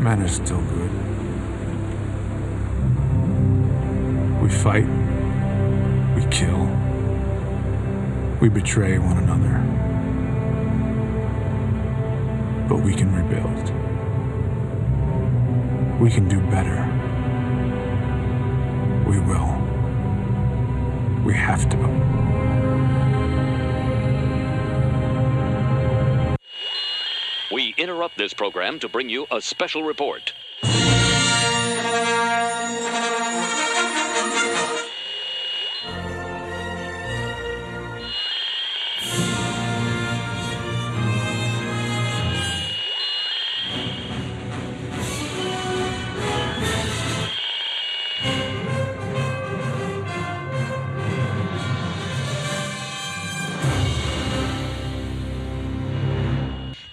Men are still good. We fight. We kill. We betray one another. But we can rebuild. We can do better. We will. We have to. Interrupt this program to bring you a special report.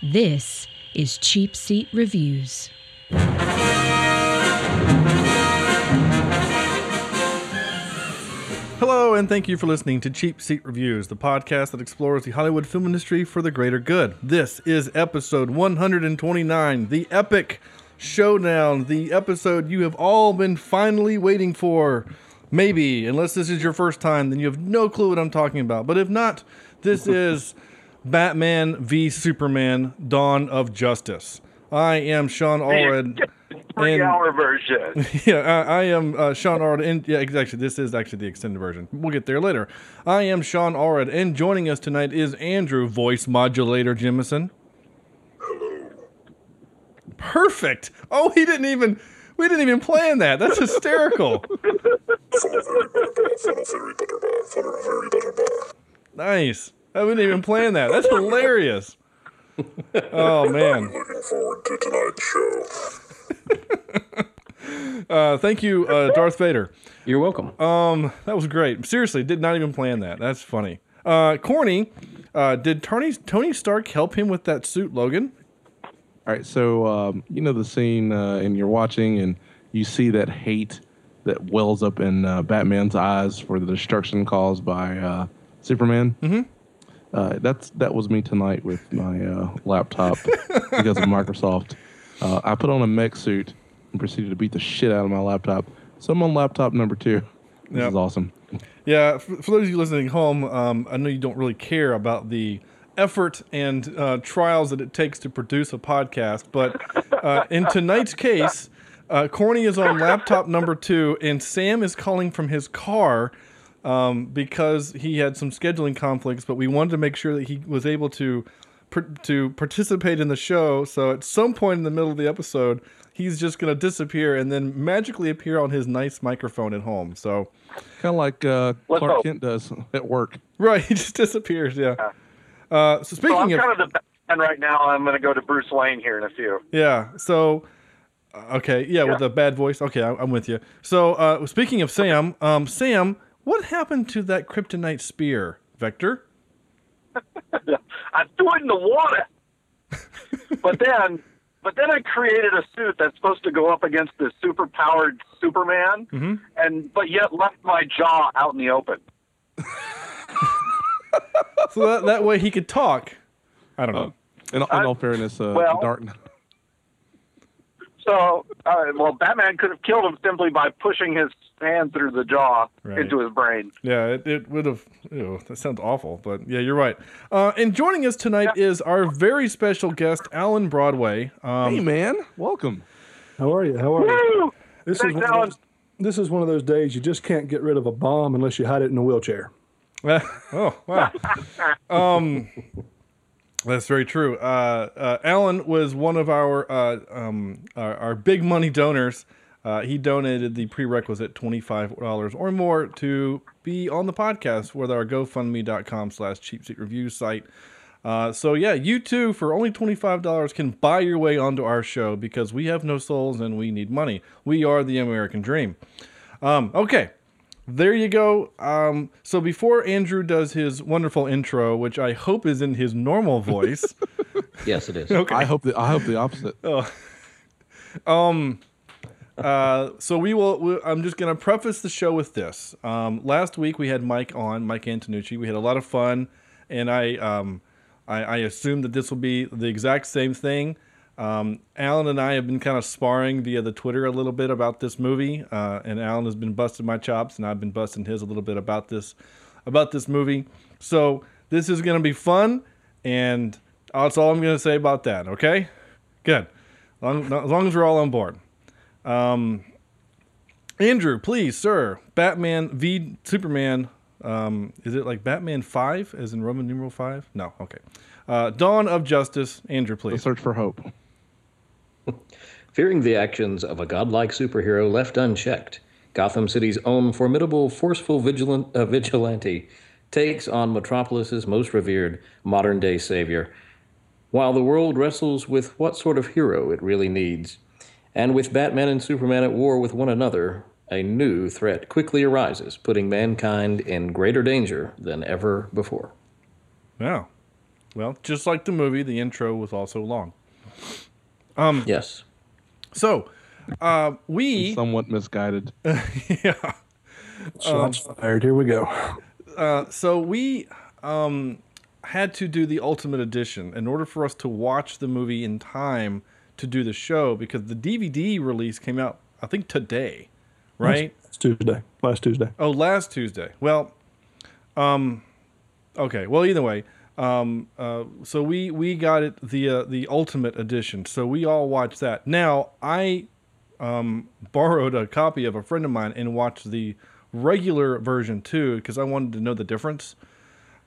This is Cheap Seat Reviews. Hello, and thank you for listening to Cheap Seat Reviews, the podcast that explores the Hollywood film industry for the greater good. This is episode 129, the epic showdown, the episode you have all been finally waiting for. Maybe, unless this is your first time, then you have no clue what I'm talking about. But if not, this is Batman v Superman Dawn of Justice. I am Sean Allred. Three and- hour version. Yeah, I, I am uh, Sean Allred. And yeah, exactly. This is actually the extended version. We'll get there later. I am Sean Allred, and joining us tonight is Andrew, voice modulator Jimison. Perfect. Oh, he didn't even. We didn't even plan that. That's hysterical. nice. I didn't even plan that. That's hilarious. Oh man. Looking forward to tonight's show. Uh, thank you, uh, Darth Vader. You're welcome. Um, that was great. Seriously, did not even plan that. That's funny. Uh, Corny, uh, did Tony Tony Stark help him with that suit, Logan? All right, so um, you know the scene, uh, and you're watching, and you see that hate that wells up in uh, Batman's eyes for the destruction caused by uh, Superman. Mm-hmm. Uh, that's that was me tonight with my uh, laptop because of Microsoft. Uh, I put on a mech suit and proceeded to beat the shit out of my laptop. So I'm on laptop number two. This Yep. is awesome. Yeah, for, for those of you listening home, um, I know you don't really care about the effort and uh, trials that it takes to produce a podcast, but uh, in tonight's case, uh, Corny is on laptop number two, and Sam is calling from his car um, because he had some scheduling conflicts. But we wanted to make sure that he was able to par- to participate in the show. So at some point in the middle of the episode, he's just going to disappear and then magically appear on his nice microphone at home. So. Kind of like uh, Clark hope. Kent does at work. Right, he just disappears. Yeah. Uh, so speaking So I'm of kind of the and right now. I'm going to go to Bruce Wayne here in a few. yeah, so uh, okay, yeah, with a bad voice. Okay, I, I'm with you. So uh, speaking of Sam, um, Sam, what happened to that kryptonite spear, Vector? I threw it in the water, but then, but then I created a suit that's supposed to go up against this super powered Superman, Mm-hmm. and but yet left my jaw out in the open. So that, that way he could talk. I don't know. In, in all fairness, uh, well- Dark, So, uh, well, Batman could have killed him simply by pushing his hand through the jaw Right. into his brain. Yeah, it, it would have. Ew, that sounds awful, but yeah, you're right. Uh, and joining us tonight is our very special guest, Alan Broadway. Um, hey man, welcome. How are you? How are you? Woo! This Thanks, is Alan. those, this is one of those days you just can't get rid of a bomb unless you hide it in a wheelchair. oh wow. um, that's very true. Uh, uh, Alan was one of our uh, um, our, our big money donors. Uh, he donated the prerequisite twenty five dollars or more to be on the podcast with our GoFundMe.com slash cheap seat review site. Uh, so yeah, you too for only twenty five dollars can buy your way onto our show because we have no souls and we need money. We are the American dream. Um, okay, there you go. Um, so before Andrew does his wonderful intro, which I hope is in his normal voice. Yes, it is. Okay. I hope the I hope the opposite. uh, so we will. We, I'm just going to preface the show with this. Um, last week we had Mike on, Mike Antonucci. We had a lot of fun, and I, um, I, I assumed that this will be the exact same thing. Um, Alan and I have been kind of sparring via the Twitter a little bit about this movie, uh, and Alan has been busting my chops, and I've been busting his a little bit about this about this movie. So this is going to be fun, and that's all I'm going to say about that. Okay, good. Long, as long as we're all on board. Um, Andrew, please, sir. Batman v Superman. Um, is it like Batman Five, as in Roman numeral five? No. Okay. Uh, Dawn of Justice. Andrew, The please. search for hope. Fearing the actions of a godlike superhero left unchecked, Gotham City's own formidable, forceful vigilant, uh, vigilante takes on Metropolis's most revered modern day savior, while the world wrestles with what sort of hero it really needs. And with Batman and Superman at war with one another, a new threat quickly arises, putting mankind in greater danger than ever before. Wow. Well, just like the movie, the intro was also long. Yes. So, uh, we Somewhat misguided. yeah. Shots fired. Here we go. so we um, had to do the ultimate edition in order for us to watch the movie in time to do the show because the DVD release came out I think today, right? It's Tuesday. Last Tuesday. Oh, last Tuesday. Well, um, okay. Well, either way, um, uh, so we we got it the uh, the ultimate edition. So we all watched that. Now I um, borrowed a copy of a friend of mine and watched the regular version too because I wanted to know the difference.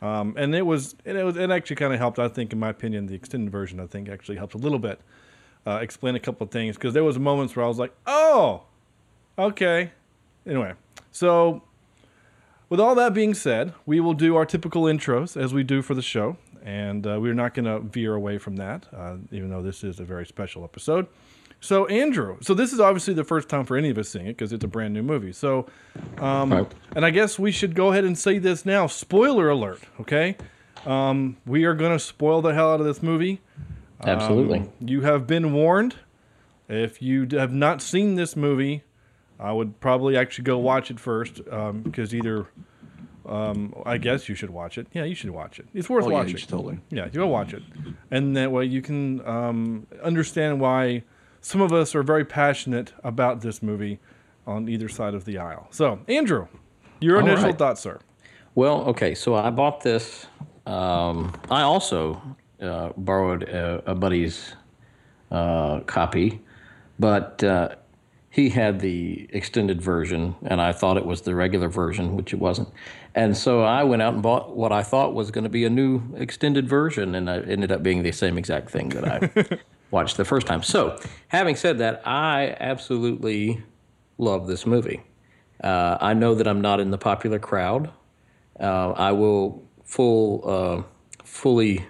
Um, and it was and it was it actually kind of helped. I think, in my opinion, the extended version I think actually helped a little bit uh, explain a couple of things because there was moments where I was like, oh, okay. Anyway, so with all that being said, we will do our typical intros as we do for the show, and uh, we're not going to veer away from that, uh, even though this is a very special episode. So, Andrew, so this is obviously the first time for any of us seeing it because it's a brand new movie. So, um, Right. and I guess we should go ahead and say this now. Spoiler alert, okay? Um, we are going to spoil the hell out of this movie. Absolutely. Um, you have been warned. If you have not seen this movie, I would probably actually go watch it first um, because either, um, I guess you should watch it. Yeah, you should watch it. It's worth Oh, yeah, watching. you should totally. Yeah, you go watch it, and that way you can um, understand why some of us are very passionate about this movie on either side of the aisle. So, Andrew, your All initial right. thoughts, sir. Well, okay, so I bought this. Um, I also uh, borrowed a, a buddy's uh, copy, but uh, he had the extended version, and I thought it was the regular version, which it wasn't. And so I went out and bought what I thought was going to be a new extended version, and it ended up being the same exact thing that I watched the first time. So, having said that, I absolutely love this movie. Uh, I know that I'm not in the popular crowd. Uh, I will full uh, fully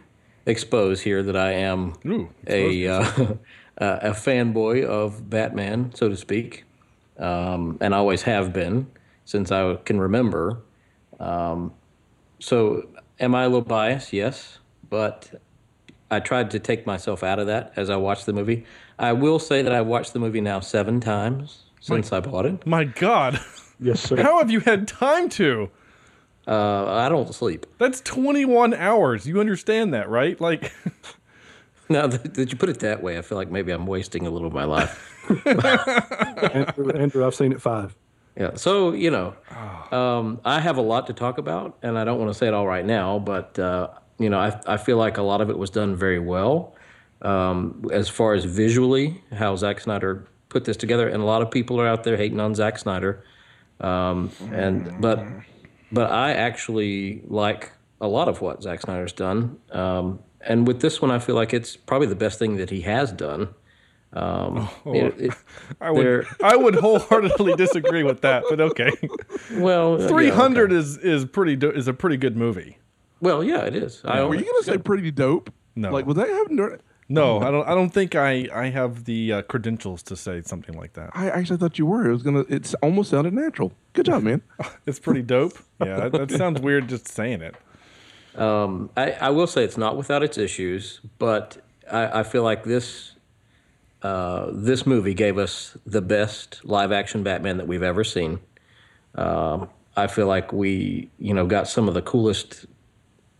expose here that I am Ooh, a uh, a fanboy of Batman, so to speak, um, and always have been since I can remember. Um, so, am I a little biased? Yes, but I tried to take myself out of that as I watched the movie. I will say that I watched the movie now seven times since I bought it. My God, Yes, sir. how have you had time to? Uh, I don't sleep. That's 21 hours. You understand that, right? Like, Now that, that you put it that way, I feel like maybe I'm wasting a little of my life. Andrew, Andrew, I've seen it five. Yeah. So you know, um, I have a lot to talk about, and I don't want to say it all right now, but uh, you know, I I feel like a lot of it was done very well, um, as far as visually how Zack Snyder put this together, and a lot of people are out there hating on Zack Snyder, um, and but but I actually like a lot of what Zack Snyder's done, um, and with this one, I feel like it's probably the best thing that he has done. Um, it- it- I would, I would wholeheartedly disagree with that, but okay. well, yeah, 300 okay. is is pretty do- is a pretty good movie. Well, yeah, it is. I Were you gonna say pretty dope? No. Like was that happening? No, I don't. I don't think I I have the uh, credentials to say something like that. I actually thought you were. It was gonna. It's almost sounded natural. Good job, man. It's pretty dope. Yeah, that, that sounds weird just saying it. Um, I, I will say it's not without its issues, but I, I feel like this uh, this movie gave us the best live action Batman that we've ever seen. Um, I feel like we, you know, got some of the coolest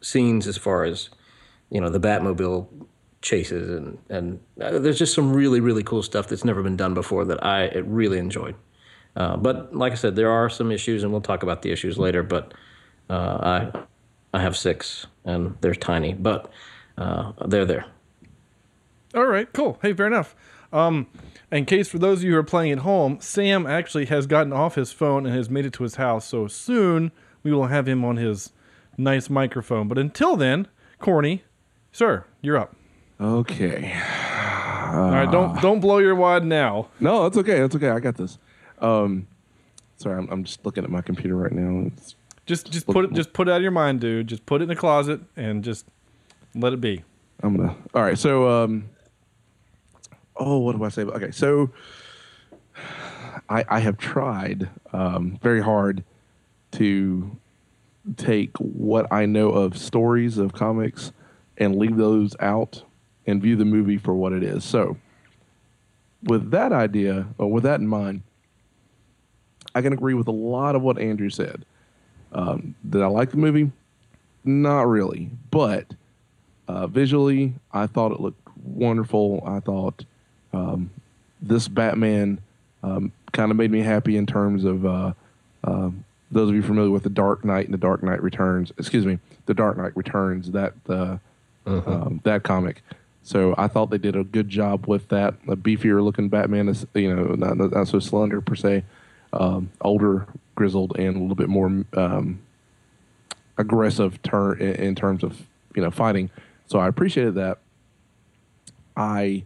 scenes as far as, you know, the Batmobile chases and and uh, there's just some really really cool stuff that's never been done before that I really enjoyed. Uh, but like I said, there are some issues, and we'll talk about the issues later. But uh, I I have six, and they're tiny, but uh, they're there. All right, cool. Hey, fair enough. Um, in case for those of you who are playing at home, Sam actually has gotten off his phone and has made it to his house. So soon we will have him on his nice microphone. But until then, Corny, sir, you're up. Okay. All right, don't don't blow your wad now. No, that's okay. That's okay. I got this. Um, sorry, I'm, I'm just looking at my computer right now. It's, Just just put it just put it out of your mind, dude. Just put it in the closet and just let it be. I'm gonna. All right. So, um, oh, what do I say? Okay. So, I I have tried um, very hard to take what I know of stories of comics and leave those out and view the movie for what it is. So, with that idea or with that in mind, I can agree with a lot of what Andrew said. Um, did I like the movie? Not really, but uh, visually, I thought it looked wonderful. I thought um, this Batman um, kind of made me happy in terms of uh, um those of you familiar with the Dark Knight and the Dark Knight Returns. Excuse me, the Dark Knight Returns. That uh, um, that comic. So I thought they did a good job with that. A beefier looking Batman is, you know, not, not not so slender per se, um, older, grizzled, and a little bit more um, aggressive turn in, terms of you know fighting. So I appreciated that. I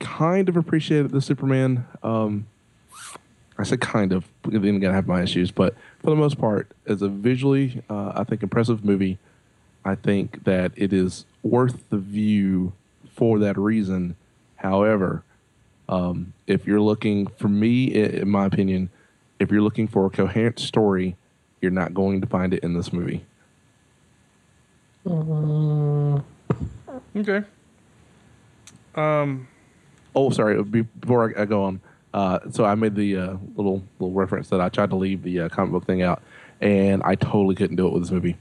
kind of appreciated the Superman. Um, I said kind of. Then gonna have my issues, but for the most part, as a visually, uh, I think impressive movie. I think that it is worth the view for that reason. However, um, if you're looking, for me, in my opinion, if you're looking for a coherent story, you're not going to find it in this movie. Okay. Um. Oh, sorry. Before I, I go on, uh, so I made the uh, little little reference that I tried to leave the uh, comic book thing out, and I totally couldn't do it with this movie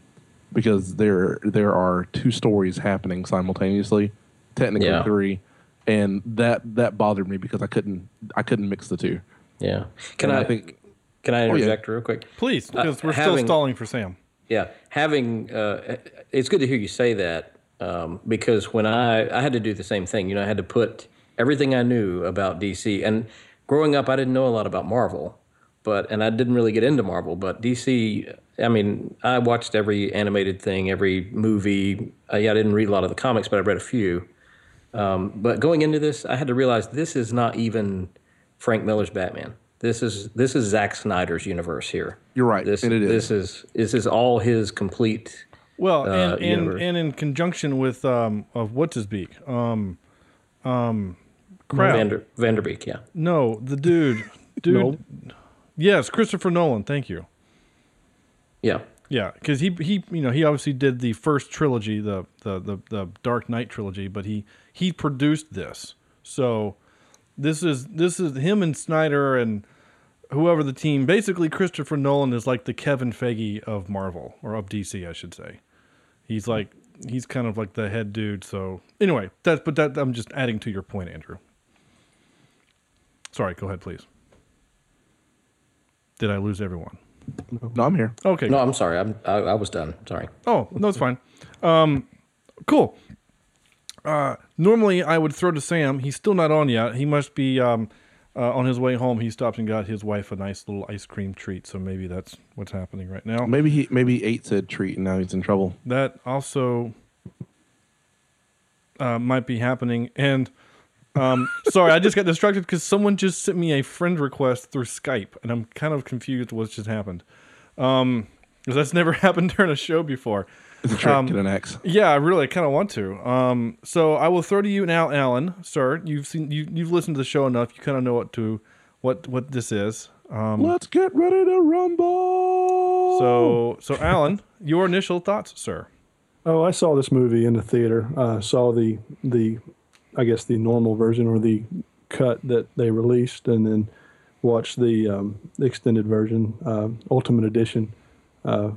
because there there are two stories happening simultaneously, technically Yeah. three, and that that bothered me because I couldn't I couldn't mix the two. Yeah. Can I, I think- Can I yeah. interject real quick? Please, because we're still stalling for Sam. Yeah, having uh, it's good to hear you say that um, because when I I had to do the same thing. You know, I had to put everything I knew about DC. And growing up, I didn't know a lot about Marvel, but and I didn't really get into Marvel. But DC, I mean, I watched every animated thing, every movie. Uh, yeah, I didn't read a lot of the comics, but I read a few. Um, but going into this, I had to realize this is not even Frank Miller's Batman. This is this is Zack Snyder's universe here. You're right, This and it is. this is this is all his complete. Well, uh, and and, and in conjunction with um of what's his beak um um crap Vander, Vanderbeek, yeah. no the dude dude Nolan? yes Christopher Nolan thank you Yeah. yeah because he he you know he obviously did the first trilogy the, the the the Dark Knight trilogy but he he produced this so this is this is him and Snyder and whoever the team basically Christopher Nolan is like the Kevin Feige of Marvel or of DC I should say he's like he's kind of like the head dude so anyway that's but that I'm just adding to your point Andrew sorry go ahead please did I lose everyone No, I'm here. okay No, I'm sorry. I'm, I, I was done. Sorry. Oh, no, it's fine. Um, cool. Uh, normally I would throw to Sam. He's still not on yet. He must be um, uh, on his way home. He stopped and got his wife a nice little ice cream treat. So maybe that's what's happening right now. Maybe he maybe he ate said treat and now he's in trouble. That also uh, might be happening. And um, sorry, I just got distracted because someone just sent me a friend request through Skype, and I'm kind of confused what just happened. Um, because that's never happened during a show before. It's a trick Um, to an X. Yeah, I really kind of want to. Um, so I will throw to you now, Alan, sir. You've seen you you've listened to the show enough. You kind of know what to what what this is. Um, Let's get ready to rumble. so so Alan, your initial thoughts, sir. Oh, I saw this movie in the theater. Uh, saw the the, I guess the normal version or the cut that they released, and then watched the um, extended version, uh, Ultimate Edition, uh,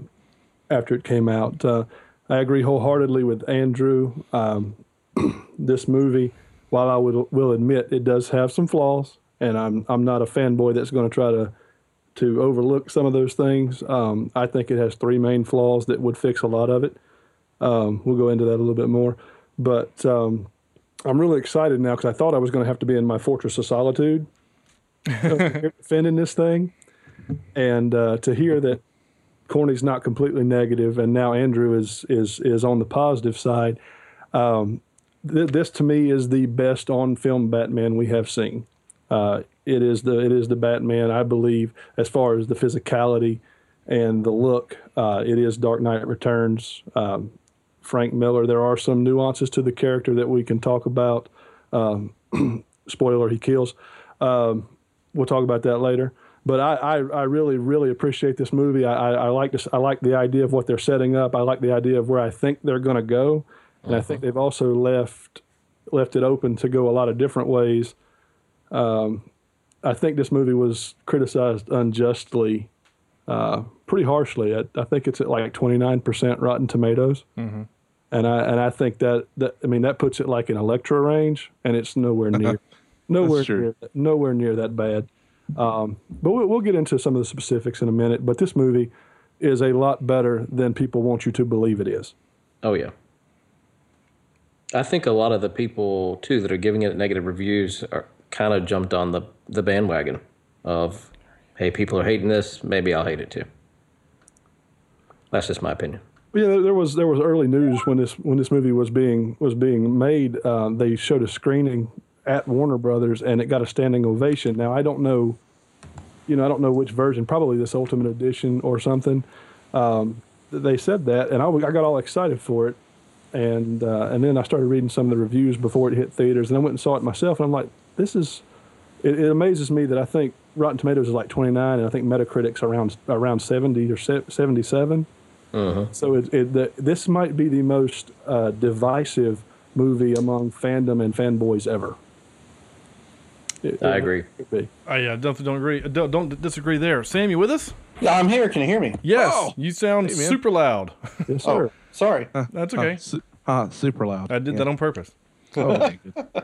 after it came out. Uh, I agree wholeheartedly with Andrew. Um, this movie, while I will admit it does have some flaws, and I'm I'm not a fanboy that's going to try to to overlook some of those things. Um, I think it has three main flaws that would fix a lot of it. Um, we'll go into that a little bit more, but um, I'm really excited now because I thought I was going to have to be in my fortress of solitude defending this thing, and uh, to hear that Corny's not completely negative, and now Andrew is is is on the positive side. Um, th- this to me is the best on film Batman we have seen. Uh, it is the it is the Batman I believe as far as the physicality and the look. Uh, it is Dark Knight Returns. Um, Frank Miller. There are some nuances to the character that we can talk about. Um, spoiler: he kills. Um, we'll talk about that later. But I, I, I really, really appreciate this movie. I, I, I like this. I like the idea of what they're setting up. I like the idea of where I think they're going to go, and I think they've also left left it open to go a lot of different ways. Um, I think this movie was criticized unjustly, uh, pretty harshly. I, I think it's at like twenty nine percent Rotten Tomatoes, Mm-hmm. and I and I think that that I mean that puts it like in Elektra range, and it's nowhere near nowhere near, nowhere near that bad. Um, but we'll, we'll get into some of the specifics in a minute. But this movie is a lot better than people want you to believe it is. Oh yeah. I think a lot of the people too that are giving it negative reviews are kind of jumped on the the bandwagon of, hey, people are hating this, maybe I'll hate it too. That's just my opinion. Yeah, there was there was early news when this when this movie was being was being made. Uh, they showed a screening at Warner Brothers, and it got a standing ovation. Now I don't know, you know, I don't know which version. Probably this Ultimate Edition or something. Um, they said that, and I got all excited for it, and uh, and then I started reading some of the reviews before it hit theaters, and I went and saw it myself, and I'm like, this is. It, it amazes me that I think Rotten Tomatoes is like 29, and I think Metacritic's around around 70 or se- 77. So it, it, the, this might be the most uh, divisive movie among fandom and fanboys ever. It- I agree. I uh, definitely don't agree. Don't, don't disagree there. Sam, you with us? Yeah, I'm here. Can you hear me? Yes. Oh. You sound Hey, super loud. Yes, sir. Oh, sorry. That's Uh, okay. su- uh, super loud. I did that on purpose. Oh.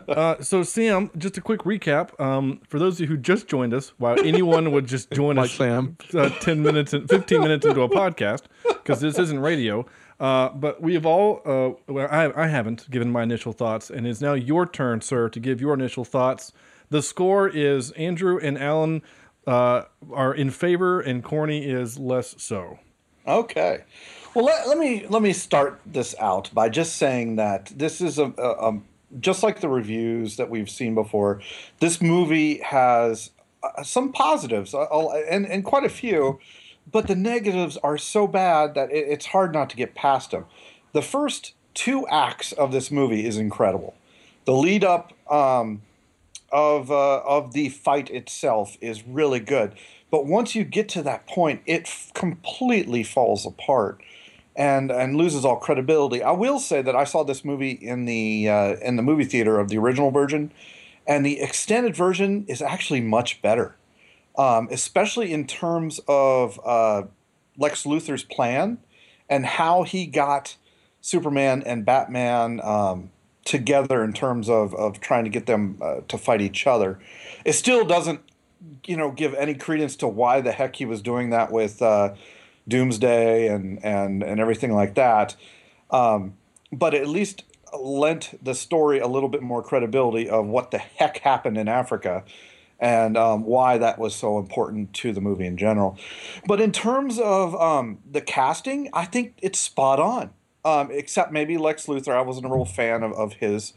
Uh, so, Sam, just a quick recap. Um, for those of you who just joined us, while anyone would just join like us Sam. uh, 10 minutes, and 15 minutes into a podcast, because this isn't radio. Uh, but we have all, uh, well, I, I haven't given my initial thoughts, and it's now your turn, sir, to give your initial thoughts. The score is Andrew and Alan uh, are in favor, and Corny is less so. Okay. Well, let, let me let me start this out by just saying that this is a, a, a just like the reviews that we've seen before. This movie has uh, some positives and and quite a few, but the negatives are so bad that it, it's hard not to get past them. The first two acts of this movie is incredible. The lead up um, of uh, of the fight itself is really good. But once you get to that point, it f- completely falls apart and and loses all credibility. I will say that I saw this movie in the uh, in the movie theater of the original version, and the extended version is actually much better, um, especially in terms of uh, Lex Luthor's plan and how he got Superman and Batman um, together in terms of, of trying to get them uh, to fight each other. It still doesn't, you know, give any credence to why the heck he was doing that with uh, Doomsday and, and, and everything like that. Um, but at least lent the story a little bit more credibility of what the heck happened in Africa and um, why that was so important to the movie in general. But in terms of um, the casting, I think it's spot on. Um, except maybe Lex Luthor. I wasn't a real fan of, of his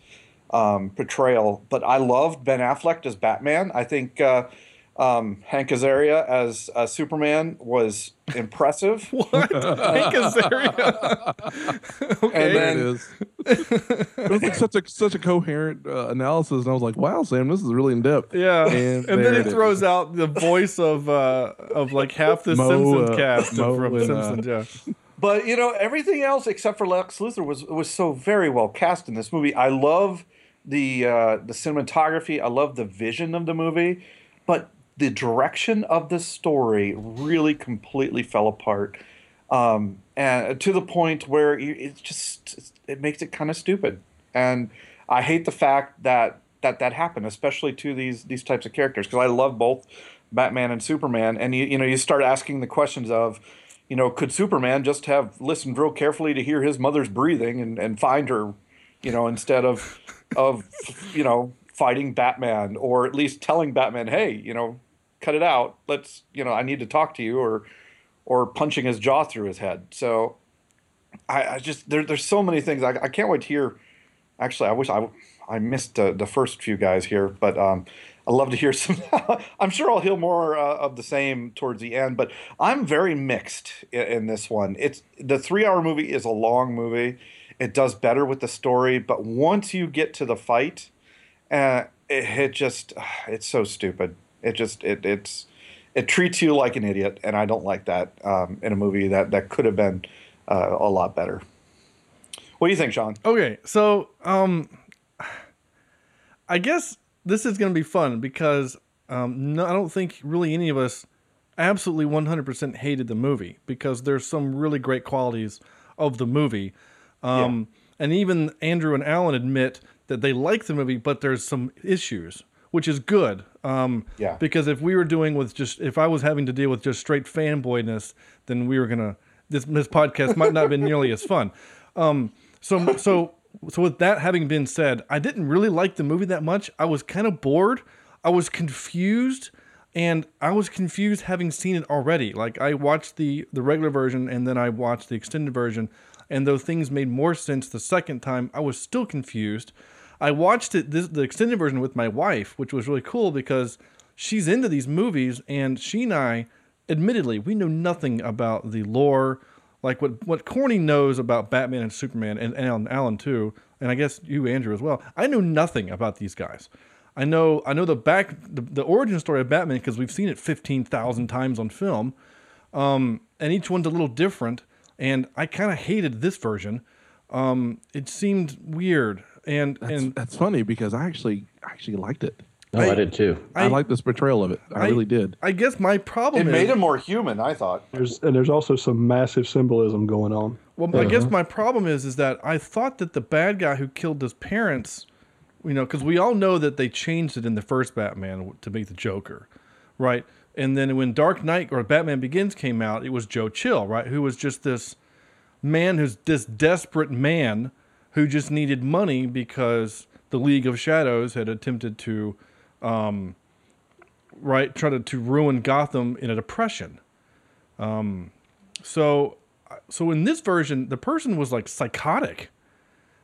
um, portrayal, but I loved Ben Affleck as Batman. I think uh, um, Hank Azaria as uh, Superman was impressive. What? Hank Azaria. okay. And There then- it is. it was like such a such a coherent uh, analysis, and I was like, "Wow, Sam, this is really in depth." Yeah, And and, then it it is. throws out the voice of uh, of like half the Moe, Simpsons uh, cast Moe from and, uh, Simpsons. Yeah, But you know, everything else except for Lex Luthor was was so very well cast in this movie. I love the uh, the cinematography. I love the vision of the movie, but the direction of the story really completely fell apart, um, and to the point where it just it makes it kind of stupid. And I hate the fact that that that happened, especially to these these types of characters, because I love both Batman and Superman, and you you know you start asking the questions of, you know, could Superman just have listened real carefully to hear his mother's breathing and, and find her, you know, instead of of you know fighting Batman or at least telling Batman, hey, you know, cut it out. Let's you know I need to talk to you or or punching his jaw through his head. So I, I just there, there's so many things I, I can't wait to hear. Actually, I wish I I missed uh, the first few guys here, but um, I love to hear some. I'm sure I'll hear more uh, of the same towards the end, but I'm very mixed in, in this one. It's the three hour movie is a long movie. It does better with the story, but once you get to the fight, uh, it, it just it's so stupid. It just it it's it treats you like an idiot, and I don't like that um, in a movie that that could have been uh, a lot better. What do you think, Sean? Okay, so um, I guess this is going to be fun because um, no, I don't think really any of us absolutely 100% hated the movie because there's some really great qualities of the movie. Um, And even Andrew and Alan admit that they like the movie, but there's some issues, which is good. Um, Yeah. Because if we were doing with just, if I was having to deal with just straight fanboyness, then we were going to, this, this podcast might not have been nearly as fun. Um, so, so, so with that having been said, I didn't really like the movie that much. I was kind of bored. I was confused, and I was confused having seen it already. Like I watched the the regular version, and then I watched the extended version, and though things made more sense the second time, I was still confused. I watched it this, the extended version with my wife, which was really cool because she's into these movies, and she and I, admittedly, we know nothing about the lore, like what what Corny knows about Batman and Superman, and, and Alan, Alan too, and I guess you, Andrew, as well. I know nothing about these guys. I know I know the back the, the origin story of Batman because we've seen it fifteen thousand times on film, um, and each one's a little different. And I kind of hated this version. Um, it seemed weird, and That's, and that's funny because I actually actually liked it. Oh, I, did too. I, liked this portrayal of it. I, really did. I guess my It problem is made him more human, I thought. There's and there's also some massive symbolism going on. Well, I guess uh-huh. my problem is is that I thought that the bad guy who killed his parents, you know, because we all know that they changed it in the first Batman to make the Joker, right? And then when Dark Knight or Batman Begins came out, it was Joe Chill, right? Who was just this man who's this desperate man who just needed money because the League of Shadows had attempted to, um, right, try to, to ruin Gotham in a depression. Um, so, so in this version, the person was like psychotic.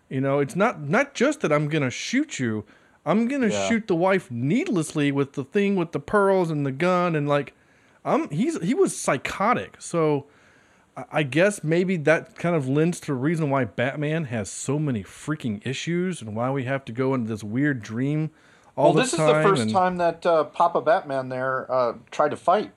You know, it's not not just that I'm gonna shoot you. I'm gonna Yeah. shoot the wife needlessly with the thing with the pearls and the gun and like, I'm he's he was psychotic. So, I- guess maybe that kind of lends to the reason why Batman has so many freaking issues and why we have to go into this weird dream well, the this is the first and- time that uh, Papa Batman there uh, tried to fight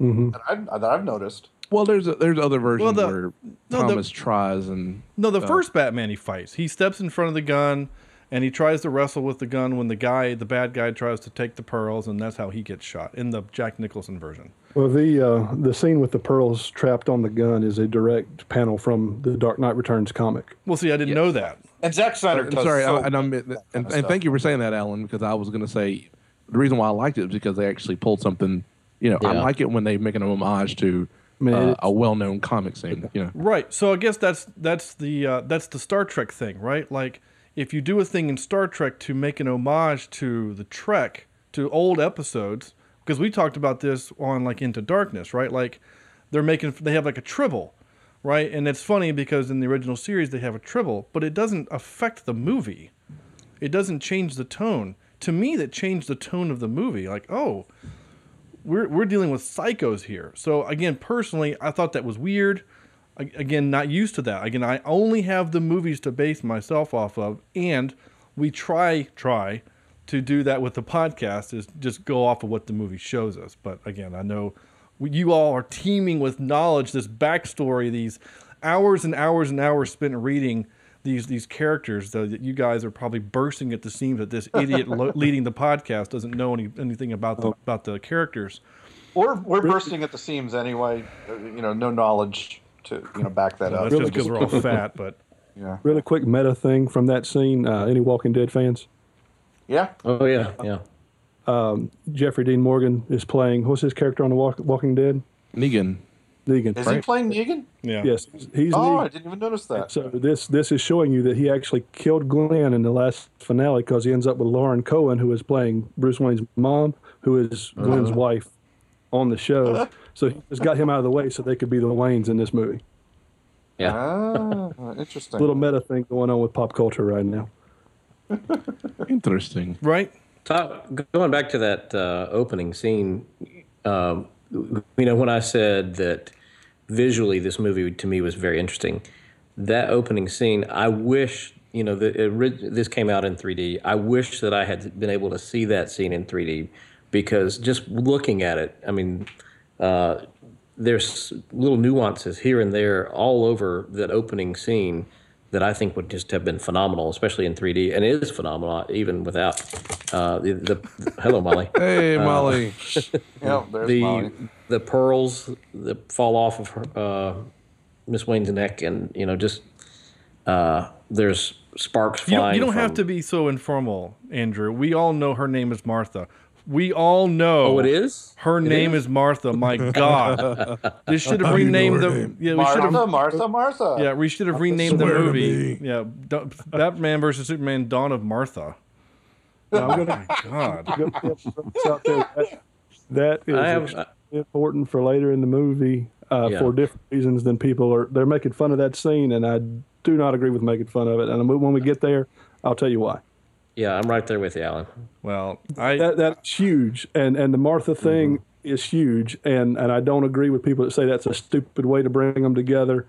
Mm-hmm. that, I've, that I've noticed. Well, there's a, there's other versions the- where no, the- Thomas tries and No, the uh, first Batman he fights, he steps in front of the gun and he tries to wrestle with the gun when the guy, the bad guy, tries to take the pearls, and that's how he gets shot in the Jack Nicholson version. Well, the uh, the scene with the pearls trapped on the gun is a direct panel from the Dark Knight Returns comic. Well, see, I didn't know that. And Zack Snyder I'm sorry, so I, and, I'm, good and, kind of and thank you for saying that, Alan, because I was going to say the reason why I liked it is because they actually pulled something. You know, I like it when they make an homage to mean, uh, a well-known comic scene. You know, Right. So I guess that's that's the uh, that's the Star Trek thing, right? Like if you do a thing in Star Trek to make an homage to the Trek, to old episodes, because we talked about this on like Into Darkness, right? Like they're making they have like a tribble, right? And it's funny because in the original series they have a tribble, but it doesn't affect the movie. It doesn't change the tone. To me, that changed the tone of the movie. Like, oh, we're we're dealing with psychos here. So again, personally, I thought that was weird. A- Again, not used to that. Again, I only have the movies to base myself off of, and we try try to do that with the podcast is just go off of what the movie shows us. But again, I know you all are teeming with knowledge, this backstory, these hours and hours and hours spent reading these these characters. Though that you guys are probably bursting at the seams that this idiot lo- leading the podcast doesn't know any, anything about the about the characters. We're we're bursting at the seams anyway. uh, You know, no knowledge to you know back that up. That's just because we're all fat, but Yeah. Really quick meta thing from that scene. Uh, any Walking Dead fans? Yeah. Oh yeah, yeah. Um, Jeffrey Dean Morgan is playing. What's his character on the Walk, Walking Dead? Negan. Negan. Is he playing Negan? Yeah. Yes, he's oh, Negan. I didn't even notice that. So this this is showing you that he actually killed Glenn in the last finale because he ends up with Lauren Cohan, who is playing Bruce Wayne's mom, who is Glenn's Uh-huh. wife on the show. so he just got him out of the way so they could be the Waynes in this movie. Yeah. Ah, interesting. Little meta thing going on with pop culture right now. Interesting. Right? Going back to that uh, opening scene, um, you know, when I said that visually this movie to me was very interesting, that opening scene, I wish, you know, the, this came out in 3D. I wish that I had been able to see that scene in 3D because just looking at it, I mean, uh, there's little nuances here and there all over that opening scene that I think would just have been phenomenal, especially in 3D, and it is phenomenal even without uh, the, the. Hello, Molly. Hey, Uh, Molly. Yeah, there's the Molly. the pearls that fall off of her, uh, Miss Wayne's neck, and you know, just uh, there's sparks You don't, flying. you don't have to be so informal, Andrew. We all know her name is Martha. We all know. Oh, it is? Her It name is? is Martha. My God, this should have renamed the. Yeah, we should Martha, have. Martha, Martha. Yeah, we should have renamed the movie. Yeah, Batman versus Superman: Dawn of Martha. Now, I'm God. I'm gonna put this out there. That, that is have- important for later in the movie uh, Yeah. for different reasons than people are. They're making fun of that scene, and I do not agree with making fun of it. And when we get there, I'll tell you why. Yeah, I'm right there with you, Alan. Well, I That that's huge, and and the Martha thing is huge, and and I don't agree with people that say that's a stupid way to bring them together.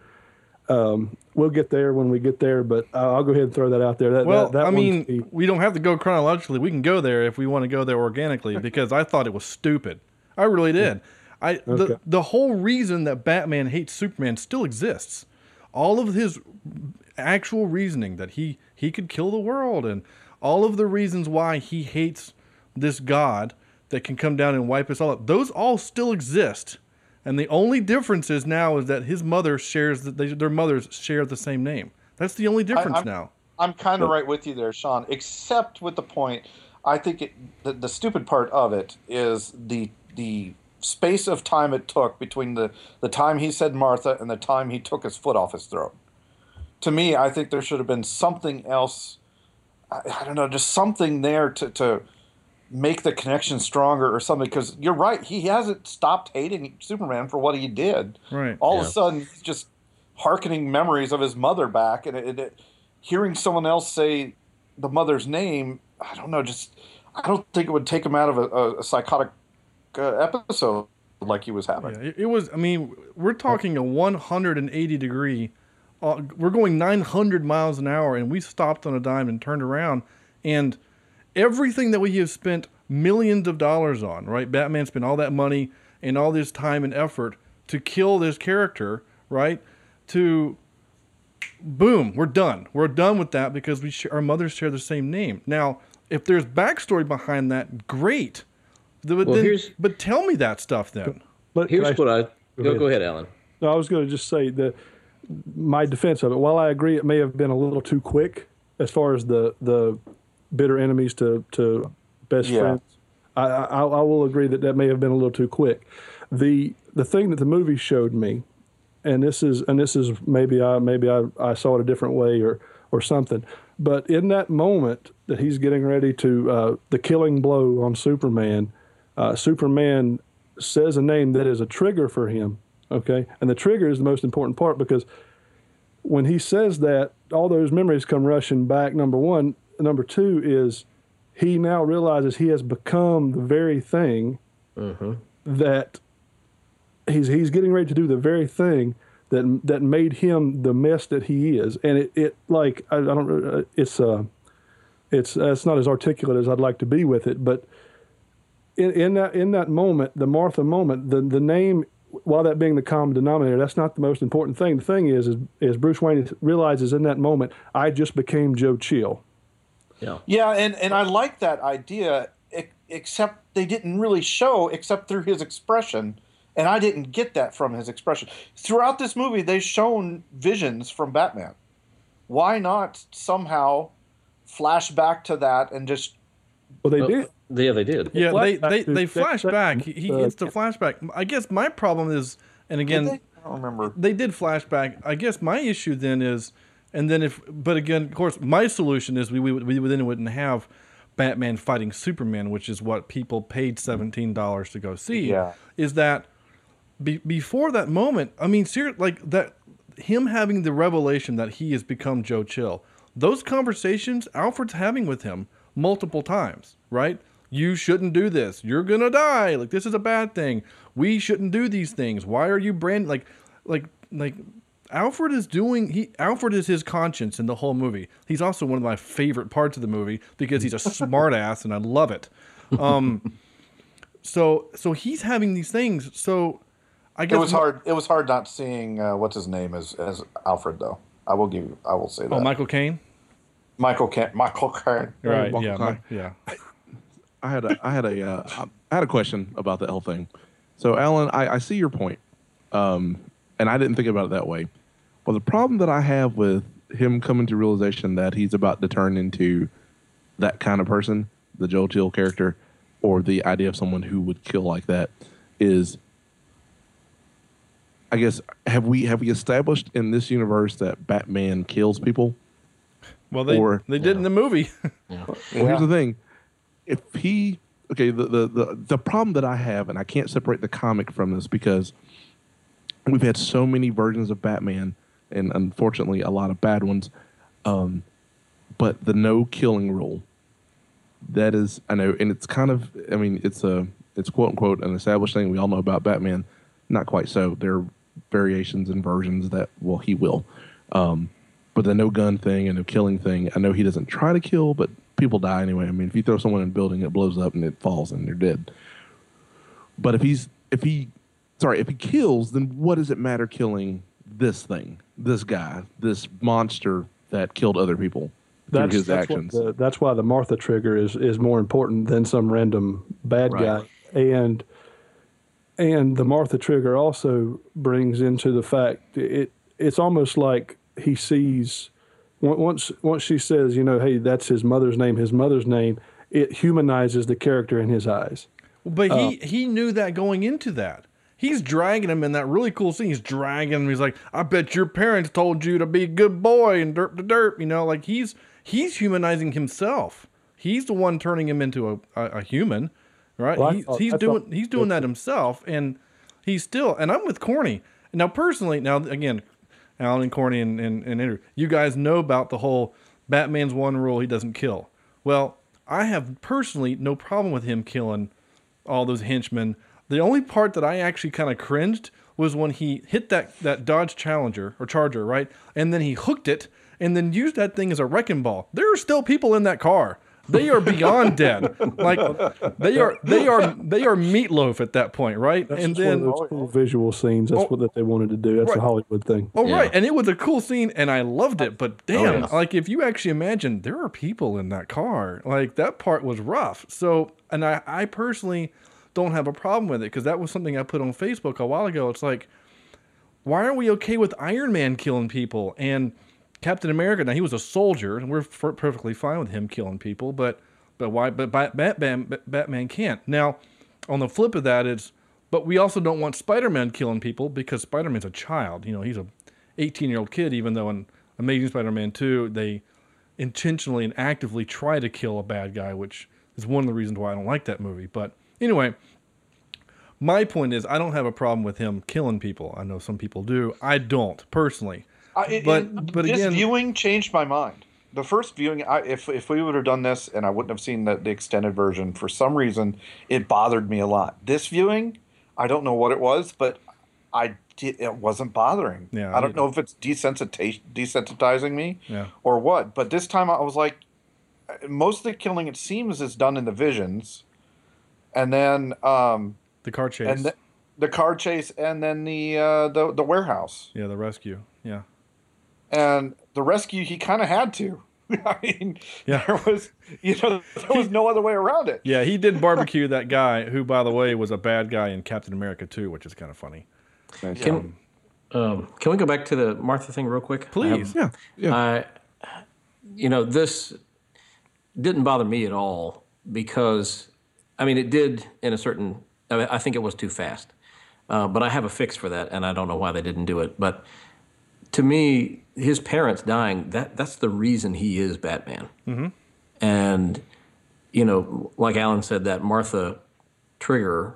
Um, we'll get there when we get there, but I'll I'll go ahead and throw that out there. That, well, that, that I mean, the- we don't have to go chronologically. We can go there if we want to go there organically because I thought it was stupid. I really did. I Okay. the the whole reason that Batman hates Superman still exists. All of his actual reasoning that he he could kill the world and all of the reasons why he hates this god that can come down and wipe us all up. Those all still exist. And the only difference is now is that his mother shares that they, their mothers share the same name. That's the only difference I'm- now. I'm kind of right with you there, Sean. Except with the point, I think it, the the stupid part of it is the the space of time it took between the the time he said Martha and the time he took his foot off his throat. To me, I think there should have been something else. I, I don't know, just something there to to make the connection stronger or something. Because you're right, he hasn't stopped hating Superman for what he did Right. all Yeah. of a sudden he's just hearkening memories of his mother back and it, it, hearing someone else say the mother's name i don't know just i don't think it would take him out of a, a, a psychotic uh, episode like he was having Yeah, it, it was. I mean, we're talking a 180 degree. Uh, we're going 900 miles an hour, and we stopped on a dime and turned around, and everything that we have spent millions of dollars on, right? Batman spent all that money and all this time and effort to kill this character, right? To boom, we're done. We're done with that because we sh- our mothers share the same name. Now, if there's backstory behind that, great. But, Well, then, here's- but tell me that stuff then. but Here's I- what I go. ahead. Go ahead, Alan. No, I was going to just say that my defense of it. While I agree, it may have been a little too quick as far as the the bitter enemies to to best Yeah. friends. I, I I will agree that that may have been a little too quick. The the thing that the movie showed me, and this is and this is maybe I maybe I, I saw it a different way or or something. But in that moment that he's getting ready to uh, the killing blow on Superman, uh, Superman says a name that is a trigger for him. Okay, and the trigger is the most important part because when he says that, all those memories come rushing back. Number one, number two is he now realizes he has become the very thing that he's he's getting ready to do the very thing that that made him the mess that he is, and it, it like I, I don't uh, it's uh it's uh, it's not as articulate as I'd like to be with it, but in, in that in that moment, the Martha moment, the the name, while that being the common denominator, that's not the most important thing. The thing is, is, is Bruce Wayne realizes in that moment, I just became Joe Chill. Yeah. yeah and, and i like that idea except they didn't really show except through his expression and i didn't get that from his expression throughout this movie they've shown visions from batman why not somehow flash back to that and just Well, they Well, did. Yeah, they did. Yeah, they they, they flash back. He, he gets the flashback. I guess my problem is, and again, they? I don't remember. they did flashback. I guess my issue then is, and then if, but again, of course, my solution is we we, we then wouldn't have Batman fighting Superman, which is what people paid seventeen dollars to go see. Yeah. Is that be, before that moment? I mean, ser- like that, him having the revelation that he has become Joe Chill. Those conversations Alfred's having with him multiple times, right? You shouldn't do this. You're gonna die. Like this is a bad thing. We shouldn't do these things. Why are you brand like, like, like? Alfred is doing. He Alfred is his conscience in the whole movie. He's also one of my favorite parts of the movie because he's a smart ass and I love it. Um, so so he's having these things. So I guess It was hard. It was hard not seeing uh, what's his name as as Alfred though. I will give. you- I will say that. Oh, Michael Caine. Michael Kent. Michael Caine. Right. Michael Yeah. Caine. Mi- yeah. I had a I had a uh, I had a question about the L thing. So Alan, I, I see your point, um, and I didn't think about it that way. Well, the problem that I have with him coming to realization that he's about to turn into that kind of person, the Joe Chill character, or the idea of someone who would kill like that, is I guess have we have we established in this universe that Batman kills people? Well, they Or- they did in the movie. Well, here's the thing: if he okay, the, the the the problem that I have, and I can't separate the comic from this because we've had so many versions of Batman, and unfortunately, a lot of bad ones. Um, but the no killing rule, that is, I know, and it's kind of, I mean, it's a, it's quote unquote an established thing we all know about Batman. Not quite so. There are variations and versions that, well, he will. Um, but the no gun thing and no killing thing, I know he doesn't try to kill, but people die anyway. I mean, if you throw someone in a building, it blows up and it falls and they're dead. But if he's if he sorry, if he kills, then what does it matter killing this thing, this guy, this monster that killed other people through That's his that's, what actions? the, that's why the Martha trigger is is more important than some random bad Right. guy. And and the Martha trigger also brings into the fact it it's almost like he sees once once she says, you know, hey, that's his mother's name, his mother's name, it humanizes the character in his eyes. But he uh, he knew that going into that. He's dragging him in that really cool scene. He's dragging him. He's like, "I bet your parents told you to be a good boy and derp to derp." You know, like he's he's humanizing himself. He's the one turning him into a, a, a human, right? Well, I he's thought- he's doing he's doing that himself, and he's still. And I'm with Corny now personally. Now again, Alan and Corny and, and, and Andrew, you guys know about the whole Batman's one rule: he doesn't kill. Well, I have personally no problem with him killing all those henchmen. The only part that I actually kind of cringed was when he hit that, that Dodge Challenger or Charger, right? And then he hooked it and then used that thing as a wrecking ball. There are still people in that car. They are beyond dead. Like they are they are they are meatloaf at that point, right? That's and then one of those cool visual scenes. That's Oh. what that they wanted to do. That's a Hollywood thing. Oh Yeah. right, and it was a cool scene, and I loved it. But oh, damn, yeah. like if you actually imagine, there are people in that car. Like that part was rough. So, and I, I personally don't have a problem with it because that was something I put on Facebook a while ago. It's like, why are we okay with Iron Man killing people and Captain America? Now he was a soldier, and we're f- perfectly fine with him killing people. But, but why? But Bat- Batman, Batman can't. Now, on the flip of that is, but we also don't want Spider-Man killing people because Spider-Man's a child. You know, he's a 18-year-old kid. Even though in Amazing Spider-Man 2, they intentionally and actively try to kill a bad guy, which is one of the reasons why I don't like that movie. But anyway, my point is, I don't have a problem with him killing people. I know some people do. I don't personally. I, But- it- but this again- viewing changed my mind. The first viewing, I, if if we would have done this and I wouldn't have seen the, the extended version, for some reason, it bothered me a lot. This viewing, I don't know what it was, but I did, it wasn't bothering. Yeah, I don't know if it's desensitizing desensitizing me Yeah. or what. But this time I was like, most of the killing it seems is done in the visions, and then um The car chase. and the, the car chase, and then the uh, the the warehouse yeah, the rescue. Yeah. And the rescue he kind of had to i mean Yeah. there was you know there was no other way around it Yeah, he did barbecue that guy who, by the way, was a bad guy in Captain America 2, which is kind of funny. Can, um, can we go back to the Martha thing real quick? I have- Please. yeah, yeah. I you know, this didn't bother me at all because, I mean, it did in a certain. I, mean, I think it was too fast, uh, but I have a fix for that, and I don't know why they didn't do it. But to me, his parents dying that that's the reason he is Batman. Mm-hmm. And you know, like Alan said, that Martha trigger,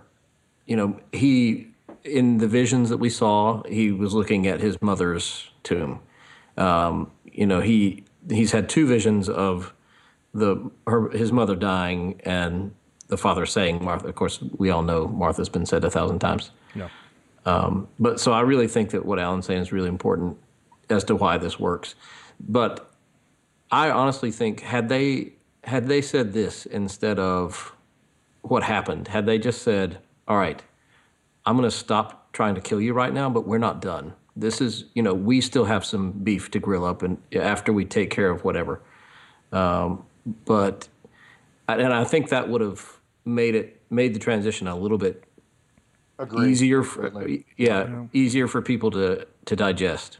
you know, he in the visions that we saw, he was looking at his mother's tomb. Um, you know, he he's had two visions of the her his mother dying and the father saying Martha. Of course, we all know Martha's been said a thousand times. Yeah. Um, but so I really think that what Alan's saying is really important as to why this works. But I honestly think had they had they said this instead of what happened, had they just said, "All right, I'm going to stop trying to kill you right now, but we're not done. This is, you know, we still have some beef to grill up, and after we take care of whatever." Um, but and I think that would have made it made the transition a little bit Agreed. easier for yeah, easier for people to to digest.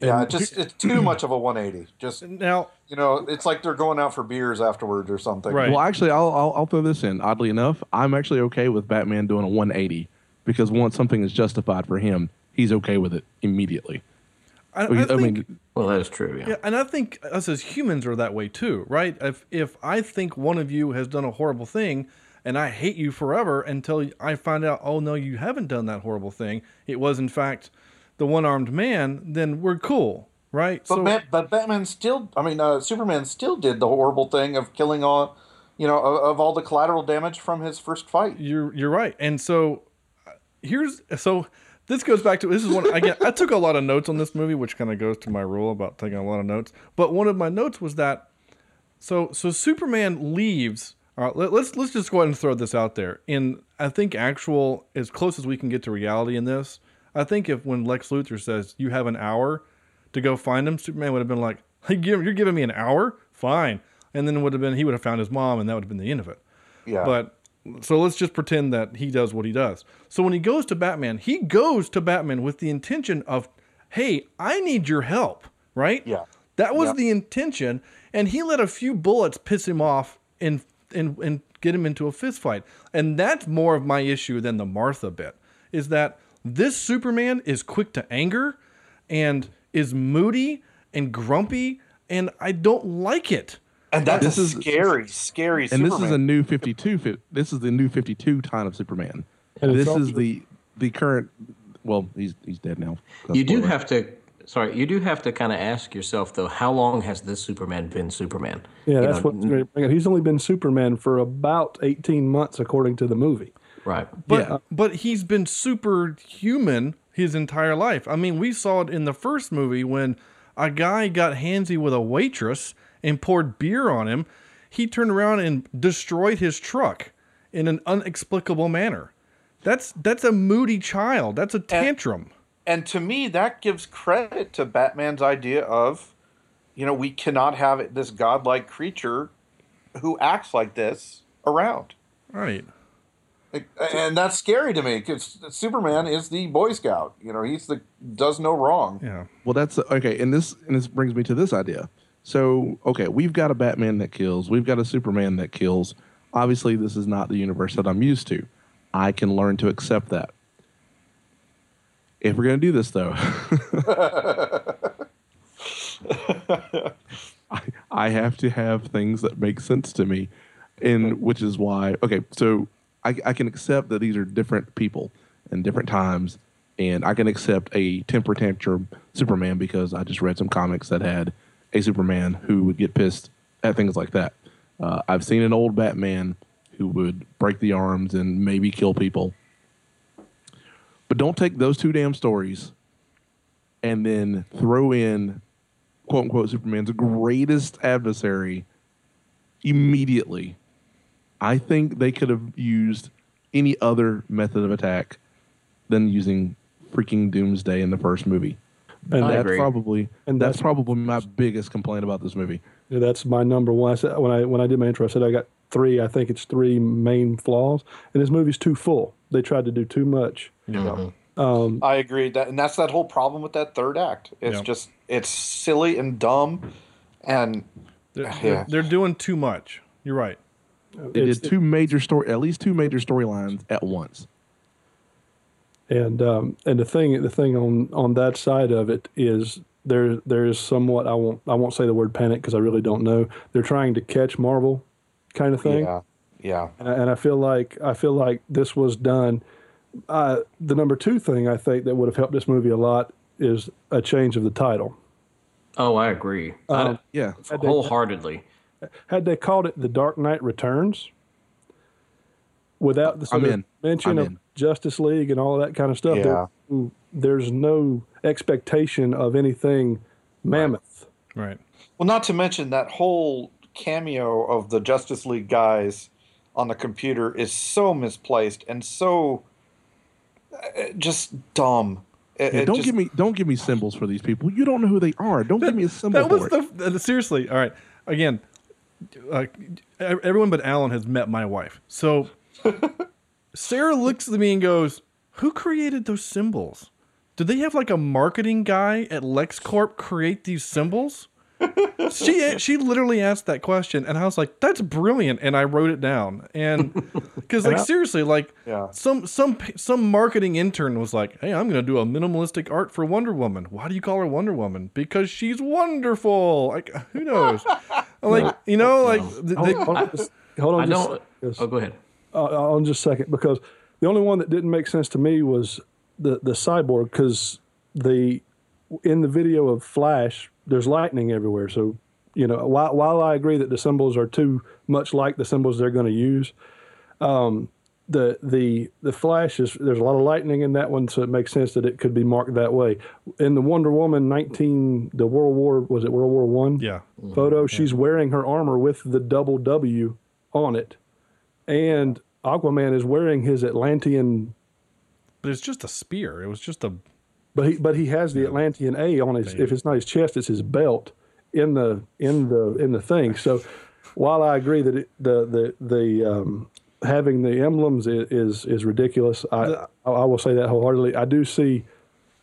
Yeah, it just it's too much of a 180. Just now, you know, it's like they're going out for beers afterwards or something. Well, actually, I'll, I'll I'll throw this in. Oddly enough, I'm actually okay with Batman doing a 180 because once something is justified for him, he's okay with it immediately. I, I Because, think, well, that is true. Yeah, and I think us as humans are that way too, right? If if I think one of you has done a horrible thing, and I hate you forever until I find out, oh no, you haven't done that horrible thing. It was in fact the one-armed man. Then we're cool, right? But, Bat- but Batman still, I mean, uh, Superman still did the horrible thing of killing all, you know, of, of all the collateral damage from his first fight. You're you're right. And so uh, here's so this goes back to this is one again. I took a lot of notes on this movie, which kind of goes to my rule about taking a lot of notes. But one of my notes was that so so Superman leaves. All right, let, let's let's just go ahead and throw this out there. In I think actual as close as we can get to reality in this. I think if when Lex Luthor says you have an hour to go find him, Superman would have been like, "You're giving me an hour? Fine." And then it would have been he would have found his mom, and that would have been the end of it. Yeah. But so let's just pretend that he does what he does. So when he goes to Batman, he goes to Batman with the intention of, hey, I need your help, right? Yeah. That was Yeah. the intention. And he let a few bullets piss him off and, and, and get him into a fist fight. And that's more of my issue than the Martha bit, is that this Superman is quick to anger and is moody and grumpy, and I don't like it. And that's This a is- scary, scary and this is a new 52 this is the new 52 time of superman And this is the the current well he's he's dead now You do Spoiler. have to. Sorry, you do have to kind of ask yourself though, how long has this Superman been Superman? Yeah, You that's know, what's great. He's only been Superman for about 18 months, according to the movie. Right. But but he's been superhuman his entire life. I mean, we saw it in the first movie when a guy got handsy with a waitress and poured beer on him. He turned around and destroyed his truck in an inexplicable manner. That's that's a moody child. That's a tantrum. and to me, that gives credit to Batman's idea of, you know, we cannot have this godlike creature who acts like this around. Right. And that's scary to me because Superman is the Boy Scout. You know, he's the does no wrong. Yeah. Well, that's okay, and this and this brings me to this idea. So, okay, we've got a Batman that kills, we've got a Superman that kills. Obviously, this is not the universe that I'm used to. I can learn to accept that. If we're gonna do this, though, I, I have to have things that make sense to me, and which is why. Okay, so I, I can accept that these are different people and different times, and I can accept a temper tantrum Superman because I just read some comics that had a Superman who would get pissed at things like that. Uh, I've seen an old Batman who would break the arms and maybe kill people. But don't take those two damn stories and then throw in quote unquote Superman's greatest adversary immediately. I think they could have used any other method of attack than using freaking Doomsday in the first movie. And that's agree. probably And that's that's- probably my biggest complaint about this movie. Yeah, that's my number one. I said when I when I did my intro, I said I got three. I think it's three main flaws, and this movie's too full. They tried to do too much. Um, I agree that, and that's that whole problem with that third act. It's Yeah. just it's silly and dumb, And They're, Yeah. they're, they're doing too much. You're right. They It's- did two major story, at least two major storylines at once. And um, and the thing the thing on on that side of it is there there is somewhat I won't I won't say the word panic because I really don't know. They're trying to catch Marvel, kind of thing. yeah, yeah. And I, and I feel like I feel like this was done. Uh, the number two thing I think that would have helped this movie a lot is a change of the title. Oh, I agree. Um, Yeah. I, wholeheartedly. Had they called it The Dark Knight Returns, without the sort of mention of. Justice League and all that kind of stuff, Yeah. there- there's no expectation of anything mammoth. Right. Well, not to mention that whole cameo of the Justice League guys on the computer is so misplaced and so uh, just dumb. It, Yeah, it don't just- give me don't give me symbols for these people. You don't know who they are. Don't give me a symbol That was for it. the, the seriously. All right. Again, uh, everyone but Alan has met my wife. So Sarah looks at me and goes, "Who created those symbols? Did they have like a marketing guy at LexCorp create these symbols?" She she literally asked that question, and I was like, "That's brilliant," and I wrote it down. And because like seriously, like Yeah. some some some marketing intern was like, "Hey, I'm gonna do a minimalistic art for Wonder Woman. Why do you call her Wonder Woman? Because she's wonderful. Like who knows? I'm like you know, like th- they, Hold on, just, hold on I just don't. yes. Oh, go ahead. uh, on just a second because the only one that didn't make sense to me was the the cyborg because the in the video of Flash there's lightning everywhere. So you know while while I agree that the symbols are too much like the symbols they're going to use, um, the the the Flash is there's a lot of lightning in that one, so it makes sense that it could be marked that way. In the Wonder Woman 19 the World War was it World War One? yeah. photo. She's wearing her armor with the double W on it, and Aquaman is wearing his Atlantean, But it's just a spear. It was just a but he but he has the Atlantean A on his. If it's not his chest, it's his belt in the in the in the thing. So while I agree that it, the the the um, having the emblems is is, is ridiculous, I, I I will say that wholeheartedly. I do see.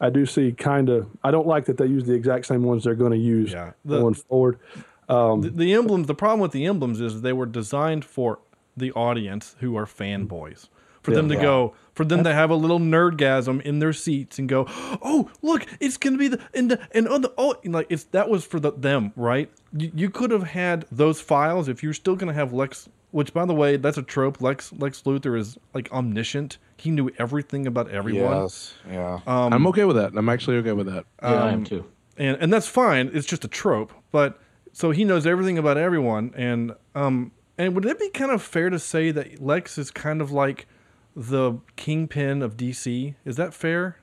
I do see kind of. I don't like that they use the exact same ones they're going to use Yeah. The- going forward. the, the emblems. The problem with the emblems is they were designed for the audience who are fanboys. For them to go, for them to have a little nerdgasm in their seats and go, "Oh, look, it's gonna be the and the and on the oh, like it's that was for the, them, right? You, you could have had those files if you're still gonna have Lex. Which, by the way, that's a trope. Lex Lex Luthor is like omniscient. He knew everything about everyone. Yes, yeah. I'm okay with that. I'm actually okay with that. Yeah, I am too. and and that's fine. It's just a trope, but so he knows everything about everyone, and um, and would it be kind of fair to say that Lex is kind of like the kingpin of DC? Is that fair?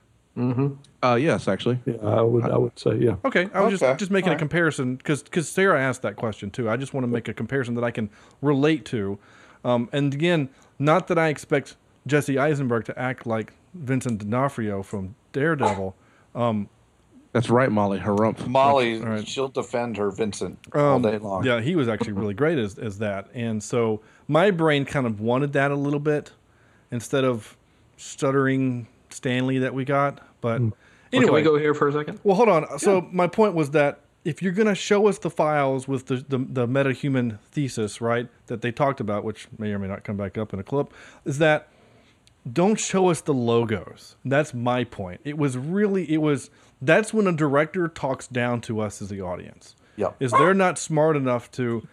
Uh, yes, actually. Yeah, I would. I would say yeah. Okay, I was Okay, just just making a alright. comparison because because Sarah asked that question too. I just want to make a comparison that I can relate to, um, and again, not that I expect Jesse Eisenberg to act like Vincent D'Onofrio from Daredevil. That's right, Molly. Harumph. Molly, right. she'll defend her Vincent all Um, day long. Yeah, he was actually really great as, as that. And so my brain kind of wanted that a little bit instead of stuttering Stanley that we got. But hmm. Well, anyway, can we go here for a second? well, hold on. So my point was that if you're going to show us the files with the, the, the metahuman thesis, right, that they talked about, which may or may not come back up in a clip, is that don't show us the logos. That's my point. It was really, it was, that's when a director talks down to us as the audience. Yeah. Is they're not smart enough to,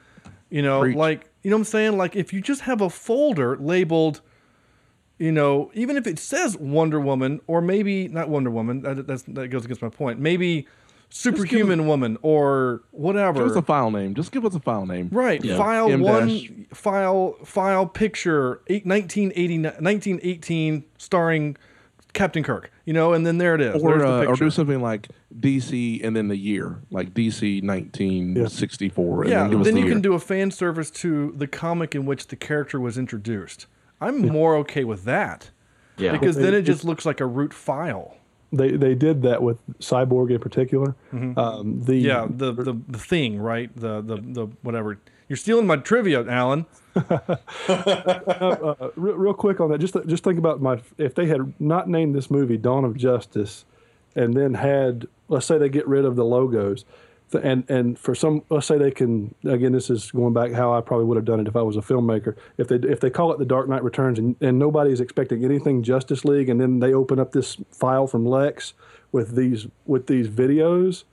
you know, Preach. like, you know what I'm saying? Like, if you just have a folder labeled, you know, even if it says Wonder Woman, or maybe not Wonder Woman, that, that's, that goes against my point. Maybe Superhuman Woman or whatever. Give us a file name. Just give us a file name. Right. Yeah. File M one, dash. file, file picture, eight, 1980, 1918, starring Captain Kirk, you know, and then there it is. Or, There's the uh, or picture. do something like DC and then the year, like DC 1964. And yeah, then, give us then the you year. can do a fan service to the comic in which the character was introduced. I'm more okay with that Yeah. because then it It's- just looks like a root file. They they did that with Cyborg in particular. Um, the Yeah, the, the the thing, right? The the the whatever. You're stealing my trivia, Alan. uh, real, real quick on that, just just think about my if they had not named this movie Dawn of Justice, and then had let's say they get rid of the logos, th- and and for some, let's say they can. Again, this is going back how I probably would have done it if I was a filmmaker. If they if they call it the Dark Knight Returns and and nobody is expecting anything Justice League, and then they open up this file from Lex with these with these videos.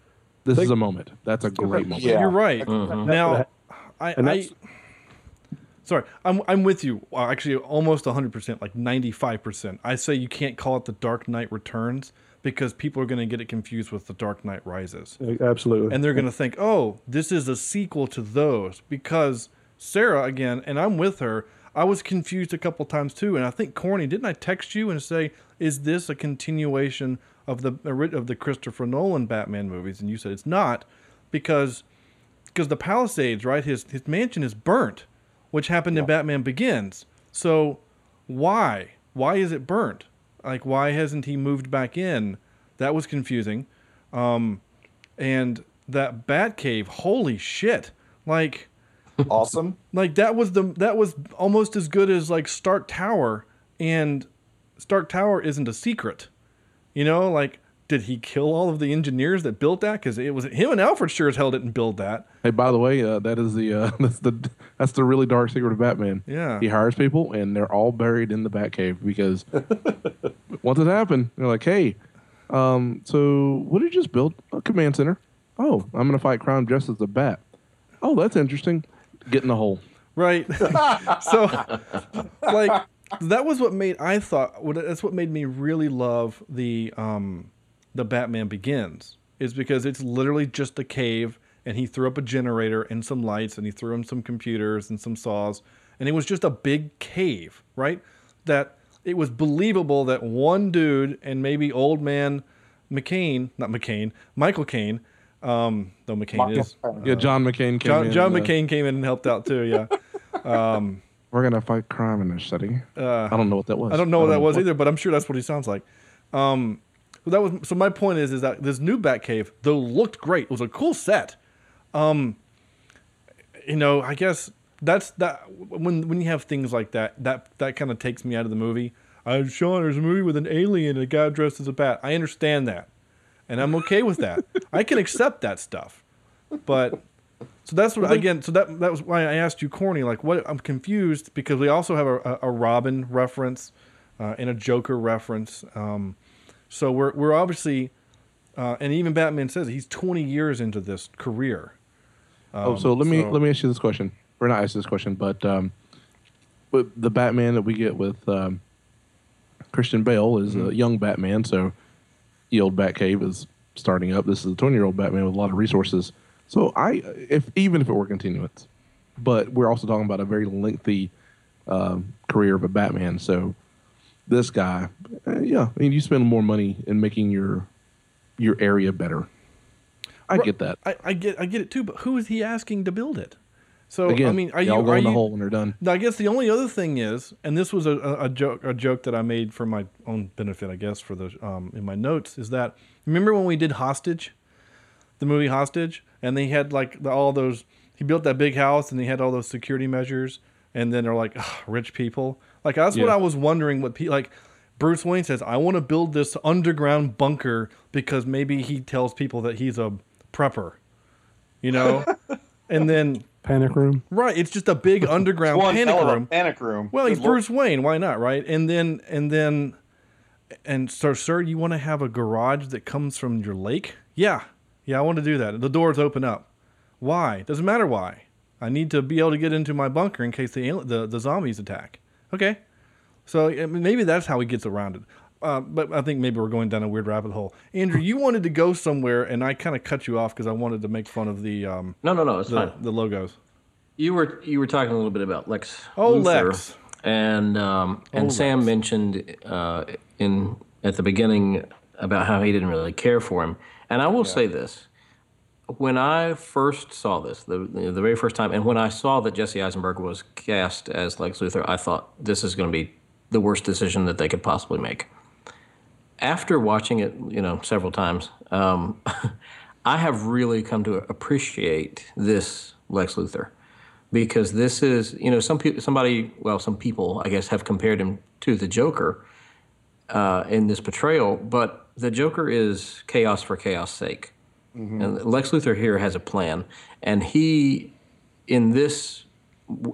This They- is a moment. That's a great moment. Yeah. You're right. Mm-hmm. Now, I, And I sorry, I'm I'm with you. Actually, almost 100, percent like 95 percent. I say you can't call it the Dark Knight Returns because people are going to get it confused with the Dark Knight Rises, Absolutely. and they're going to think, oh, this is a sequel to those because Sarah again, and I'm with her. I was confused a couple times too, and I think corny. Didn't I text you and say, "Is this a continuation of the uh, of the Christopher Nolan Batman movies?" And you said it's not, because because the Palisades, right? His his mansion is burnt, which happened in Batman Begins. So why why is it burnt? Like why hasn't he moved back in? That was confusing. Um, and that Batcave, holy shit! Like Awesome. like that was the that was almost as good as like Stark Tower, and Stark Tower isn't a secret. You know, like did he kill all of the engineers that built that? Because it was him and Alfred sure as hell didn't build that. Hey, by the way, uh, that is the uh, that's the that's the really dark secret of Batman. Yeah. he hires people, and they're all buried in the Batcave because once it happened, they're like, "Hey, um, so what did you just build? A command center? Oh, I'm gonna fight crime just as a bat. Oh, that's interesting. Get in the hole. Right. so, like, that was what made I thought. what- That's what made me really love the um, the Batman Begins is because it's literally just a cave, and he threw up a generator and some lights, and he threw in some computers and some saws, and it was just a big cave, right? That it was believable that one dude and maybe old man McCain, not McCain, Michael Caine, um, though McCain is. Yeah, John McCain came John, in. John uh, McCain came in and helped out too. Yeah. We're gonna fight crime in this city. I don't know what that was. Uh, I don't know what that was either, but I'm sure that's what he sounds like. Um, so that was so. My point is, is that this new Batcave though looked great. It was a cool set. Um, you know, I guess that's that when when you have things like that, that that kind of takes me out of the movie. I uh, Sean, there's a movie with an alien and a guy dressed as a bat. I understand that, and I'm okay with that. I can accept that stuff, but so that's what again. So that that was why I asked you, corny. Like, what? I'm confused because we also have a, a, Robin reference uh, and a Joker reference. Um, so we're we're obviously, uh, and even Batman says he's 20 years into this career. oh, so let me so- let me ask you this question. Or not ask this question, but um, with the Batman that we get with um, Christian Bale is Mm-hmm. a young Batman, so the old Batcave is starting up. This is a 20 year old Batman with a lot of resources. So I, if even if it were continuance, but we're also talking about a very lengthy um, career of a Batman. So this guy, uh, yeah, I mean, you spend more money in making your your area better. I get that. I, I get I get it too, but who is he asking to build it? So Again, I mean, are you all go are in the you, hole when they're done. I guess the only other thing is, and this was a, a, a joke a joke that I made for my own benefit, I guess, for the um, in my notes, is that remember when we did Hostage, the movie Hostage, and they had like the, all those. He built that big house, and they had all those security measures, and then they're like rich people. Like that's what I was wondering. What pe- like Bruce Wayne says, I want to build this underground bunker because maybe he tells people that he's a prepper, you know, and then. Panic room. Right, it's just a big underground One panic hell of a room. panic room. Well, he's Good lord. Bruce Wayne. Why not? Right? And then and then and so, sir, you want to have a garage that comes from your lake? Yeah, yeah, I want to do that. The doors open up. Why? Doesn't matter why. I need to be able to get into my bunker in case the the, the zombies attack. Okay, so I mean, maybe that's how he gets around it. Uh, but I think maybe we're going down a weird rabbit hole. Andrew, you wanted to go somewhere, and I kind of cut you off because I wanted to make fun of the um, No, no, no, it's the, fine. the logos. You were you were talking a little bit about Lex. Oh, Luthor, Lex. And um, and Oh, Sam Lex. mentioned uh, in at the beginning about how he didn't really care for him. And I will say this: when I first saw this, the the very first time, and when I saw that Jesse Eisenberg was cast as Lex Luthor, I thought this is going to be the worst decision that they could possibly make. After watching it, you know, several times, um, I have really come to appreciate this Lex Luthor because this is, you know, some somebody, well, some people, I guess, have compared him to the Joker uh, in this portrayal, but the Joker is chaos for chaos sake. And Lex Luthor here has a plan, and he, in this,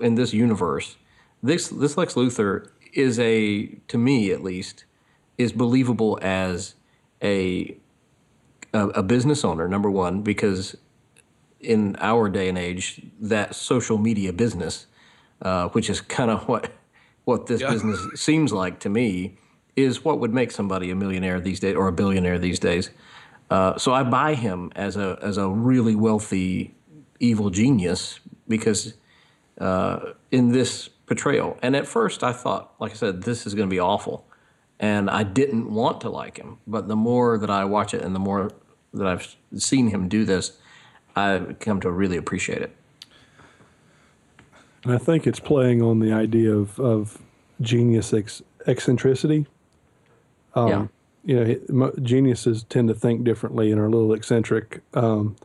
in this universe, this this Lex Luthor is a, to me at least, is believable as a a, a business owner. Number one, because in our day and age, that social media business, uh, which is kind of what what this business seems like to me, is what would make somebody a millionaire these days or a billionaire these days. Uh, so I buy him as a as a really wealthy evil genius because uh, in this portrayal. And at first, I thought, like I said, this is going to be awful, and I didn't want to like him. But the more that I watch it, and the more that I've seen him do this, I've come to really appreciate it. And I think it's playing on the idea of, of genius ex- eccentricity. Um, Yeah. You know, geniuses tend to think differently and are a little eccentric. Um,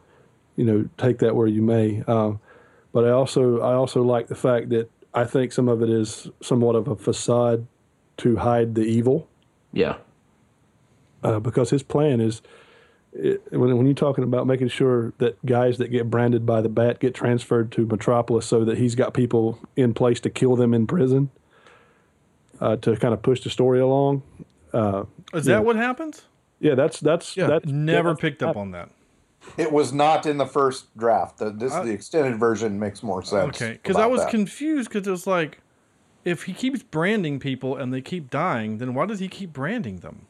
you know, take that where you may. Um, but I also I also like the fact that I think some of it is somewhat of a facade to hide the evil. Yeah. Uh, because his plan is it, when, when you're talking about making sure that guys that get branded by the bat get transferred to Metropolis so that he's got people in place to kill them in prison uh, to kind of push the story along. Uh, Is yeah. that what happens? Yeah, that's that's that's Never that's- picked up on that. It was not in the first draft. The, this I- the extended version makes more sense. Okay, because I was that. confused because it was like, if he keeps branding people and they keep dying, then why does he keep branding them?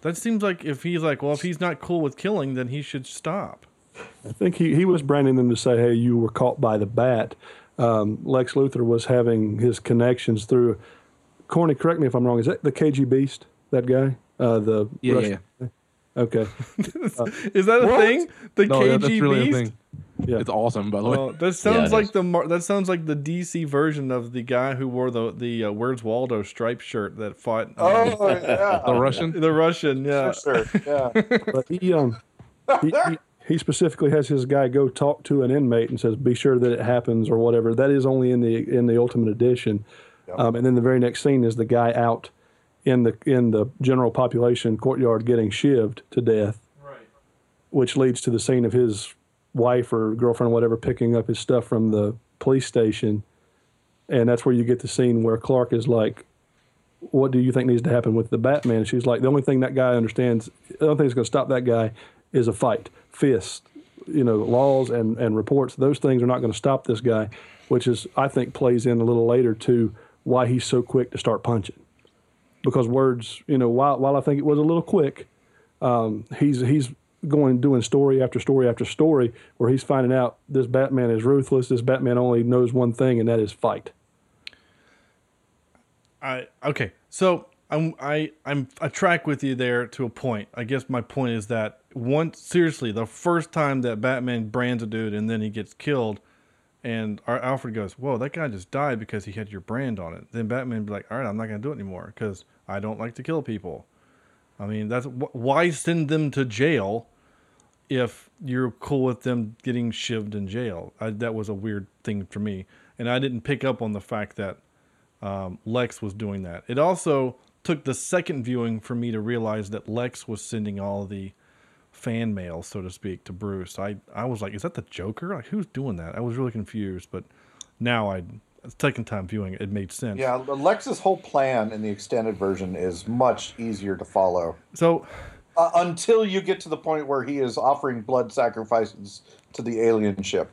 That seems like if he's like, well, if he's not cool with killing, then he should stop. I think he, he was branding them to say, hey, you were caught by the bat. Um, Lex Luthor was having his connections through. Corny, correct me if I'm wrong. Is that the KG Beast? That guy? Uh, the Yeah, Russian- Okay. Is that a What? thing? The No, KG yeah, that's really a Beast? thing. Yeah. It's awesome, by the way. That sounds it like is. the Mar- that sounds like the DC version of the guy who wore the the uh, Where's Waldo striped shirt that fought. um, Oh yeah, the Russian. the Russian, yeah. sure. Yeah. but he um he, he, he specifically has his guy go talk to an inmate and says be sure that it happens or whatever that is only in the in the ultimate edition um, and then the very next scene is the guy out in the in the general population courtyard getting shivved to death which leads to the scene of his wife or girlfriend or whatever picking up his stuff from the police station and that's where you get the scene where clark is like what do you think needs to happen with the Batman? And she's like, the only thing that guy understands, the only thing that's going to stop that guy is a fight, fist, you know, laws and, and reports. Those things are not going to stop this guy, which is, I think, plays in a little later to why he's so quick to start punching. Because words, you know, while, while I think it was a little quick, um, he's he's going doing story after story after story where he's finding out this Batman is ruthless. This Batman only knows one thing, and that is fight. I okay. So I'm I I'm I track with you there to a point. I guess my point is that once seriously, the first time that Batman brands a dude and then he gets killed, and Alfred goes, "Whoa, that guy just died because he had your brand on it." Then Batman be like, "All right, I'm not gonna do it anymore because I don't like to kill people." I mean, that's wh- why send them to jail if you're cool with them getting shivved in jail. I, that was a weird thing for me, and I didn't pick up on the fact that um, Lex was doing that. It also took the second viewing for me to realize that Lex was sending all the fan mail, so to speak, to Bruce. I, I was like, is that the Joker? Like, who's doing that? I was really confused, but now I, second time viewing it, it made sense. Yeah, Lex's whole plan in the extended version is much easier to follow. So Uh, until you get to the point where he is offering blood sacrifices to the alien ship.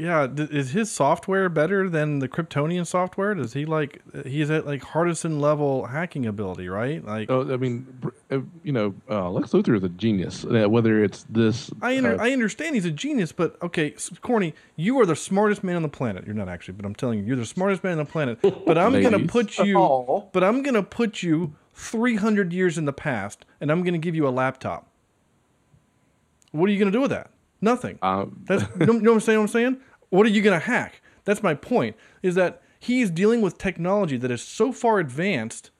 Yeah, d- is his software better than the Kryptonian software? Does he like he's at like hardison level hacking ability, right? Like Oh, I mean, uh, you know, uh, Lex Luthor is a genius. Uh, whether it's this, I under, uh, I understand he's a genius, but okay, Corny, you are the smartest man on the planet. You're not actually, but I'm telling you, you're the smartest man on the planet. But I'm gonna put you, but I'm gonna put you 300 years in the past, and I'm gonna give you a laptop. What are you gonna do with that? Nothing. um, That's you know, you know what I'm saying? What I'm saying. What are you gonna hack? That's my point. Is that he's dealing with technology that is so far advanced.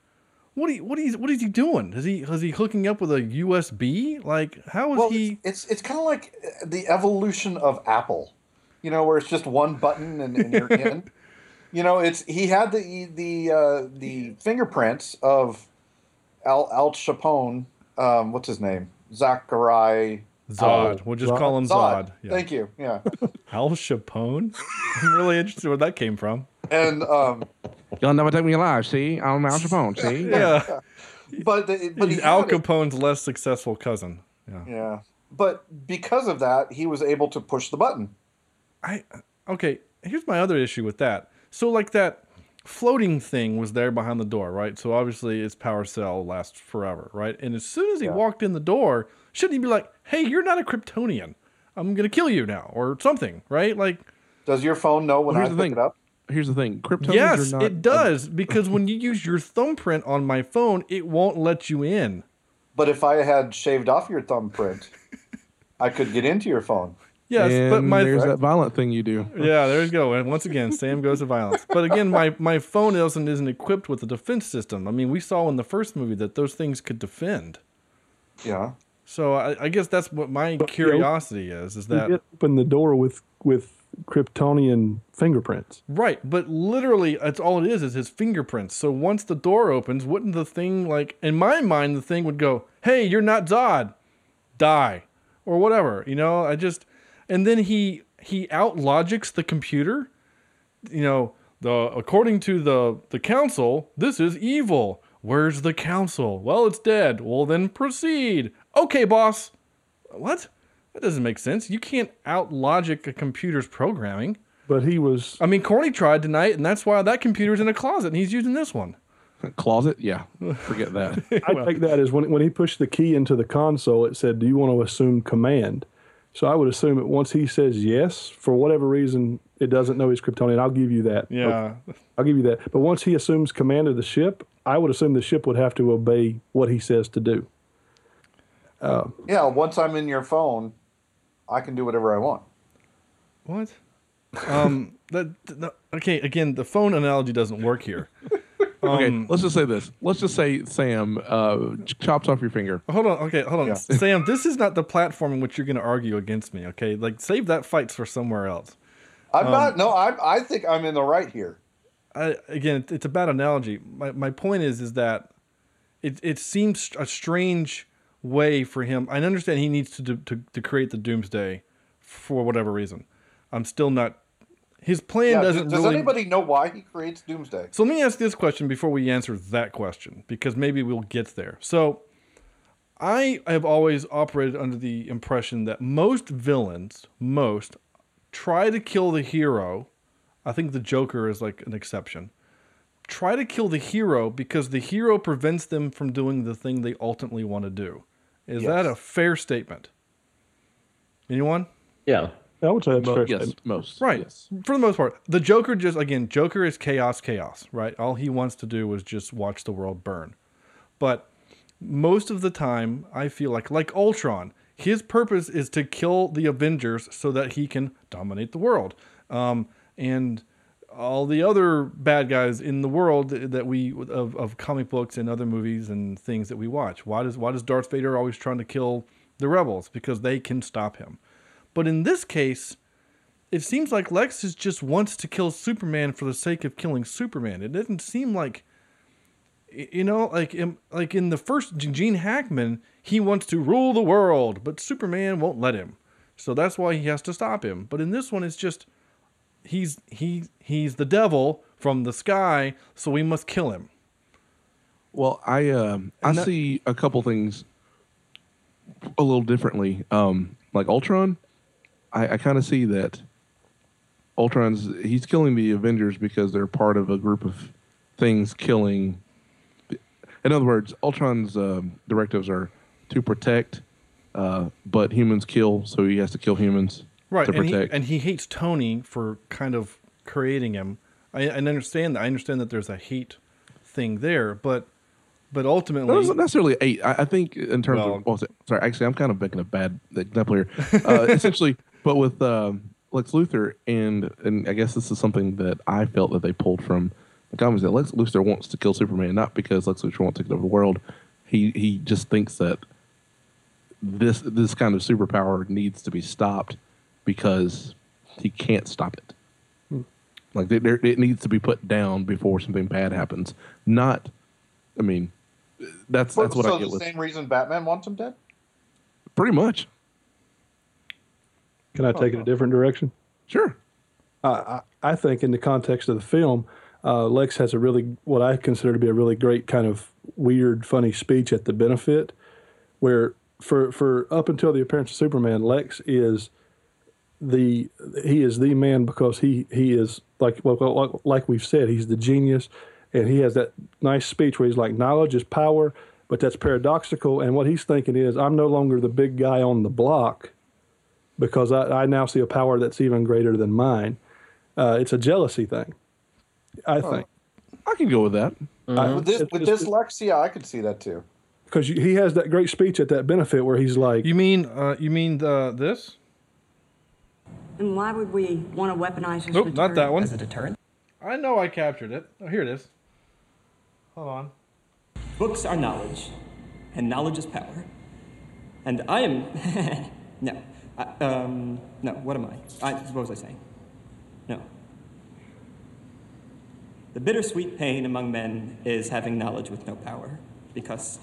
What what is what is he doing? Is he is he hooking up with a USB? Like how is Well, he? it's it's kind of like uh, the evolution of Apple, you know, where it's just one button and, and you're in. You know, it's he had the the uh, the fingerprints of Al Al Capone. Um, what's his name? Zachary Zod. we'll just Zod. call him Zod. Zod. Yeah. Thank you. Yeah. Al Capone. I'm really interested where that came from. And um, You'll never take me alive. See, I'm Al Capone. See, Yeah, but the, but he's he Al had it- Capone's less successful cousin. Yeah. Yeah. But because of that, he was able to push the button. I okay. Here's my other issue with that. So like that floating thing was there behind the door, right? So obviously its power cell lasts forever, right? And as soon as he walked in the door, shouldn't he be like, "Hey, you're not a Kryptonian. I'm gonna kill you now," or something, right? Like, Does your phone know when Well, I here's pick thing. it up? here's the thing. Kryptonians yes, are not. it does because when you use your thumbprint on my phone, it won't let you in. But if I had shaved off your thumbprint, I could get into your phone. Yes, and but my there's that violent thing you do. Yeah, there you go. And once again, Sam goes to violence. But again, my, my phone isn't isn't equipped with a defense system. I mean, we saw in the first movie that those things could defend. Yeah. So I, I guess that's what my curiosity is. Is You that open the door with with Kryptonian fingerprints. right? But literally, that's all it is. Is his fingerprints. So once the door opens, wouldn't the thing like in my mind the thing would go, "Hey, you're not Zod, die," or whatever. You know, I just and then he he out logics the computer. you know, the according to the the council, this is evil. Where's the council? Well, it's dead. Well, then proceed. Okay, boss. What? That doesn't make sense. You can't out logic a computer's programming. But he was I mean, Corny tried tonight, and that's why that computer's in a closet, and he's using this one. Closet? Yeah. Forget that. I take that as when when he pushed the key into the console, it said, "Do you want to assume command?" So I would assume that once he says yes, for whatever reason, it doesn't know he's Kryptonian. I'll give you that. Yeah. I'll give you that. But once he assumes command of the ship, I would assume the ship would have to obey what he says to do. Yeah. Once I'm in your phone, I can do whatever I want. What? Um. that, that- okay. Again, the phone analogy doesn't work here. Okay, Um, let's just say this. Let's just say Sam uh, ch- chops off your finger. Hold on. Okay, hold on. Sam, this is not the platform in which you're going to argue against me. Okay, like save that fight for somewhere else. I'm Um, not. No, I I think I'm in the right here. I, again, it's a bad analogy. My my point is is that it it seems a strange way for him. I understand he needs to to to create the doomsday for whatever reason. I'm still not. His plan Yeah. doesn't does really. anybody know why he creates Doomsday? So let me ask this question before we answer that question, because maybe we'll get there. So, I have always operated under the impression that most villains, most, try to kill the hero. I think the Joker is like an exception. Try to kill the hero because the hero prevents them from doing the thing they ultimately want to do. Is that a fair statement? Anyone? Yeah. I would say that's fair. yes, statement. most. Right. Yes. For the most part. The Joker just again, Joker is chaos, chaos, right? All he wants to do is just watch the world burn. But most of the time, I feel like like Ultron, his purpose is to kill the Avengers so that he can dominate the world. Um, and all the other bad guys in the world that we of, of comic books and other movies and things that we watch. Why does why does Darth Vader always trying to kill the rebels? Because they can stop him. But in this case, it seems like Lex is just wants to kill Superman for the sake of killing Superman. It doesn't seem like, you know, like in, like in the first Gene Hackman, he wants to rule the world, but Superman won't let him. So that's why he has to stop him. But in this one, it's just he's he he's the devil from the sky, so we must kill him. Well, I um, I that- see a couple things a little differently. Um, like Ultron, I, I kind of see that Ultron's he's killing the Avengers because they're part of a group of things killing. In other words, Ultron's um, directives are to protect, uh, but humans kill, so he has to kill humans right to and he, and he hates tony for kind of creating him I, I understand that i understand that there's a hate thing there but but ultimately That wasn't necessarily eight. I, I think in terms Well- of well, sorry, actually, I'm kind of making a bad example here. Uh, essentially, but with um, Lex Luthor, and and I guess this is something that I felt that they pulled from the comics that Lex Luthor wants to kill Superman, not because Lex Luthor wants to take over the world. He he just thinks that this this kind of superpower needs to be stopped because he can't stop it. Like there, there- it needs to be put down before something bad happens. Not, I mean, that's that's what so I get So the with same reason Batman wants him dead. pretty much. Can I take it a different direction? Sure. I, I think in the context of the film, uh, Lex has a really what I consider to be a really great kind of weird, funny speech at the benefit, where for for up until the appearance of Superman, Lex is the he is the man because he he is like well, like, like we've said he's the genius, and he has that nice speech where he's like knowledge is power, but that's paradoxical, and what he's thinking is I'm no longer the big guy on the block because I, I now see a power that's even greater than mine. Uh, it's a jealousy thing, I think. I can go with that. I- With this, with this Lex, yeah, I could see that too. because he has that great speech at that benefit where he's like, You mean uh, you mean the this? And why would we want to weaponize this Nope, not deterrent? that one. As a deterrent? I know I captured it. Oh, here it is. Hold on. Books are knowledge, and knowledge is power. And I am. no. I, um, no, what am I? I? What was I saying? No. The bittersweet pain among men is having knowledge with no power, because.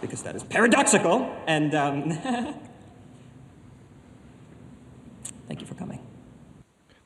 because that is paradoxical, and, um. Thank you for coming.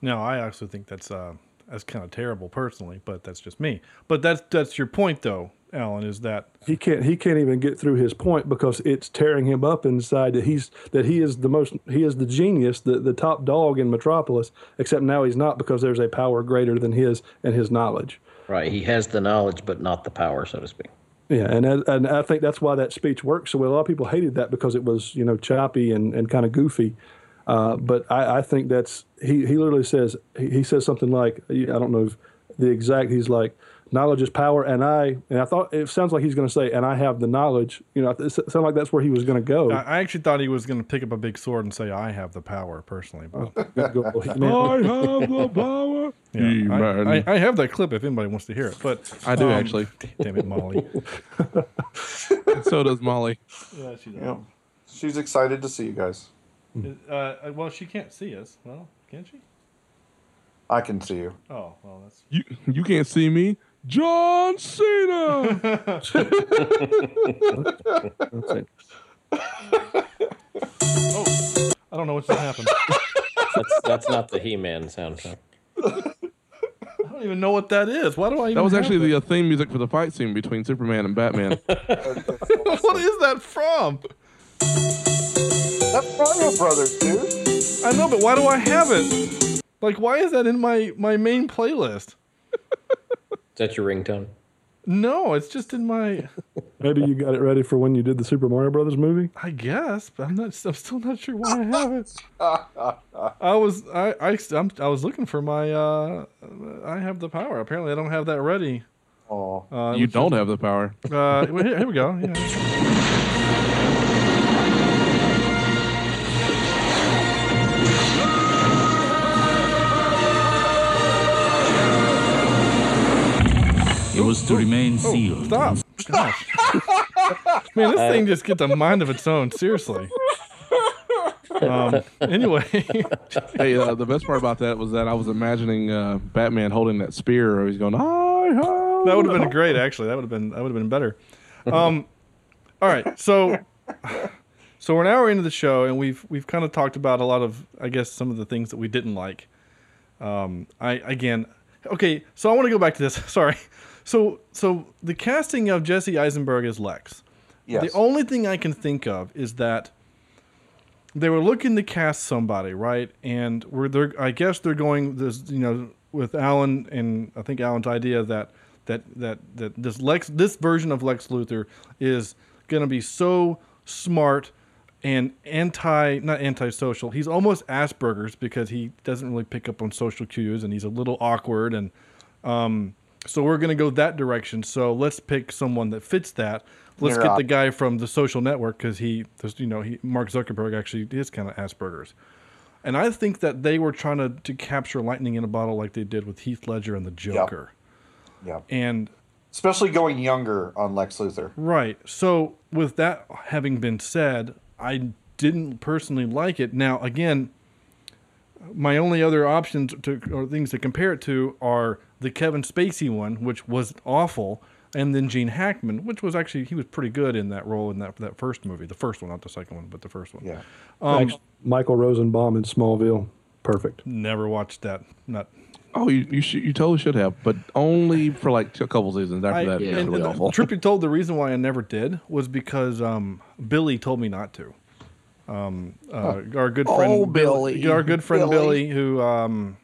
No, I also think that's uh, that's kind of terrible personally, but that's just me. But that's that's your point though, Alan, is that he can't he can't even get through his point because it's tearing him up inside that he's that he is the most he is the genius the the top dog in Metropolis except now he's not because there's a power greater than his and his knowledge Right. He has the knowledge, but not the power, so to speak. yeah and and I think that's why that speech works so well a lot of people hated that because it was you know choppy and and kind of goofy uh, but I, I think that's he he literally says he, he says something like I don't know if the exact he's like knowledge is power and I and I thought it sounds like he's going to say and I have the knowledge you know it sounded like that's where he was going to go I I actually thought he was going to pick up a big sword and say, "I have the power," personally. But I have the power. yeah, I, I, I have that clip if anybody wants to hear it. But I do um, actually. Damn it, Molly. so does Molly. Yeah, she does. Yeah. She's excited to see you guys. Uh, well, she can't see us. Well, can she? I can see you. Oh, well, that's. You you can't see me, John Cena. Oh, I don't know what just happened. That's that's not the He-Man soundtrack. I don't even know what that is. Why do I? Even that was actually it? the uh, theme music for the fight scene between Superman and Batman. what is that from? That's Mario Brothers, dude. I know, but why do I have it? Like, why is that in my my main playlist? Is that your ringtone? No, it's just in my. maybe you got it ready for when you did the Super Mario Brothers movie I guess, but I'm not. I'm still not sure why I have it. I was I I I'm, I was looking for my. uh I have the power. Apparently, I don't have that ready. Oh, Uh, you don't have the power. Uh, well, here, here we go. Yeah. was to remain Oh, sealed. stop! Gosh. Man, this thing just gets a mind of its own. Seriously. Um. Anyway. hey, uh, the best part about that was that I was imagining uh, Batman holding that spear, or he's going, "I have." That would have been great, actually. That would have been that would have been better. Um, all right, so so we're an hour into the show, and we've we've kind of talked about a lot of, I guess, some of the things that we didn't like. Um, I again, okay, so I want to go back to this. Sorry. So so the casting of Jesse Eisenberg as Lex. Yes. The only thing I can think of is that they were looking to cast somebody, right? And we're they're I guess they're going this you know with Alan and I think Alan's idea that that that that this Lex this version of Lex Luthor is going to be so smart and anti not antisocial. He's almost Asperger's because he doesn't really pick up on social cues and he's a little awkward and um so we're going to go that direction. So let's pick someone that fits that. Let's You're get up. the guy from the social network because he, you know, he Mark Zuckerberg actually is kind of Asperger's, and I think that they were trying to to capture lightning in a bottle like they did with Heath Ledger and the Joker, yeah. and Especially going younger on Lex Luthor. Right. So, with that having been said, I didn't personally like it. Now, again, my only other options to or things to compare it to are the Kevin Spacey one, which was awful, and then Gene Hackman, which was actually he was pretty good in that role in that that first movie, the first one, not the second one, but the first one. Yeah. Um, Michael Rosenbaum in Smallville, perfect. never watched that. Not Oh, you you, should, you totally should have, but only for like a couple seasons. After I, that, it's really and awful. Trippy told the reason why I never did was because um, Billy told me not to. Um, uh, our good friend Oh, Bill- Billy. our good friend Billy. Billy, who um,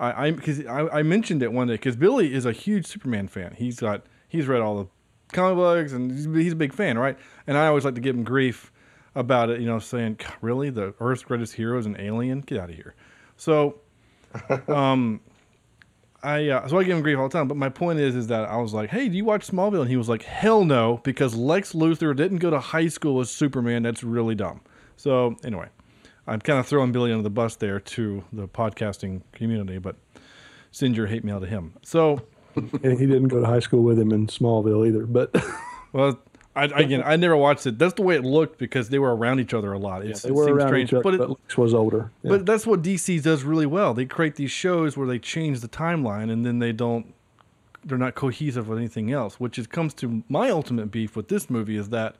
I I because I, I mentioned it one day because Billy is a huge Superman fan. He's got he's read all the comic books and he's, he's a big fan, right? And I always like to give him grief about it, you know, saying, "Really, the Earth's greatest hero is an alien? Get out of here." So, um, I uh, so I give him grief all the time. But my point is, is that I was like, "Hey, do you watch Smallville?" And he was like, "Hell no," because Lex Luthor didn't go to high school with Superman. That's really dumb. So anyway, I'm kind of throwing Billy under the bus there to the podcasting community, but send your hate mail to him. So, and he didn't go to high school with him in Smallville either. But well, I, again, I never watched it. That's the way it looked because they were around each other a lot. It's, they it were seems around strange, each other, but but, it, Lex was older. Yeah. But that's what DC does really well. They create these shows where they change the timeline and then they don't they're not cohesive with anything else, which is comes to my ultimate beef with this movie is that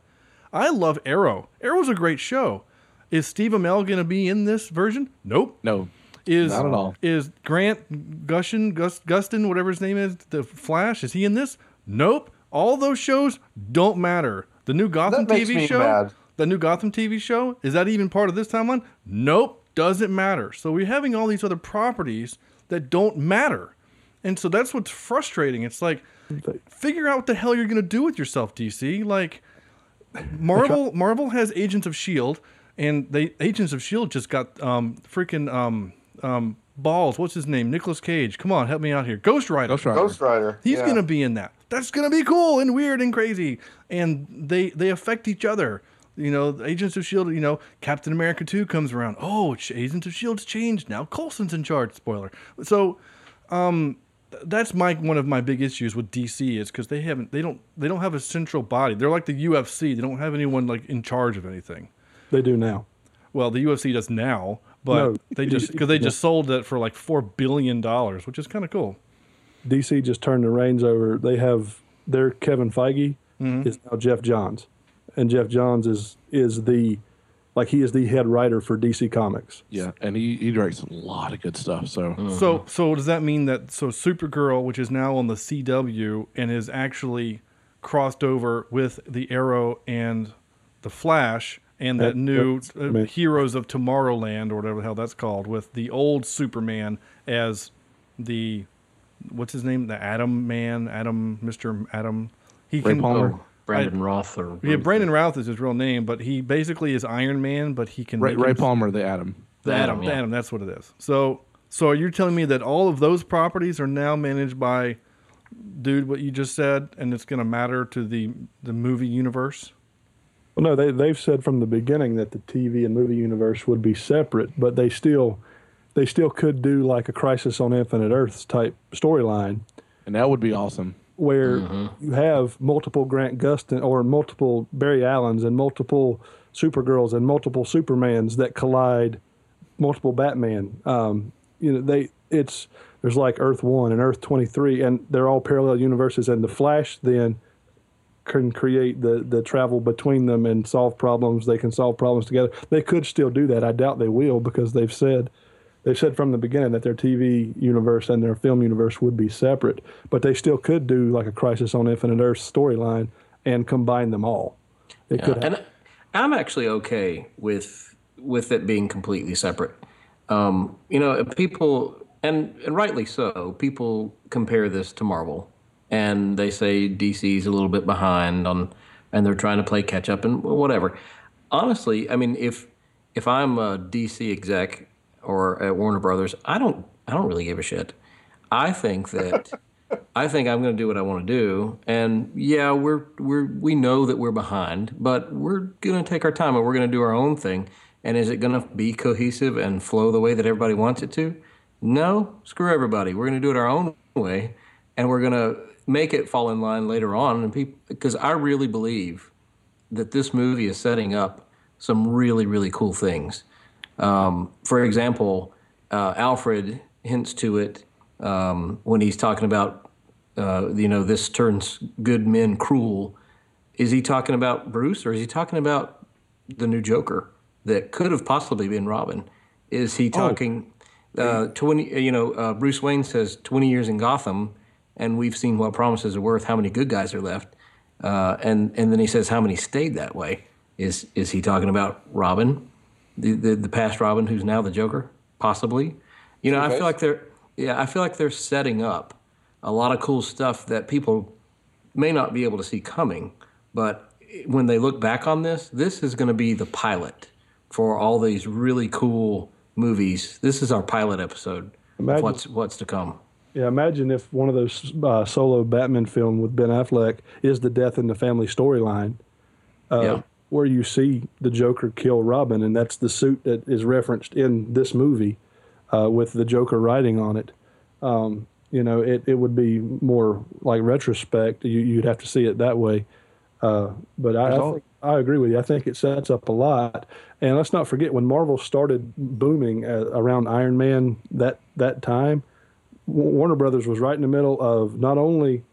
I love Arrow. Arrow's a great show. Is Steve Amell going to be in this version? Nope. No. Is Not at all. Is Grant Gushin Gus, Gustin whatever his name is, the Flash, is he in this? Nope. All those shows don't matter. The new Gotham That makes TV me show, mad. the new Gotham TV show, is that even part of this timeline? Nope, doesn't matter. So we're having all these other properties that don't matter. And so that's what's frustrating. It's like figure out what the hell you're going to do with yourself, DC. Like Marvel Marvel has Agents of Shield and the Agents of Shield just got um freaking um um balls. What's his name? Nicolas Cage. Come on, help me out here. Ghost Rider. Ghost Rider. Ghost Rider. He's yeah. gonna be in that. That's gonna be cool and weird and crazy. And they they affect each other. You know, Agents of Shield. You know, Captain America two comes around. Oh, Agents of Shield's changed now. Coulson's in charge. Spoiler. So, um, that's my one of my big issues with DC is because they haven't they don't they don't have a central body. They're like the UFC. They don't have anyone like in charge of anything. They do now. Well, the UFC does now, but No, they just because they no. just sold it for like four billion dollars, which is kind of cool. DC just turned the reins over. They have their Kevin Feige Mm-hmm. is now Geoff Johns, and Geoff Johns is is the like he is the head writer for DC Comics. Yeah, and he, he directs a lot of good stuff. So So, so does that mean that so Supergirl, which is now on the CW and is actually crossed over with the Arrow and the Flash and that That- new uh, Heroes of Tomorrowland or whatever the hell that's called, with the old Superman as the what's his name, the Atom Man, Adam, Mister Adam. He Ray can Palmer? Oh, Brandon Routh or yeah, Brandon Routh is his real name, but he basically is Iron Man, but he can Ray, make Ray him- Palmer, the Atom. the The Atom, Atom, the yeah. Atom, that's what it is. So, so are you telling me that all of those properties are now managed by, dude, what you just said, and it's going to matter to the the movie universe? Well, no, they they've said from the beginning that the TV and movie universe would be separate, but they still they still could do like a Crisis on Infinite Earths type storyline And that would be awesome. where Mm-hmm. you have multiple Grant Gustin or multiple Barry Allens and multiple Supergirls and multiple Supermans that collide, multiple Batman. Um, you know, they it's there's like Earth One and Earth Twenty Three, and they're all parallel universes. And the Flash then can create the the travel between them and solve problems. They can solve problems together. They could still do that. I doubt they will because they've said they've said from the beginning that their TV universe and their film universe would be separate, but they still could do like a Crisis on Infinite Earth storyline and combine them all. They Yeah, could. and I'm actually okay with with it being completely separate. Um, you know, people and and rightly so. People compare this to Marvel, and they say DC's a little bit behind on, and they're trying to play catch up and whatever. Honestly, I mean, if if I'm a DC exec or at Warner Brothers, I don't I don't really give a shit. I think that I think I'm going to do what I want to do, and yeah, we're we're we know that we're behind, but we're going to take our time and we're going to do our own thing. And is it going to be cohesive and flow the way that everybody wants it to? No, screw everybody. We're going to do it our own way, and we're going to make it fall in line later on. And people, because I really believe that this movie is setting up some really really cool things. Um, for example, uh, Alfred hints to it um, when he's talking about uh, you know, this turns good men cruel. Is he talking about Bruce or is he talking about the new Joker that could have possibly been Robin? Is he talking uh, 20, you know, uh, Bruce Wayne says 20 years in Gotham and we've seen what promises are worth, how many good guys are left. Uh, and, and then he says how many stayed that way. Is, is he talking about Robin, the, the, the past Robin who's now the Joker? Possibly. You know, I feel like they're, yeah, I feel like they're setting up a lot of cool stuff that people may not be able to see coming. But when they look back on this, this is going to be the pilot for all these really cool movies. This is our pilot episode Imagine- what's what's to come. Yeah, imagine if one of those uh, solo Batman film with Ben Affleck is the death in the family storyline, uh, Yeah. where you see the Joker kill Robin, and that's the suit that is referenced in this movie uh, with the Joker writing on it. Um, you know, it, it would be more like retrospect. You, you'd have to see it that way. Uh, but I, I, think, I agree with you. I think it sets up a lot. And let's not forget when Marvel started booming uh, around Iron Man that that time, Warner Brothers was right in the middle of not only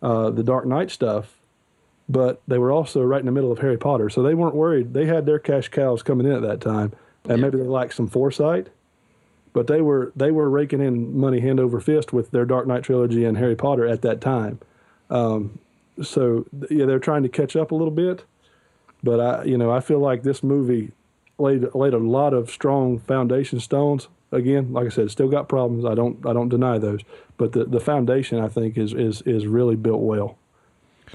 uh, the Dark Knight stuff, but they were also right in the middle of Harry Potter. So they weren't worried. They had their cash cows coming in at that time, and maybe they lacked some foresight. But they were they were raking in money hand over fist with their Dark Knight trilogy and Harry Potter at that time. Um, so yeah, they're trying to catch up a little bit. But I, you know, I feel like this movie laid laid a lot of strong foundation stones. Again, like I said, still got problems. I don't I don't deny those. But the, the foundation I think is is is really built well.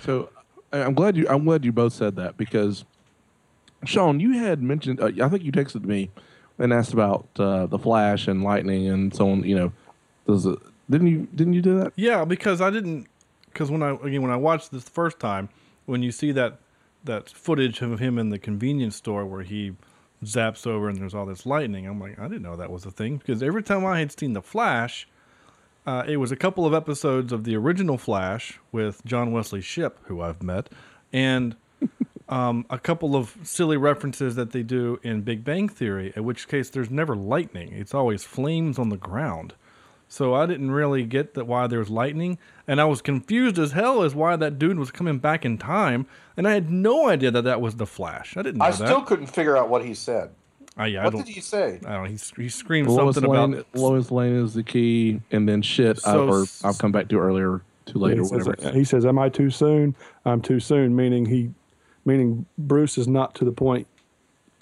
So I- I'm glad you I'm glad you both said that because Sean, you had mentioned uh, I think you texted me and asked about uh, the Flash and lightning and so on. You know, does it, didn't you didn't you do that? Yeah, because I didn't. Because when I again when I watched this the first time, when you see that that footage of him in the convenience store where he zaps over and there's all this lightning, I'm like, I didn't know that was a thing. Because every time I had seen the Flash, uh, it was a couple of episodes of the original Flash with John Wesley Shipp, who I've met, and um, a couple of silly references that they do in Big Bang Theory. In which case, there's never lightning; it's always flames on the ground. So I didn't really get that why there was lightning, and I was confused as hell as why that dude was coming back in time, and I had no idea that that was the Flash. I didn't know I that. still couldn't figure out what he said. I, yeah, I what don't, did he say? I don't know. He, he screamed Lois something Lane, about Lois Lane is the key, and then shit, I, So or s- I'll come back to earlier, too late, he or says, whatever. he says, "Am I too soon? I'm too soon." Meaning he, meaning Bruce is not to the point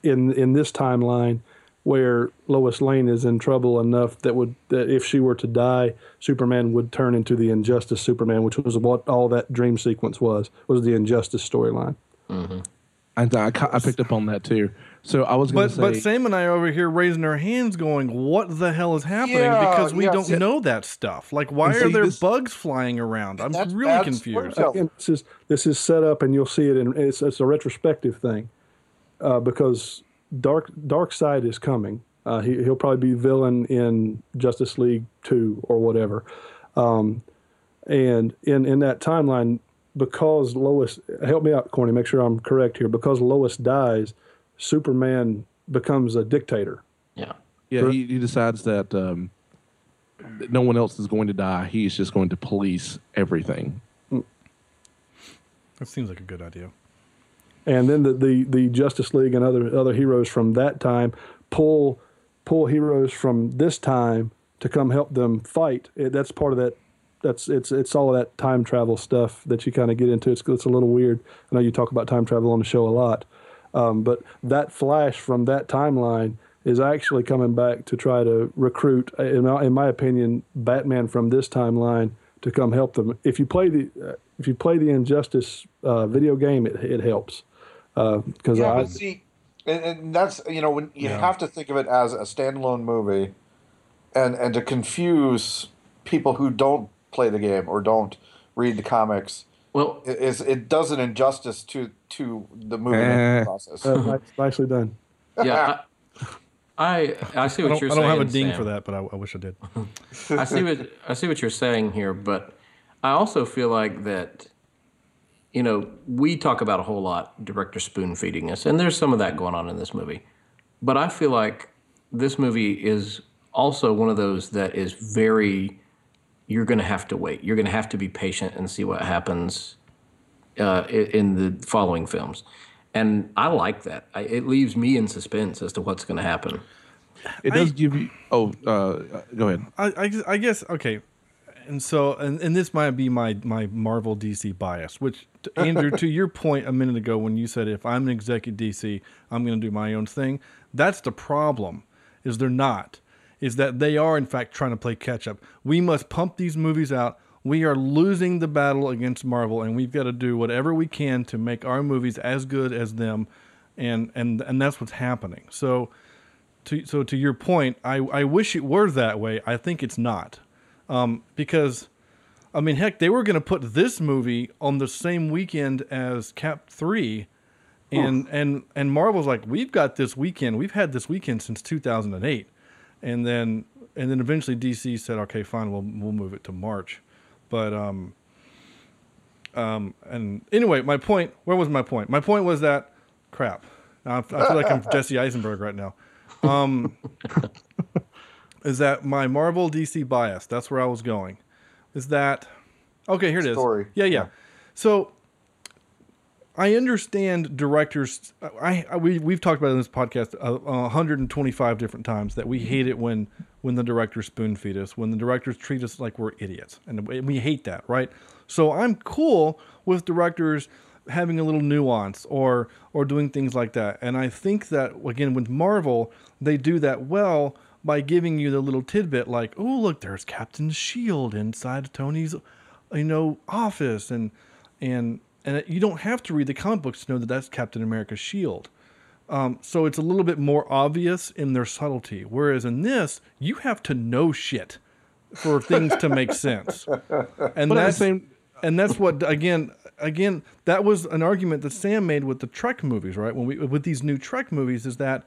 in in this timeline where Lois Lane is in trouble enough that would that if she were to die, Superman would turn into the Injustice Superman, which was what all that dream sequence was was the Injustice storyline. And I, I picked up on that too. So I was going But to but Sam and I are over here raising our hands, going, "What the hell is happening?" Yeah, because we yeah, don't see- know that stuff. Like, why And are there this- bugs flying around? I'm That's really bad confused. Again, this is this is set up, and you'll see it in it's, it's a retrospective thing, uh, because Dark Darkseid is coming. Uh, he he'll probably be villain in Justice League two or whatever, um, and in in that timeline, because Lois help me out, Corny, make sure I'm correct here. Because Lois dies, Superman becomes a dictator. Yeah. yeah, he, he decides that um, that no one else is going to die. He's just going to police everything. That seems like a good idea. And then the, the, the Justice League and other other heroes from that time pull pull heroes from this time to come help them fight. It, that's part of that. That's it's it's all of that time travel stuff that you kind of get into. It's it's a little weird. I know you talk about time travel on the show a lot, um, but that Flash from that timeline is actually coming back to try to recruit, in my, in my opinion, Batman from this timeline to come help them. If you play the uh, if you play the Injustice uh, video game, it it helps because Yeah, I but see, and, and that's you know when you Yeah. have to think of it as a standalone movie, and and to confuse people who don't play the game or don't read the comics, Well, it, is it does an injustice to to the movie Eh. process. uh, nicely done. yeah. I, I, I see what don't, you're saying. I don't have a ding Sam. for that, but I, I wish I did. I see what I see what you're saying here, but I also feel like that you know, we talk about a whole lot director spoon feeding us, and there's some of that going on in this movie. But I feel like this movie is also one of those that is very you're going to have to wait. You're going to have to be patient and see what happens uh, in the following films. And I like that. I, it leaves me in suspense as to what's going to happen. It does give you. Oh, uh, go ahead. I, I, I guess okay, and so and, and this might be my my Marvel DC bias, which Andrew, to your point a minute ago when you said if I'm an executive DC, I'm going to do my own thing. That's the problem, is they're not. Is that they are in fact trying to play catch up. We must pump these movies out. We are losing the battle against Marvel, and we've got to do whatever we can to make our movies as good as them, and and and that's what's happening. So to so to your point, I I wish it were that way. I think it's not, um, because, I mean, heck, they were going to put this movie on the same weekend as Cap Three, and and and Marvel's like, we've got this weekend. We've had this weekend since 2008, and then and then eventually DC said, okay, fine, we'll we'll move it to March, but um. Um, and anyway, my point. Where was my point? My point was that, crap. I I feel like I'm Jesse Eisenberg right now um, is that my Marvel DC bias? That's where I was going. Is that okay? Here it is. Story. Yeah, yeah. So I understand directors. I, I we we've talked about it in this podcast uh, 125 different times that we hate it when when the directors spoon feed us, when the directors treat us like we're idiots, and we we hate that, right? So I'm cool with directors having a little nuance or or doing things like that, and I think that again with Marvel they do that well by giving you the little tidbit like, oh look, there's Captain Shield inside Tony's, you know, office, and and and you don't have to read the comic books to know that that's Captain America's shield. Um, so it's a little bit more obvious in their subtlety. Whereas in this, you have to know shit for things to make sense. And But at the that's same- and that's what again again that was an argument that Sam made with the Trek movies, right? When we with these new Trek movies is that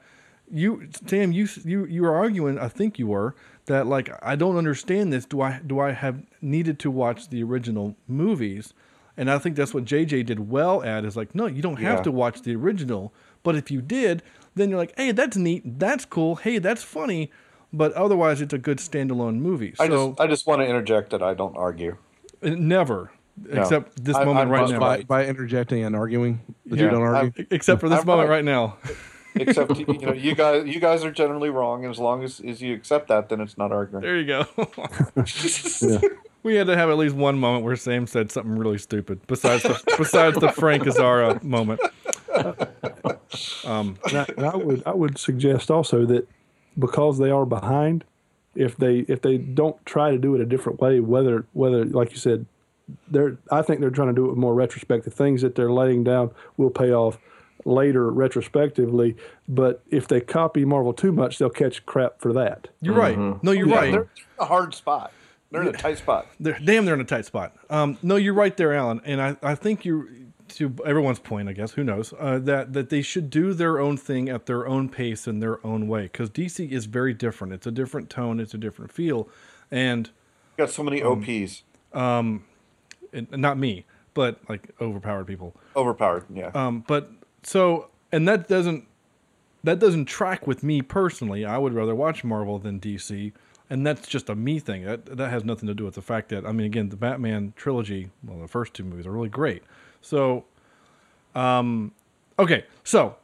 you Sam you you you were arguing, I think you were, that like I don't understand this. Do I do I have needed to watch the original movies? And I think that's what JJ did well at is like, no, you don't have Yeah. to watch the original. But if you did, then you're like, hey, that's neat, that's cool, hey, that's funny. But otherwise, it's a good standalone movie. I so just I just want to interject that I don't argue. uh, never, No. except this I- moment I'm right now. by, by interjecting and arguing that you don't argue. I'm- except for this I'm moment right. right now. Except you know you guys you guys are generally wrong, and as long as, as you accept that, then it's not arguing. There you go. We had to have at least one moment where Sam said something really stupid, besides the besides the Frank Azara moment. Um, And I, and I would I would suggest also that because they are behind, if they if they don't try to do it a different way, whether whether like you said, they're I think they're trying to do it with more retrospective things that they're laying down will pay off later retrospectively. But if they copy Marvel too much, they'll catch crap for that. You're right. No, you're Yeah, right. They're in a hard spot. They're in a tight spot. They're, damn, they're in a tight spot. Um, no, you're right there, Alan. And I, I think you, to everyone's point, I guess, who knows, uh, that, that they should do their own thing at their own pace in their own way. Because DC is very different. It's a different tone, it's a different feel. And Got so many OPs. um, and not me, but like overpowered people. Overpowered, yeah. Um, but so, and that doesn't that doesn't track with me personally. I would rather watch Marvel than DC, and that's just a me thing. That that has nothing to do with the fact that I mean, again, the Batman trilogy, well, the first two movies are really great. So, um, okay, so.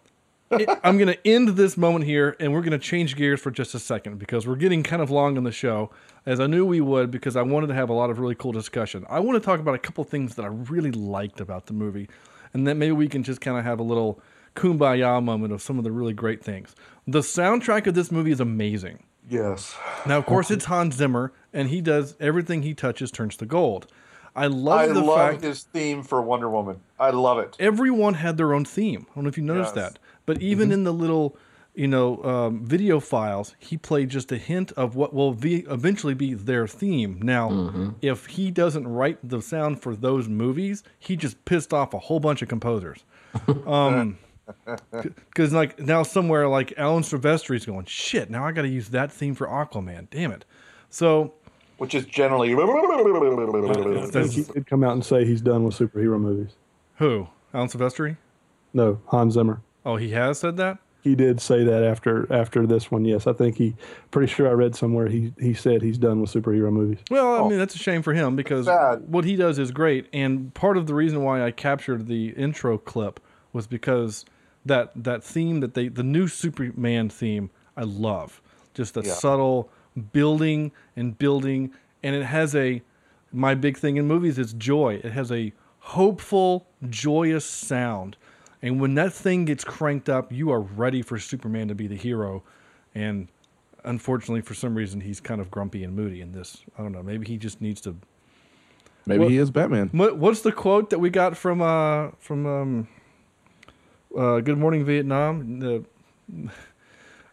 it- I'm going to end this moment here and we're going to change gears for just a second because we're getting kind of long on the show, as I knew we would because I wanted to have a lot of really cool discussion. I want to talk about a couple things that I really liked about the movie, and then maybe we can just kind of have a little kumbaya moment of some of the really great things. The soundtrack of this movie is amazing. Yes. Now, of course, it's Hans Zimmer, and he does everything he touches turns to gold. I love I the love fact his theme for Wonder Woman. I love it. everyone had their own theme. I don't know if you noticed Yes. that, but even mm-hmm. in the little, you know, um, video files, he played just a hint of what will be eventually be their theme. Now, if he doesn't write the sound for those movies, he just pissed off a whole bunch of composers. Um, because like now somewhere like Alan Silvestri's going, shit. Now I got to use that theme for Aquaman. Damn it. So Which is generally. He did come out and say he's done with superhero movies. who? Alan Silvestri? No, Hans Zimmer. Oh, he has said that. He did say that after after this one. Yes, I think he. Pretty sure I read somewhere he he said he's done with superhero movies. Well, Oh. I mean that's a shame for him because what he does is great, and part of the reason why I captured the intro clip was because that that theme that they the new Superman theme I love just the Yeah. subtle building and building, and it has a my big thing in movies is joy. It has a hopeful, joyous sound, and when that thing gets cranked up, you are ready for Superman to be the hero, and unfortunately, for some reason, he's kind of grumpy and moody in this. I don't know. Maybe he just needs to. Maybe What- he is Batman. What, what's the quote that we got from uh from um uh Good Morning Vietnam? The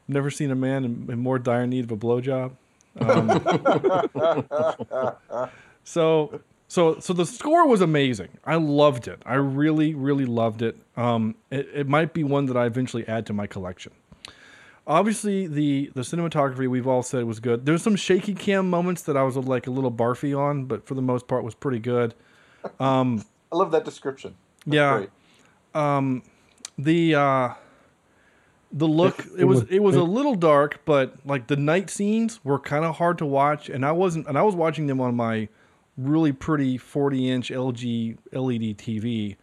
never seen a man in, in more dire need of a blowjob. Um, so so so the score was amazing. I loved it. I really really loved it. Um, it, it might be one that I eventually add to my collection. Obviously, the the cinematography we've all said was good. There's some shaky cam moments that I was like a little barfy on, but for the most part was pretty good. Um, I love that description. That's yeah. great. Um, the uh, the look It- it, it was was- it was a little dark, but like the night scenes were kind of hard to watch, and I wasn't and I was watching them on my really pretty 40 inch LG LED TV.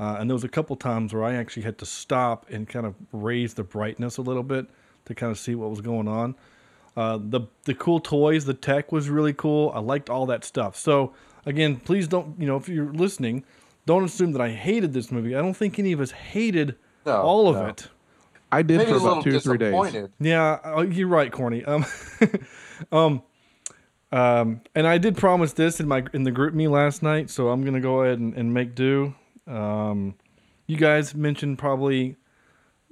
Uh, and there was a couple times where I actually had to stop and kind of raise the brightness a little bit to kind of see what was going on. Uh, the the cool toys, the tech was really cool. I liked all that stuff. So again, please don't you know if you're listening, don't assume that I hated this movie. I don't think any of us hated No, all of no. it. I did Maybe for about two or three days. Yeah, uh, you're right, Corny. Um, um, um, and I did promise this in my in the GroupMe last night, so I'm gonna go ahead and, and make do. Um, you guys mentioned probably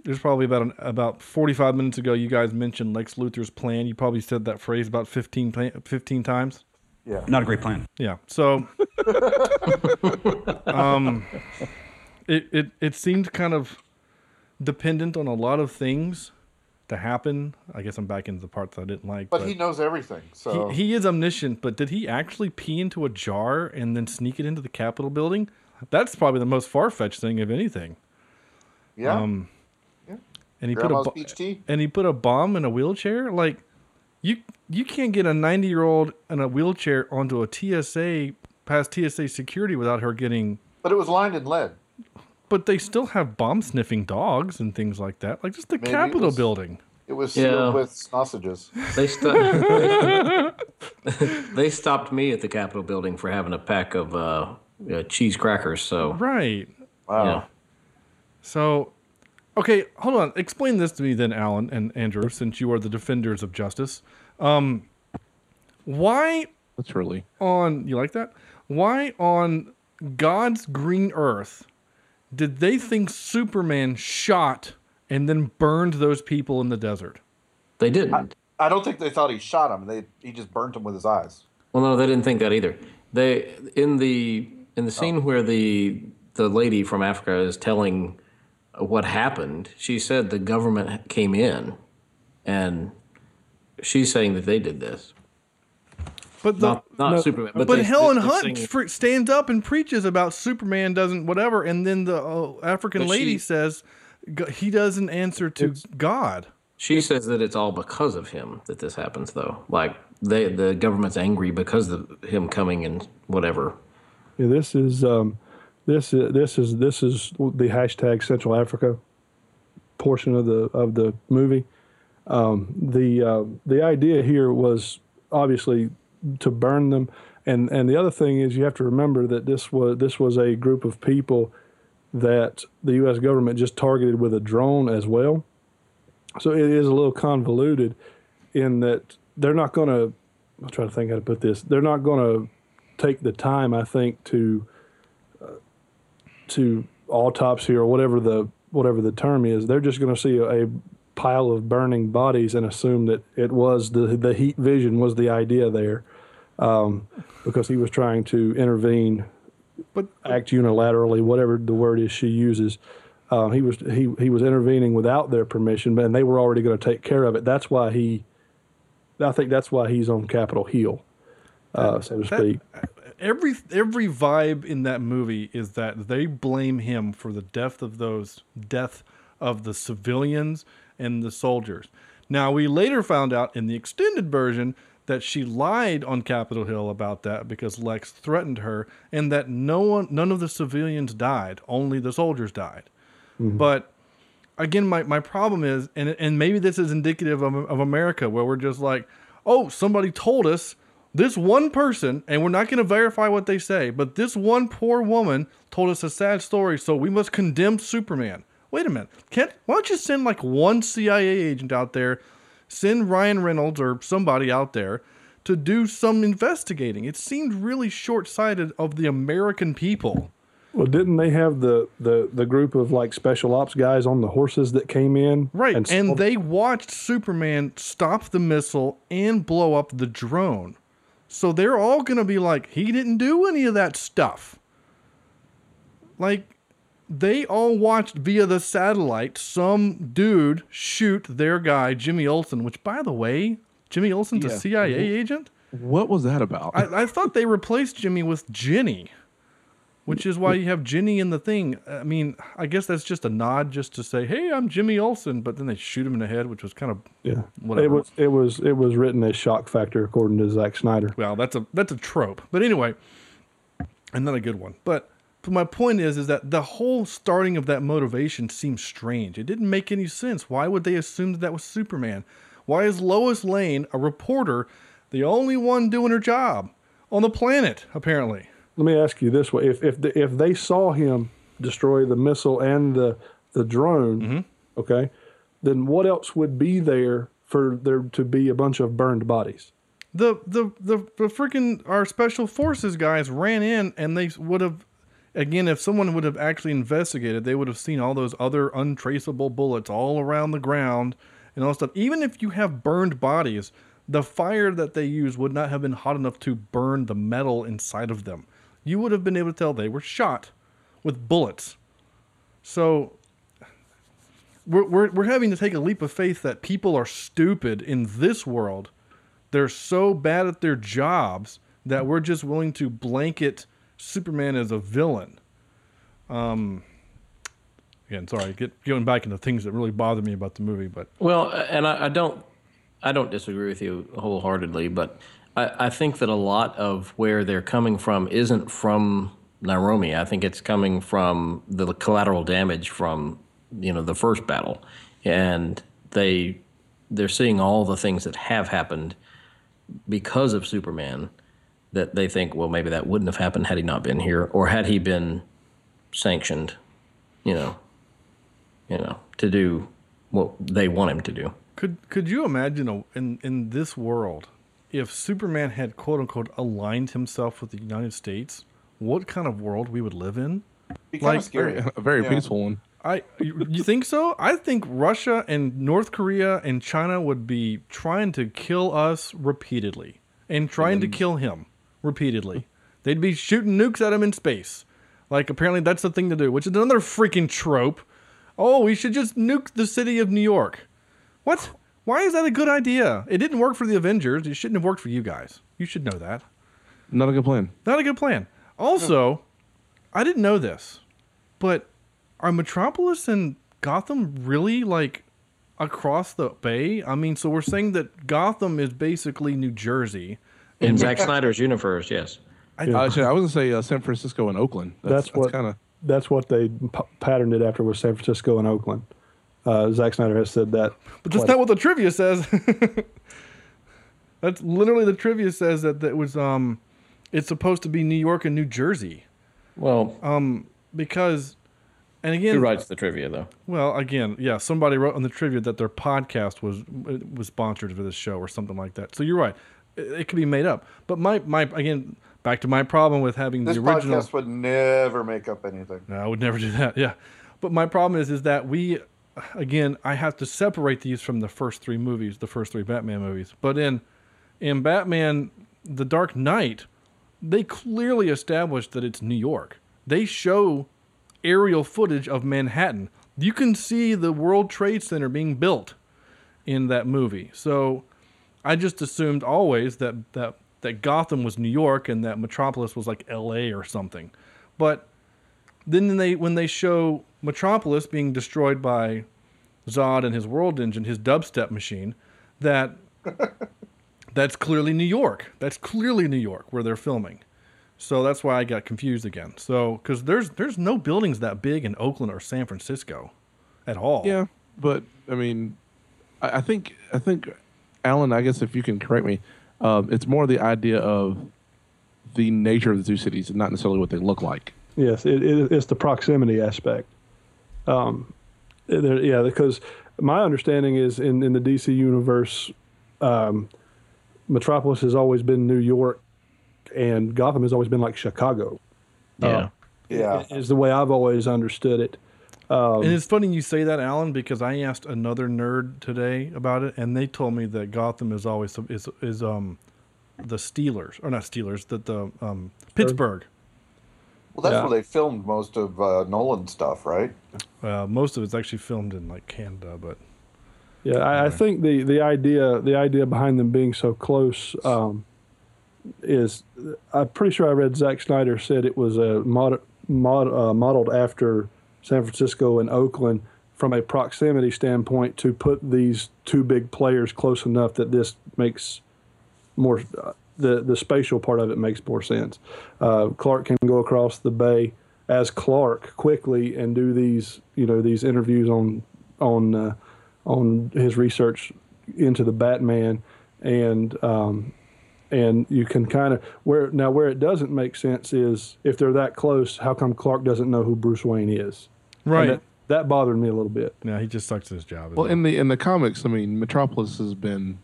there's probably about an, about 45 minutes ago. You guys mentioned Lex Luthor's plan. You probably said that phrase about 15 15 times. Yeah. Not a great plan. Yeah. So, um, it, it it seemed kind of dependent on a lot of things to happen. I guess I'm back into the parts I didn't like. But he knows everything. So he, he is omniscient. But did he actually pee into a jar and then sneak it into the Capitol building? That's probably the most far fetched thing of anything. yeah. Um, Yeah. and he Grandma's put a peach tea. and he put a bomb in a wheelchair. Like you you can't get a 90 year old in a wheelchair onto a TSA past TSA security without her getting. but it was lined in lead. But they still have bomb sniffing dogs and things like that. Like just the Maybe it Capitol was- building. It was Yeah. sealed with sausages. They, sto- they stopped me at the Capitol building for having a pack of uh, uh, cheese crackers. So Right. Wow. yeah. So, okay, hold on. Explain this to me then, Alan and Andrew, since you are the defenders of justice. Um, why Literally. on you like that? Why on God's green earth did they think Superman shot and then burned those people in the desert? They didn't. I don't think they thought he shot him. They he just burnt him with his eyes. Well, no, they didn't think that either. They in the in the scene oh. where the the lady from Africa is telling what happened. She said the government came in, and she's saying that they did this. But the, Not not no, Superman. but, But, they- Helen they're Hunt saying- stands up and preaches about Superman doesn't whatever, and then the uh, African But lady she- says he doesn't answer to God. She says that it's all because of him that this happens, though. Like they, the government's angry because of him coming and whatever. Yeah, this is um, this is this is this is the hashtag Central Africa portion of the of the movie. Um, the uh, the idea here was obviously to burn them, and and the other thing is you have to remember that this was this was a group of people that the U.S. government just targeted with a drone as well. So it is a little convoluted in that they're not going to. I'll try to think how to put this. They're not going to take the time, I think, to uh, to autopsy or whatever the whatever the term is. They're just going to see a, a pile of burning bodies and assume that it was the the heat vision was the idea there, um, because he was trying to intervene, but act unilaterally, whatever the word is she uses. Um, he was he he was intervening without their permission, but and they were already going to take care of it. That's why he. I think that's why he's on Capitol Hill, uh, so to That- speak. every every vibe in that movie is that they blame him for the death of those death of the civilians and the soldiers. Now, we later found out in the extended version that she lied on Capitol Hill about that because Lex threatened her and that no one none of the civilians died, only the soldiers died. Mm-hmm. But again, my, my problem is, and and maybe this is indicative of, of America, where we're just like, oh, somebody told us this one person, and we're not going to verify what they say, but this one poor woman told us a sad story, so we must condemn Superman. Wait a minute, can't why don't you send like one CIA agent out there, send Ryan Reynolds or somebody out there to do some investigating? It seemed really short sighted of the American people. Well, didn't they have the, the, the group of like special ops guys on the horses that came in? Right. And, And, they watched Superman stop the missile and blow up the drone. So they're all going to be like, he didn't do any of that stuff. Like, they all watched via the satellite some dude shoot their guy, Jimmy Olsen, which, by the way, Jimmy Olsen's Yeah. a CIA agent? What was that about? I, I thought they replaced Jimmy with Jenny, which is why you have Jenny in the thing. I mean, I guess that's just a nod just to say, hey, I'm Jimmy Olsen, but then they shoot him in the head, which was kind of yeah, whatever. it was it was it was written as shock factor according to Zack Snyder. Well, that's a that's a trope. But anyway, and not a good one. But but my point is is that the whole starting of that motivation seems strange. It didn't make any sense. Why would they assume that that was Superman? Why is Lois Lane, a reporter, the only one doing her job on the planet? Apparently. Let me ask you this way: if if the, if they saw him destroy the missile and the the drone, Mm-hmm. okay, then what else would be there for there to be a bunch of burned bodies? The the the the freaking our special forces guys ran in and they would have again if someone would have actually investigated they would have seen all those other untraceable bullets all around the ground and all stuff. Even if you have burned bodies the fire that they used would not have been hot enough to burn the metal inside of them. You would have been able to tell they were shot with bullets. So we're, we're, we're having to take a leap of faith that people are stupid in this world. They're so bad at their jobs that we're just willing to blanket Superman as a villain. Um, again, sorry, get going back into things that really bother me about the movie, but Well, and I, I don't, I don't disagree with you wholeheartedly, but I, I think that a lot of where they're coming from isn't from Nairomi. I think it's coming from the collateral damage from you know the first battle, and they they're seeing all the things that have happened because of Superman that they think, well, maybe that wouldn't have happened had he not been here, or had he been sanctioned, you know, you know, to do what they want him to do. could could you imagine a, in in this world if Superman had quote unquote aligned himself with the United States? What kind of world we would live in? Be kinda Like- scary. a very Yeah. peaceful one. I you you think so? I think Russia and North Korea and China would be trying to kill us repeatedly and trying to mm. kill him repeatedly. They'd be shooting nukes at him in space. Like apparently that's the thing to do, which is another freaking trope. Oh, we should just nuke the city of New York. What? Why is that a good idea? It didn't work for the Avengers. It shouldn't have worked for you guys. You should know that. Not a good plan. Not a good plan. Also, I didn't know this, but are Metropolis and Gotham really like across the bay? I mean, so we're saying that Gotham is basically New Jersey. In Zack Snyder's universe, yes. I, Yeah. Actually, I was gonna say uh, San Francisco and Oakland. That's, what kind of that's what they p- patterned it after was San Francisco and Oakland. Uh, Zack Snyder has said that. but that's not what the trivia says. that's literally the trivia says that that was um, it's supposed to be New York and New Jersey Well, um because, and again, who writes the trivia though? Well, again, yeah, somebody wrote on the trivia that their podcast was was sponsored for this show or something like that. So you're right; it, could be made up. But my my again, back to my problem with having This the original. podcast would never make up anything. No, I would never do that. Yeah, but my problem is is that we, again, I have to separate these from the first three movies, the first three Batman movies. But in in Batman: The Dark Knight, they clearly established that it's New York. They show aerial footage of Manhattan. You can see the World Trade Center being built in that movie. So I just assumed always that that that Gotham was New York and that Metropolis was like L.A. or something. But then they when they show Metropolis being destroyed by Zod and his world engine, his dubstep machine, that that's clearly New York. That's clearly New York where they're filming. So that's why I got confused again. So because there's there's no buildings that big in Oakland or San Francisco, at all. Yeah, but I mean, I, I think I think Alan. I guess if you can correct me, um, it's more the idea of the nature of the two cities and not necessarily what they look like. Yes, it, it, it's the proximity aspect. Um, there, yeah, because my understanding is in, in the DC universe, um, Metropolis has always been New York, and Gotham has always been like Chicago. Yeah. Yeah. is the way I've always understood it. Um, and it's funny you say that, Alan, because I asked another nerd today about it, and they told me that Gotham is always is is um the Steelers or not Steelers, that the um Pittsburgh. Well, that's Yeah. where they filmed most of uh, Nolan stuff, right? Uh, most of it's actually filmed in like Canada, but Yeah, I, I think the, the idea the idea behind them being so close um, is I'm pretty sure I read Zack Snyder said it was a mod, mod, uh, modeled after San Francisco and Oakland from a proximity standpoint to put these two big players close enough that this makes more uh, the the spatial part of it makes more sense. Uh, Clark can go across the bay as Clark quickly and do these you know these interviews on on uh, on his research into the Batman and um, and you can kind of where now where it doesn't make sense is if they're that close, how come Clark doesn't know who Bruce Wayne is? Right. that, that bothered me a little bit. yeah, he just sucks at his job. Well, in the in the comics, I mean, Metropolis has been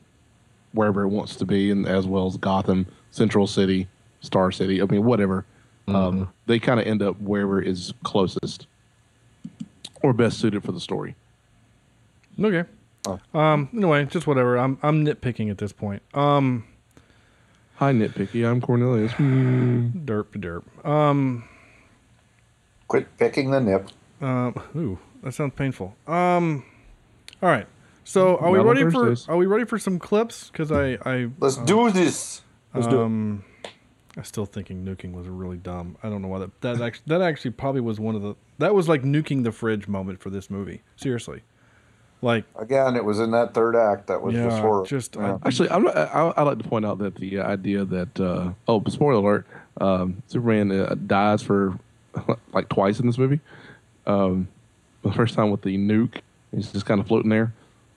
wherever it wants to be, and as well as Gotham, Central City, Star City. I mean, whatever. Um, they kind of end up wherever is closest or best suited for the story. Okay. Um. Anyway, just whatever. I'm I'm nitpicking at this point. Um. Hi, nitpicky. I'm Cornelius. Hmm. Derp derp. Um. Quit picking the nip. Um. Ooh, that sounds painful. Um. All right. So are we Not on ready for are we ready for some clips? Because I I Let's uh, do this. Let's do it. um, I'm still thinking nuking was really dumb. I don't know why that that actually that actually probably was one of the that was like nuking the fridge moment for this movie. Seriously, like Again, it was in that third act that was Yeah, just horrible. just, Yeah. Actually, I'm I, I like to point out that the idea that uh, oh, spoiler alert, um, Superman uh, dies for like twice in this movie. Um, the first time with the nuke, he's just kind of floating there,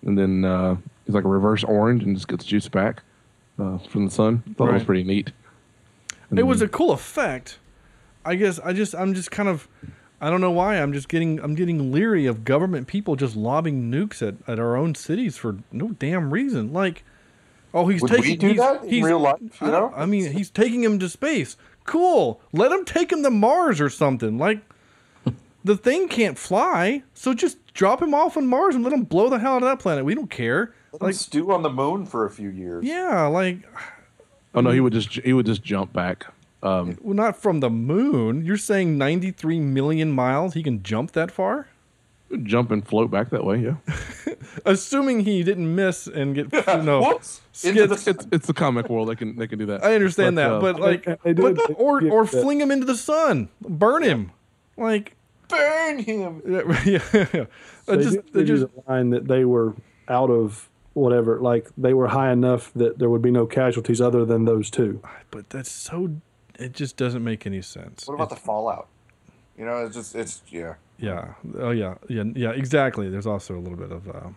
and then uh, he's like a reverse orange and just gets juice back uh, from the sun. Thought that was pretty neat. it was a cool effect. I guess I just I'm just kind of I don't know why I'm just getting I'm getting leery of government people just lobbing nukes at, at our own cities for no damn reason. Like, oh he's Would we taking do he's, that in he's- real life, you I, know? I mean he's taking him to space. Cool. Let him take him to Mars or something. Like, the thing can't fly, so just drop him off on Mars and let him blow the hell out of that planet. We don't care. Let him stew on the moon for a few years. Yeah, like Oh no, he would just he would just jump back. Um, well, not from the moon. You're saying 93 million miles? He can jump that far? jump and float back that way. Yeah, Assuming he didn't miss and get you know, Whoops! Into skid- the it's it's the comic world. They can they can do that. I understand But, that, uh, but like, they did- but, they or or that. fling him into the sun, burn him, like, burn him. yeah, yeah. I They just, did I give you just, the line that they were out of whatever, like they were high enough that there would be no casualties other than those two. but that's so, it just doesn't make any sense. What about the fallout? You know, it's just it's yeah. Yeah. Oh yeah. Yeah. Yeah. Exactly. There's also a little bit of uh,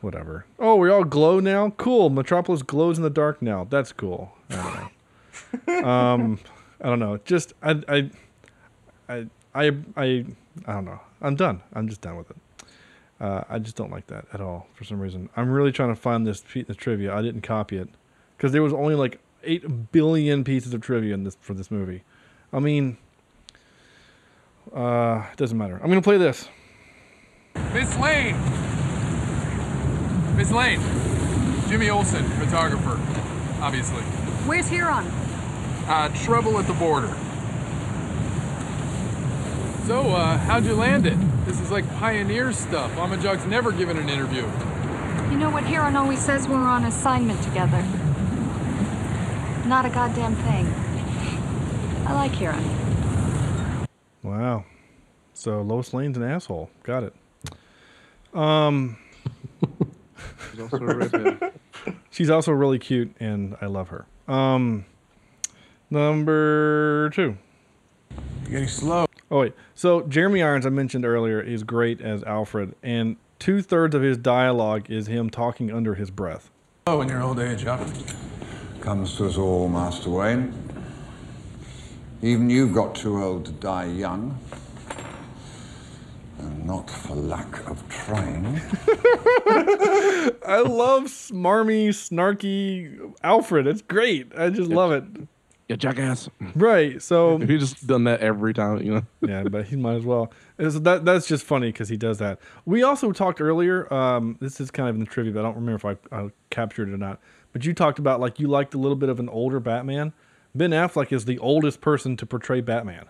whatever. Oh, we all glow now. Cool. Metropolis glows in the dark now. That's cool. I don't know. um, I don't know. Just I I I I I I don't know. I'm done. I'm just done with it. Uh, I just don't like that at all for some reason. I'm really trying to find this the trivia. I didn't copy it because there was only like eight billion pieces of trivia in this for this movie. I mean, uh, it doesn't matter. I'm gonna play this. Miss Lane! Miss Lane! Jimmy Olsen, photographer, obviously. Where's Huron? Uh, trouble at the border. So, uh, how'd you land it? This is like pioneer stuff. Amajagh's never given an interview. You know what Huron always says when we're on assignment together? Not a goddamn thing. I like Huron. Wow. So Lois Lane's an asshole. Got it. Um, She's also a redhead. she's also really cute, and I love her. Um, number two. Getting slow. Oh wait, so Jeremy Irons I mentioned earlier is great as Alfred, and two thirds of his dialogue is him talking under his breath. Oh, in your old age, huh? Comes to us all, Master Wayne. Even you've got too old to die young. And not for lack of trying. I love smarmy, snarky Alfred. It's great. I just love it. Yeah, jackass. Right. So he just done that every time, you know. yeah, but he might as well. And so that that's just funny because he does that. We also talked earlier. Um, this is kind of in the trivia, but I don't remember if I, I captured it or not. But you talked about like you liked a little bit of an older Batman. Ben Affleck is the oldest person to portray Batman.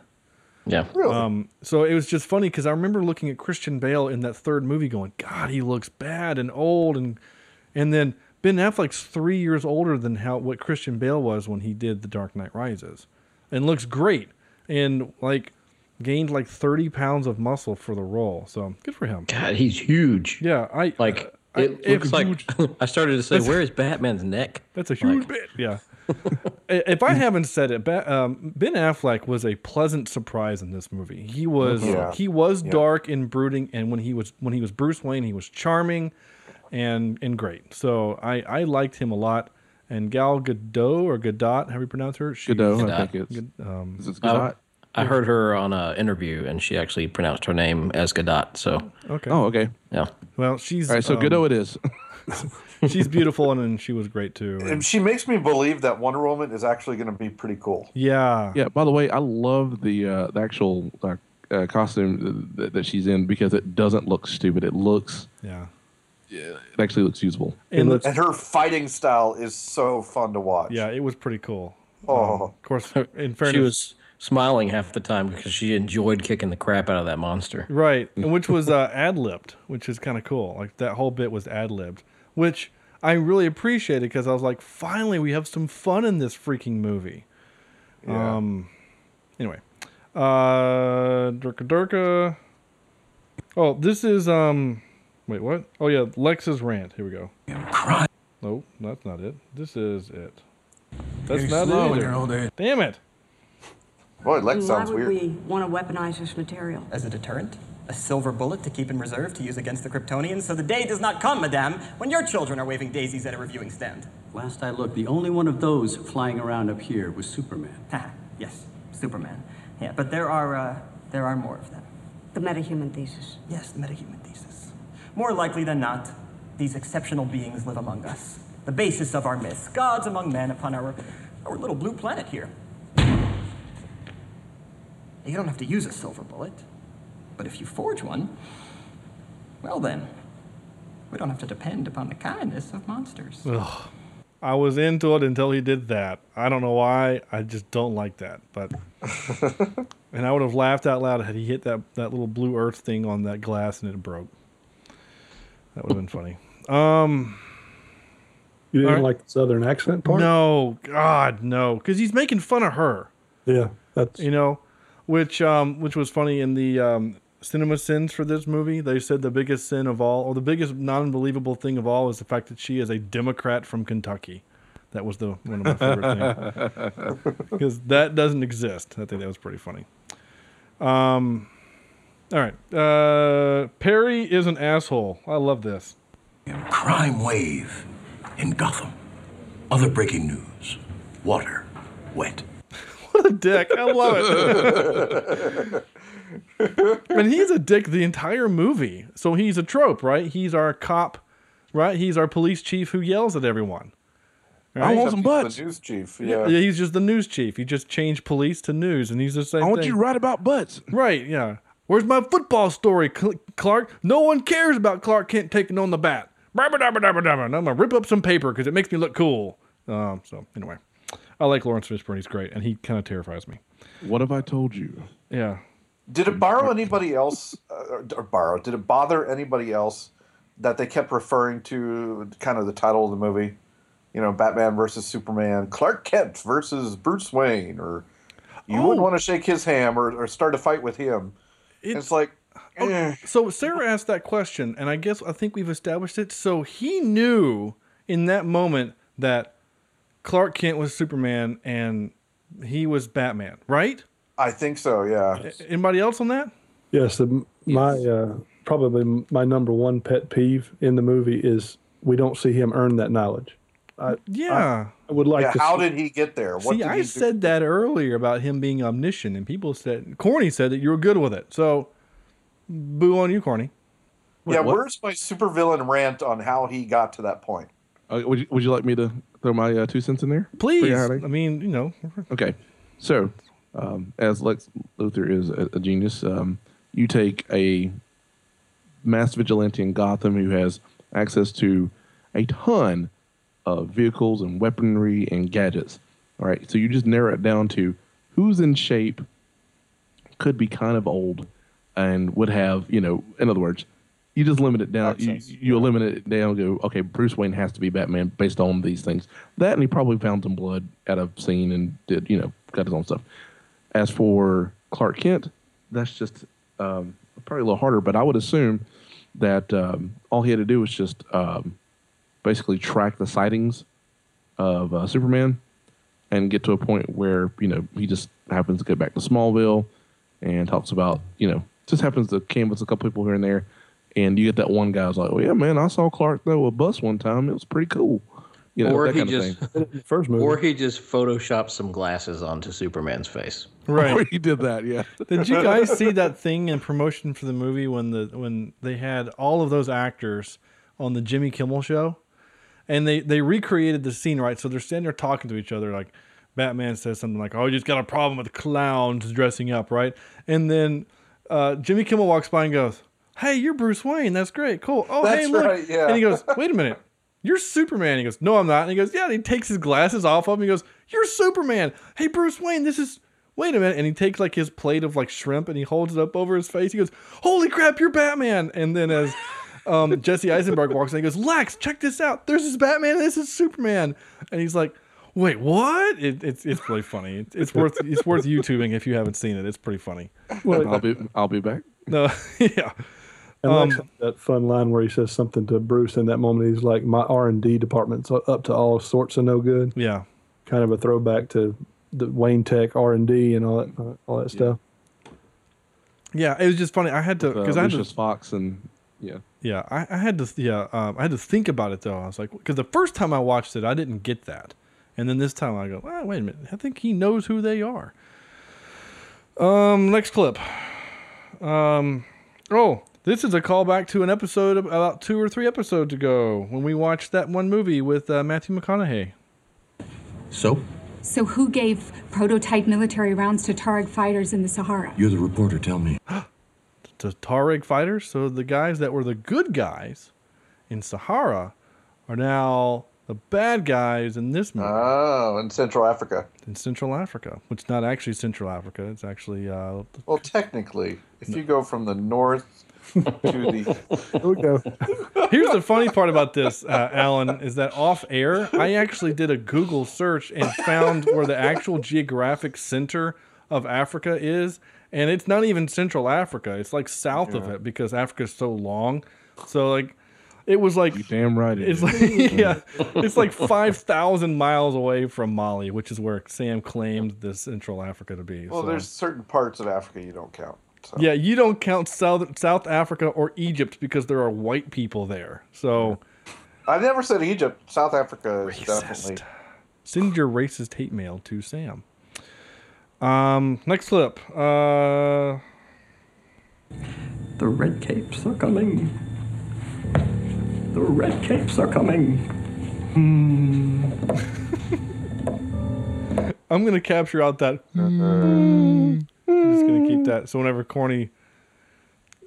Yeah. Um, so it was just funny because I remember looking at Christian Bale in that third movie, going, "God, he looks bad and old," and and then Ben Affleck's three years older than how what Christian Bale was when he did The Dark Knight Rises, and looks great and like gained like thirty pounds of muscle for the role. So good for him. God, he's huge. Yeah, I like. I- It if looks like huge- I started to say, "Where is Batman's neck?" That's a huge bit. Yeah. if I haven't said it, Ba- um, Ben Affleck was a pleasant surprise in this movie. He was Yeah. he was Yeah. dark and brooding, and when he was when he was Bruce Wayne, he was charming and and great. So I I liked him a lot. And Gal Gadot or Gadot, how do you pronounce her? She, Gadot, I think it's. Good- um, Is it Gadot? I heard her on an interview, and she actually pronounced her name as Gadot. So, okay. Oh, okay. yeah. Well, she's All right, so um, Gadot it is. she's beautiful, and, and she was great too. And- And she makes me believe that Wonder Woman is actually going to be pretty cool. yeah, Yeah. By the way, I love the uh, the actual uh, uh, costume that, that she's in because it doesn't look stupid. It looks. yeah. It actually looks usable. And the- And her fighting style is so fun to watch. yeah, it was pretty cool. Oh. Um, of course, in fairness, She was smiling half the time because she enjoyed kicking the crap out of that monster. Right, and which was uh, ad libbed, which is kind of cool. Like that whole bit was ad libbed, which I really appreciated because I was like, finally, we have some fun in this freaking movie. Yeah. Um. Anyway, uh, Durka Durka. Oh, this is um. Wait, what? Oh yeah, Lex's rant. Here we go. Cry. No, that's not it. This is it. That's Getting not slow it. in either. your old age. Damn it! Boy, Lex Why sounds would we want to weaponize this material? As a deterrent? A silver bullet to keep in reserve to use against the Kryptonians? So the day does not come, madame, when your children are waving daisies at a reviewing stand. Last I looked, the only one of those flying around up here was Superman. Ha, yes, Superman. Yeah, but there are, uh, there are more of them. The metahuman thesis. Yes, the metahuman thesis. More likely than not, these exceptional beings live among us. The basis of our myths, gods among men upon our, our little blue planet here. You don't have to use a silver bullet, but if you forge one, well then, we don't have to depend upon the kindness of monsters. Ugh. I was into it until he did that. I don't know why. I just don't like that. But and I would have laughed out loud had he hit that, that little blue earth thing on that glass and it broke. That would have been funny. Um You didn't All right. like the southern accent part? no, God, no, because he's making fun of her. Yeah, that's You know, which um which was funny in the um CinemaSins for this movie. They said the biggest sin of all, or the biggest non-believable thing of all, is the fact that she is a Democrat from Kentucky. That was the one of my favorite things because that doesn't exist. I think that was pretty funny. Um, all right, uh, Perry is an asshole. I love this. Crime wave in Gotham. Other breaking news. Water wet. What a dick! I love it. and he's a dick the entire movie. So he's a trope, right? He's our cop, right? He's our police chief who yells at everyone. I want some Except he's butts. The news chief. Yeah. Yeah. he's just the news chief. He just changed police to news, and he's the same I want thing. you to write about butts. Right, yeah. Where's my football story, Clark? No one cares about Clark Kent taking on the bat. And I'm gonna rip up some paper because it makes me look cool. Um, so anyway, I like Laurence Fishburne. He's great, and he kind of terrifies me. What have I told you? Yeah. Did it borrow anybody else, uh, or, or borrow? Did it bother anybody else that they kept referring to kind of the title of the movie? You know, Batman versus Superman, Clark Kent versus Bruce Wayne, or you Oh. wouldn't want to shake his hand or, or start a fight with him. it's like, eh. So Sarah asked that question, and I guess I think we've established it. So he knew in that moment that Clark Kent was Superman and he was Batman, right? I think so. Yeah. Anybody else on that? Yes, the, my uh, probably my number one pet peeve in the movie is we don't see him earn that knowledge. I, Yeah. I, I would like yeah. to. How see, did he get there? What See, did I do? said that earlier about him being omniscient, and people said Corny said that you were good with it. So, boo on you, Corny. yeah. what? Where's my supervillain rant on how he got to that point? Uh, would you Would you like me to throw my uh, two cents in there? Please. I mean, you know. Okay, so um, as Lex Luthor is a, a genius, um, you take a mass vigilante in Gotham who has access to a ton of vehicles and weaponry and gadgets. All right, so you just narrow it down to who's in shape, could be kind of old, and would have, you know, in other words, you just limit it down. You, you eliminate it down. Go, okay, Bruce Wayne has to be Batman based on these things. That, and he probably found some blood at a scene and did, you know, got his own stuff. As for Clark Kent, that's just um, probably a little harder, but I would assume that um, all he had to do was just um, basically track the sightings of uh, Superman and get to a point where you know he just happens to get back to Smallville and talks about you know just happens to canvas a couple people here and there, and you get that one guy who's like, oh yeah man, I saw Clark throw a bus one time, it was pretty cool, you know or that he kind just of thing. First movie. or he just photoshopped some glasses onto Superman's face. Right. Or he did that, yeah. Did you guys see that thing in promotion for the movie when the when they had all of those actors on the Jimmy Kimmel show, and they they recreated the scene right? So they're standing there talking to each other. Like Batman says something like, "Oh, you just got a problem with clowns dressing up, right?" And then uh, Jimmy Kimmel walks by and goes, "Hey, you're Bruce Wayne. That's great. Cool. Oh, hey, look." right, yeah. And he goes, "Wait a minute." You're Superman. He goes, No, I'm not. And he goes, Yeah. And he takes his glasses off of him. He goes, You're Superman. Hey, Bruce Wayne, this is wait a minute. And he takes like his plate of like shrimp and he holds it up over his face. He goes, Holy crap, you're Batman. And then as um, Jesse Eisenberg walks in, he goes, Lex, check this out. There's this Batman and this is Superman. And he's like, Wait, what? It, it's it's really funny. It's, it's worth it's worth YouTubing if you haven't seen it. It's pretty funny. Well, I'll be I'll be back. No, yeah. And Um, Lex had that fun line where he says something to Bruce in that moment. He's like, "My R and D department's up to all sorts of no good." Yeah, kind of a throwback to the Wayne Tech R and D and all that all that stuff. Yeah, it was just funny. I had to With, uh, because I had to Fox and yeah. Yeah, I, I had to. Yeah, um, I had to think about it though. I was like, because the first time I watched it, I didn't get that, and then this time I go, oh, wait a minute, I think he knows who they are. Um, next clip. Um, oh, this is a callback to an episode about two or three episodes ago when we watched that one movie with uh, Matthew McConaughey. So? So who gave prototype military rounds to Tuareg fighters in the Sahara? You're the reporter, tell me. The Tuareg fighters. So the guys that were the good guys in Sahara are now the bad guys in this movie. Oh, in Central Africa. in Central Africa, which is not actually Central Africa. It's actually uh, Well, technically, if you go from the north to the Here we go. Here's the funny part about this, uh, Alan, is that off air, I actually did a Google search and found where the actual geographic center of Africa is, and it's not even Central Africa. It's like south of it because Africa's so long. So like, it was like damn right. it It's is. like yeah, it's like five thousand miles away from Mali, which is where Sam claimed the Central Africa to be. well, so. there's certain parts of Africa you don't count. So. Yeah, you don't count South South Africa or Egypt because there are white people there. So I've never said Egypt. South Africa is definitely. send your racist hate mail to Sam. Um, next clip. Uh, The red capes are coming. The red capes are coming. Hmm. I'm gonna capture out that. I'm just gonna keep that. So whenever Corny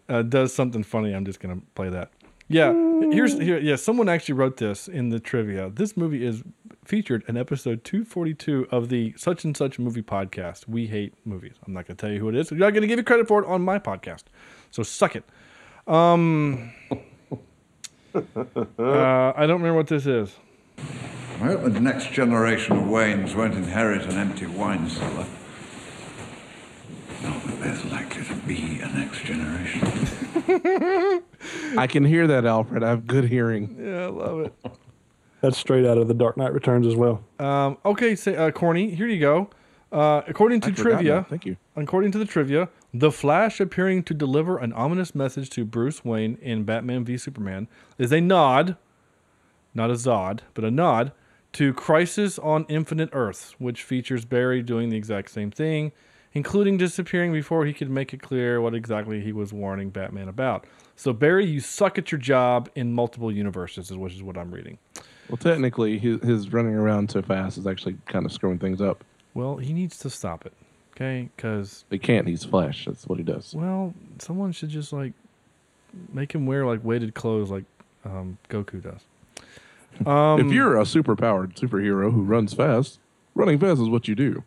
uh, does something funny, I'm just gonna play that. Yeah, here's here. Yeah, someone actually wrote this in the trivia. This movie is featured in episode 242 of the such and such movie podcast. We hate movies. I'm not gonna tell you who it is. I'm not gonna give you credit for it on my podcast. So suck it. Um, uh, I don't remember what this is. I hope the next generation of Waynes won't inherit an empty wine cellar. Not that there's likely to be. be a next generation. I can hear that, Alfred. I have good hearing. Yeah, I love it. That's straight out of the Dark Knight Returns as well. Um, okay, say, uh, Corny, here you go. Uh, according to I trivia, now. Thank you. According to the trivia, the Flash appearing to deliver an ominous message to Bruce Wayne in Batman v Superman is a nod, not a Zod, but a nod to Crisis on Infinite Earths, which features Barry doing the exact same thing, including disappearing before he could make it clear what exactly he was warning Batman about. So Barry, you suck at your job in multiple universes, which is what I'm reading. Well, technically, his, his running around so fast is actually kind of screwing things up. Well, he needs to stop it, okay? Because He can't. He's Flash. That's what he does. Well, someone should just like make him wear like weighted clothes like um, Goku does. Um, if you're a superpowered superhero who runs fast, running fast is what you do.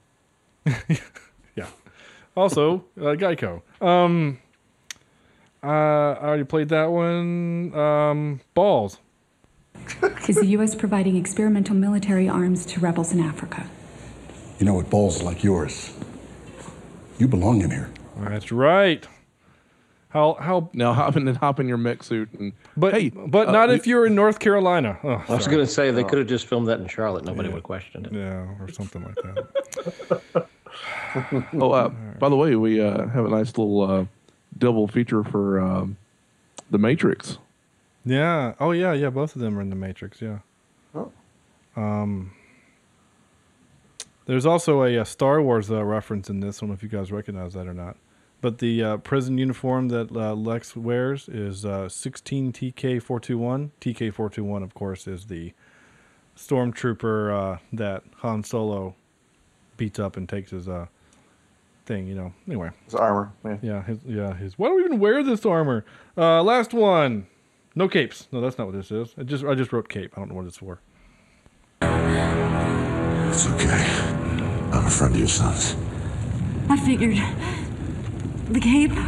yeah. Also, uh, Geico. Um, uh, I already played that one. Um, balls. Is the U.S. providing experimental military arms to rebels in Africa? You know, with balls like yours, you belong in here. That's right. How how now hop in and hop in your mech suit and but hey, but uh, not we- if you're in North Carolina. Oh, I was going to say they Oh. could have just filmed that in Charlotte. Nobody Yeah. would have questioned it. Yeah, or something like that. oh, uh, by the way, we uh, have a nice little uh, double feature for um, the Matrix. Yeah. Oh yeah, yeah. Both of them are in the Matrix. Yeah. Oh. Um. There's also a, uh Star Wars uh, reference in this. I don't know if you guys recognize that or not. But the uh, prison uniform that uh, Lex wears is uh, 16 TK421. TK421, of course, is the stormtrooper uh, that Han Solo beats up and takes his uh, thing. You know. Anyway. His armor. Yeah. Yeah, his, yeah, his. Why do we even wear this armor? Uh, last one. No capes. No, that's not what this is. I just I just wrote cape. I don't know what it's for. It's okay. I'm a friend of your son's. I figured. The cape?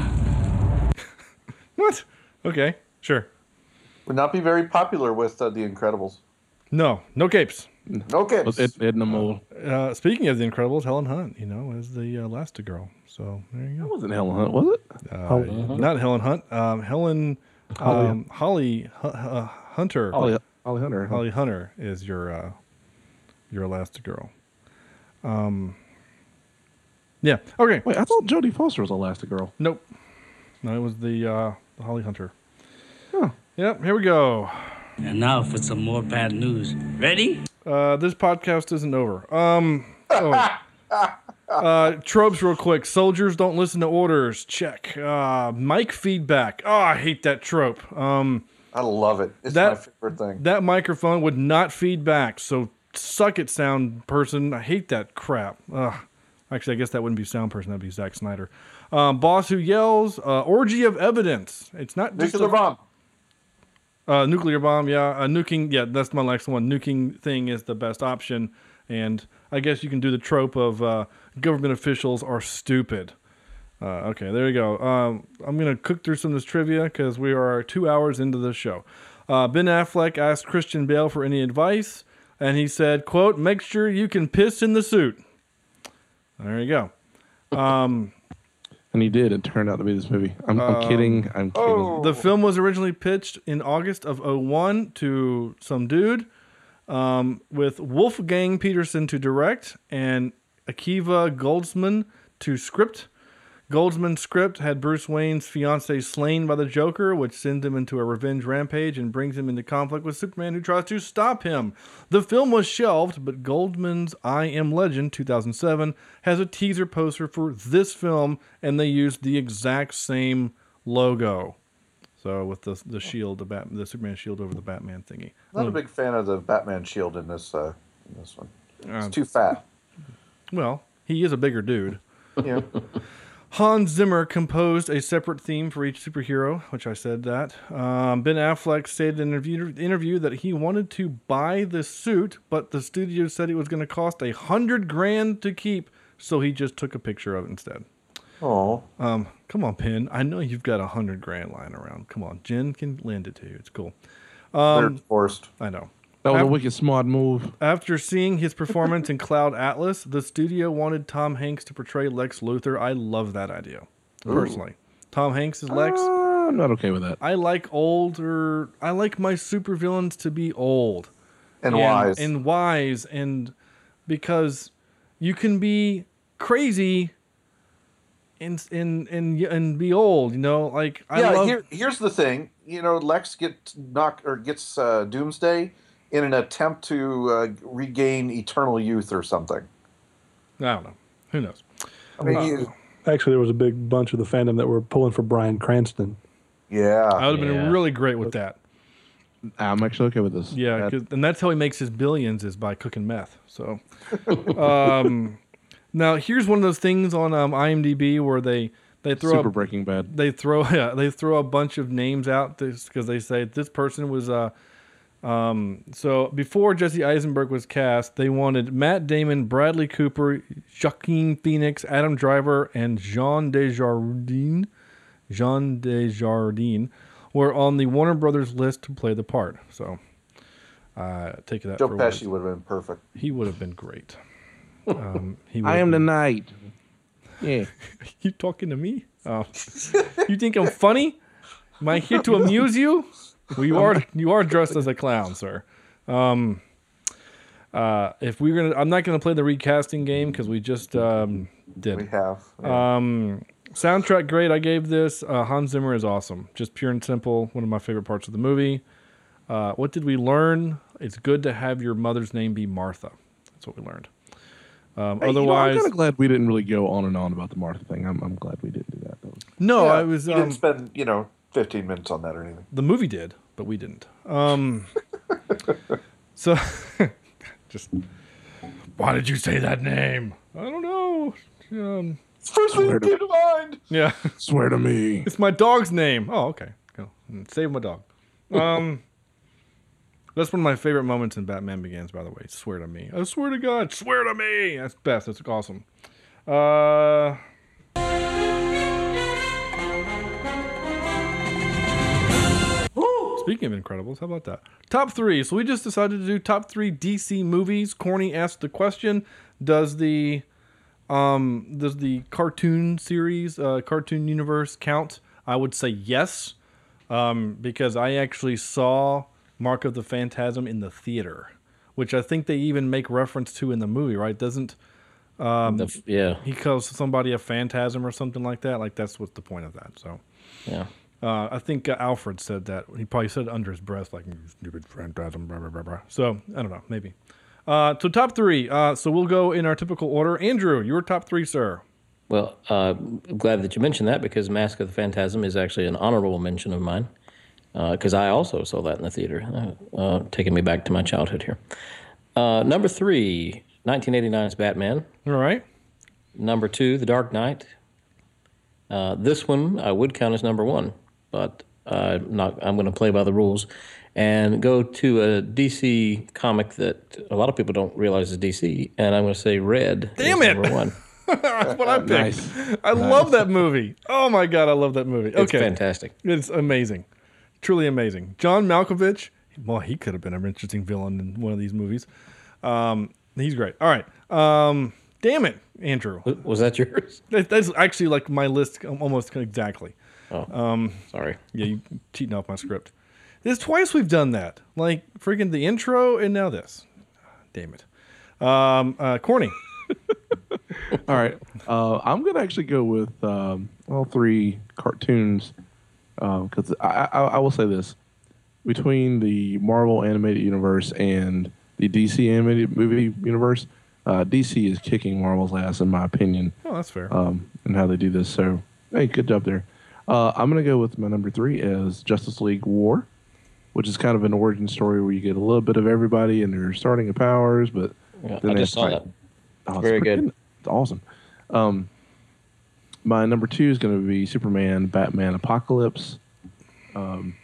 What? Okay, sure. Would not be very popular with uh, the Incredibles. No, no capes. No capes. Ed, Edna Mode. Uh, speaking of the Incredibles, Helen Hunt, you know, is the uh, Elastigirl. So there you go. That wasn't Helen Hunt, was it? Uh, Holly. Not Helen Hunt. Um, Helen Holly. um, Holly Hu- uh, Hunter. Holly- Holly Hunter. Holly Hunter is your uh, your Elastigirl. Um. Yeah. Okay. Wait, I thought Jodie Foster was Elastigirl. Nope. No, it was the uh, the Holly Hunter. Yep. Here we go. And now for some more bad news. Ready? Uh, this podcast isn't over. Um. Oh. uh, tropes, real quick. Soldiers don't listen to orders. Check. Uh, mic feedback. Oh, I hate that trope. Um, I love it. It's that, my favorite thing. That microphone would not feed back. So suck it, sound person. I hate that crap. Ugh. Actually, I guess that wouldn't be sound person. That'd be Zack Snyder. Um, boss who yells. Uh, orgy of evidence. It's not just Nuclear a- bomb. Uh, nuclear bomb, yeah. Uh, nuking, yeah, that's my next one. Nuking thing is the best option. And I guess you can do the trope of uh, government officials are stupid. Uh, okay, there you go. Um, I'm going to cook through some of this trivia because we are two hours into the show. Uh, ben Affleck asked Christian Bale for any advice, and he said, quote, make sure you can piss in the suit. There you go. Um, And he did. It turned out to be this movie. I'm, I'm Um, kidding. I'm kidding. The film was originally pitched in August of 01 to some dude um, with Wolfgang Petersen to direct and Akiva Goldsman to script. Goldsman's script had Bruce Wayne's fiancee slain by the Joker, which sends him into a revenge rampage and brings him into conflict with Superman, who tries to stop him. The film was shelved, but Goldsman's I Am Legend 2007 has a teaser poster for this film, and they used the exact same logo. So with the the shield, the Bat, the Superman shield over the Batman thingy. I'm not a big fan of the Batman shield in this uh, in this one. It's Uh, too fat. Well, he is a bigger dude. Yeah. Hans Zimmer composed a separate theme for each superhero, which I said that. Um, ben Affleck stated in an interview, interview that he wanted to buy the suit, but the studio said it was going to cost a hundred grand to keep, so he just took a picture of it instead. Oh. Um, come on, Ben. I know you've got a hundred grand lying around. Come on, Jen can lend it to you. It's cool. Um, They're forced. I know. That was a wicked smart move. After seeing his performance in Cloud Atlas, the studio wanted Tom Hanks to portray Lex Luthor. I love that idea, Ooh. personally. Tom Hanks is Lex. Uh, I'm not okay with that. I like older. I like my supervillains to be old And wise. and wise, and because you can be crazy and and and and be old. You know, like I yeah, love. here, here's the thing. You know, Lex gets knocked or gets uh, Doomsday in an attempt to uh, regain eternal youth or something. I don't know. Who knows? I mean, Uh, Actually, there was a big bunch of the fandom that were pulling for Bryan Cranston. yeah, I would have been really great with that. I'm actually okay with this. Yeah, That- and that's how he makes his billions is by cooking meth. So, um, now here's one of those things on um, IMDb where they they throw Super up, Breaking Bad. they throw yeah, they throw a bunch of names out because they say this person was uh um so before Jesse Eisenberg was cast they wanted Matt Damon, Bradley Cooper, Joaquin Phoenix, Adam Driver, and Jean Dujardin. Jean Dujardin were on the Warner Brothers list to play the part. So uh, take that Joe for Pesci would have been perfect. he would have been great. Um, he I would have am the knight. Yeah. you talking to me? Oh, you think I'm funny? Am I here to amuse you? Well, you are. You are dressed as a clown, sir. Um, uh, if we're gonna, I'm not gonna play the recasting game because we just um, did. We have. yeah. Um, soundtrack great. I gave this. Uh, Hans Zimmer is awesome. Just pure and simple. One of my favorite parts of the movie. Uh, what did we learn? It's good to have your mother's name be Martha. That's what we learned. Um, Hey, you know, I'm otherwise, kind of glad we didn't really go on and on about the Martha thing. I'm, I'm glad we didn't do that. Though. no, Yeah, I was. You Um, didn't spend, you know, 15 minutes on that or anything. the movie did, but we didn't. Um, so, just why did you say that name? I don't know. Um, First thing that came to mind. yeah, Swear to me. it's my dog's name. Oh, okay. Go. Save my dog. Um, that's one of my favorite moments in Batman Begins. By the way, swear to me. I swear to God. Swear to me. That's best. That's awesome. Uh. Speaking of Incredibles, how about that? Top three. So we just decided to do top three DC movies. Corny asked the question: Does the um does the cartoon series, uh, cartoon universe count? I would say yes, um, because I actually saw Mask of the Phantasm in the theater, which I think they even make reference to in the movie. Right? Doesn't um, The yeah. he calls somebody a phantasm or something like that? Like that's what's the point of that. So. Yeah. Uh, I think uh, Alfred said that. He probably said it under his breath, like "You "stupid phantasm." Blah, blah, blah, blah. So I don't know, maybe. Uh, so top three. Uh, so we'll go in our typical order. Andrew, your top three, sir. Well, uh, I'm glad that you mentioned that because Mask of the Phantasm is actually an honorable mention of mine because I also saw that in the theater, uh, uh, taking me back to my childhood here. Uh, number three, 1989's Batman. All right. Number two, The Dark Knight. Uh, this one I would count as number one, but uh, not. I'm going to play by the rules and go to a DC comic that a lot of people don't realize is DC, and I'm going to say Red. Damn is it! Number one. That's what I picked. Nice. I love that movie. Oh my god, I love that movie. It's Okay, fantastic. It's amazing, truly amazing. John Malkovich. Well, he could have been an interesting villain in one of these movies. Um, he's great. All right. Um, damn it, Andrew. Was that yours? That's actually like my list almost exactly. Oh, Um, sorry. Yeah, you cheating off my script. This twice we've done that. Like freaking the intro and now this. Damn it. Um, uh, corny. All right. Uh, I'm going to actually go with um, all three cartoons because I, I, I will say this. Between the Marvel animated universe and the DC animated movie universe, uh, DC is kicking Marvel's ass, in my opinion, Oh, that's fair. um, and how they do this. So, hey, good job there. Uh, I'm going to go with my number three as Justice League War, which is kind of an origin story where you get a little bit of everybody and they're starting of powers, but Yeah, then I they just saw fight. that. Oh, Very pretty good. It's awesome. Um, my number two is going to be Superman, Batman, Apocalypse. Um,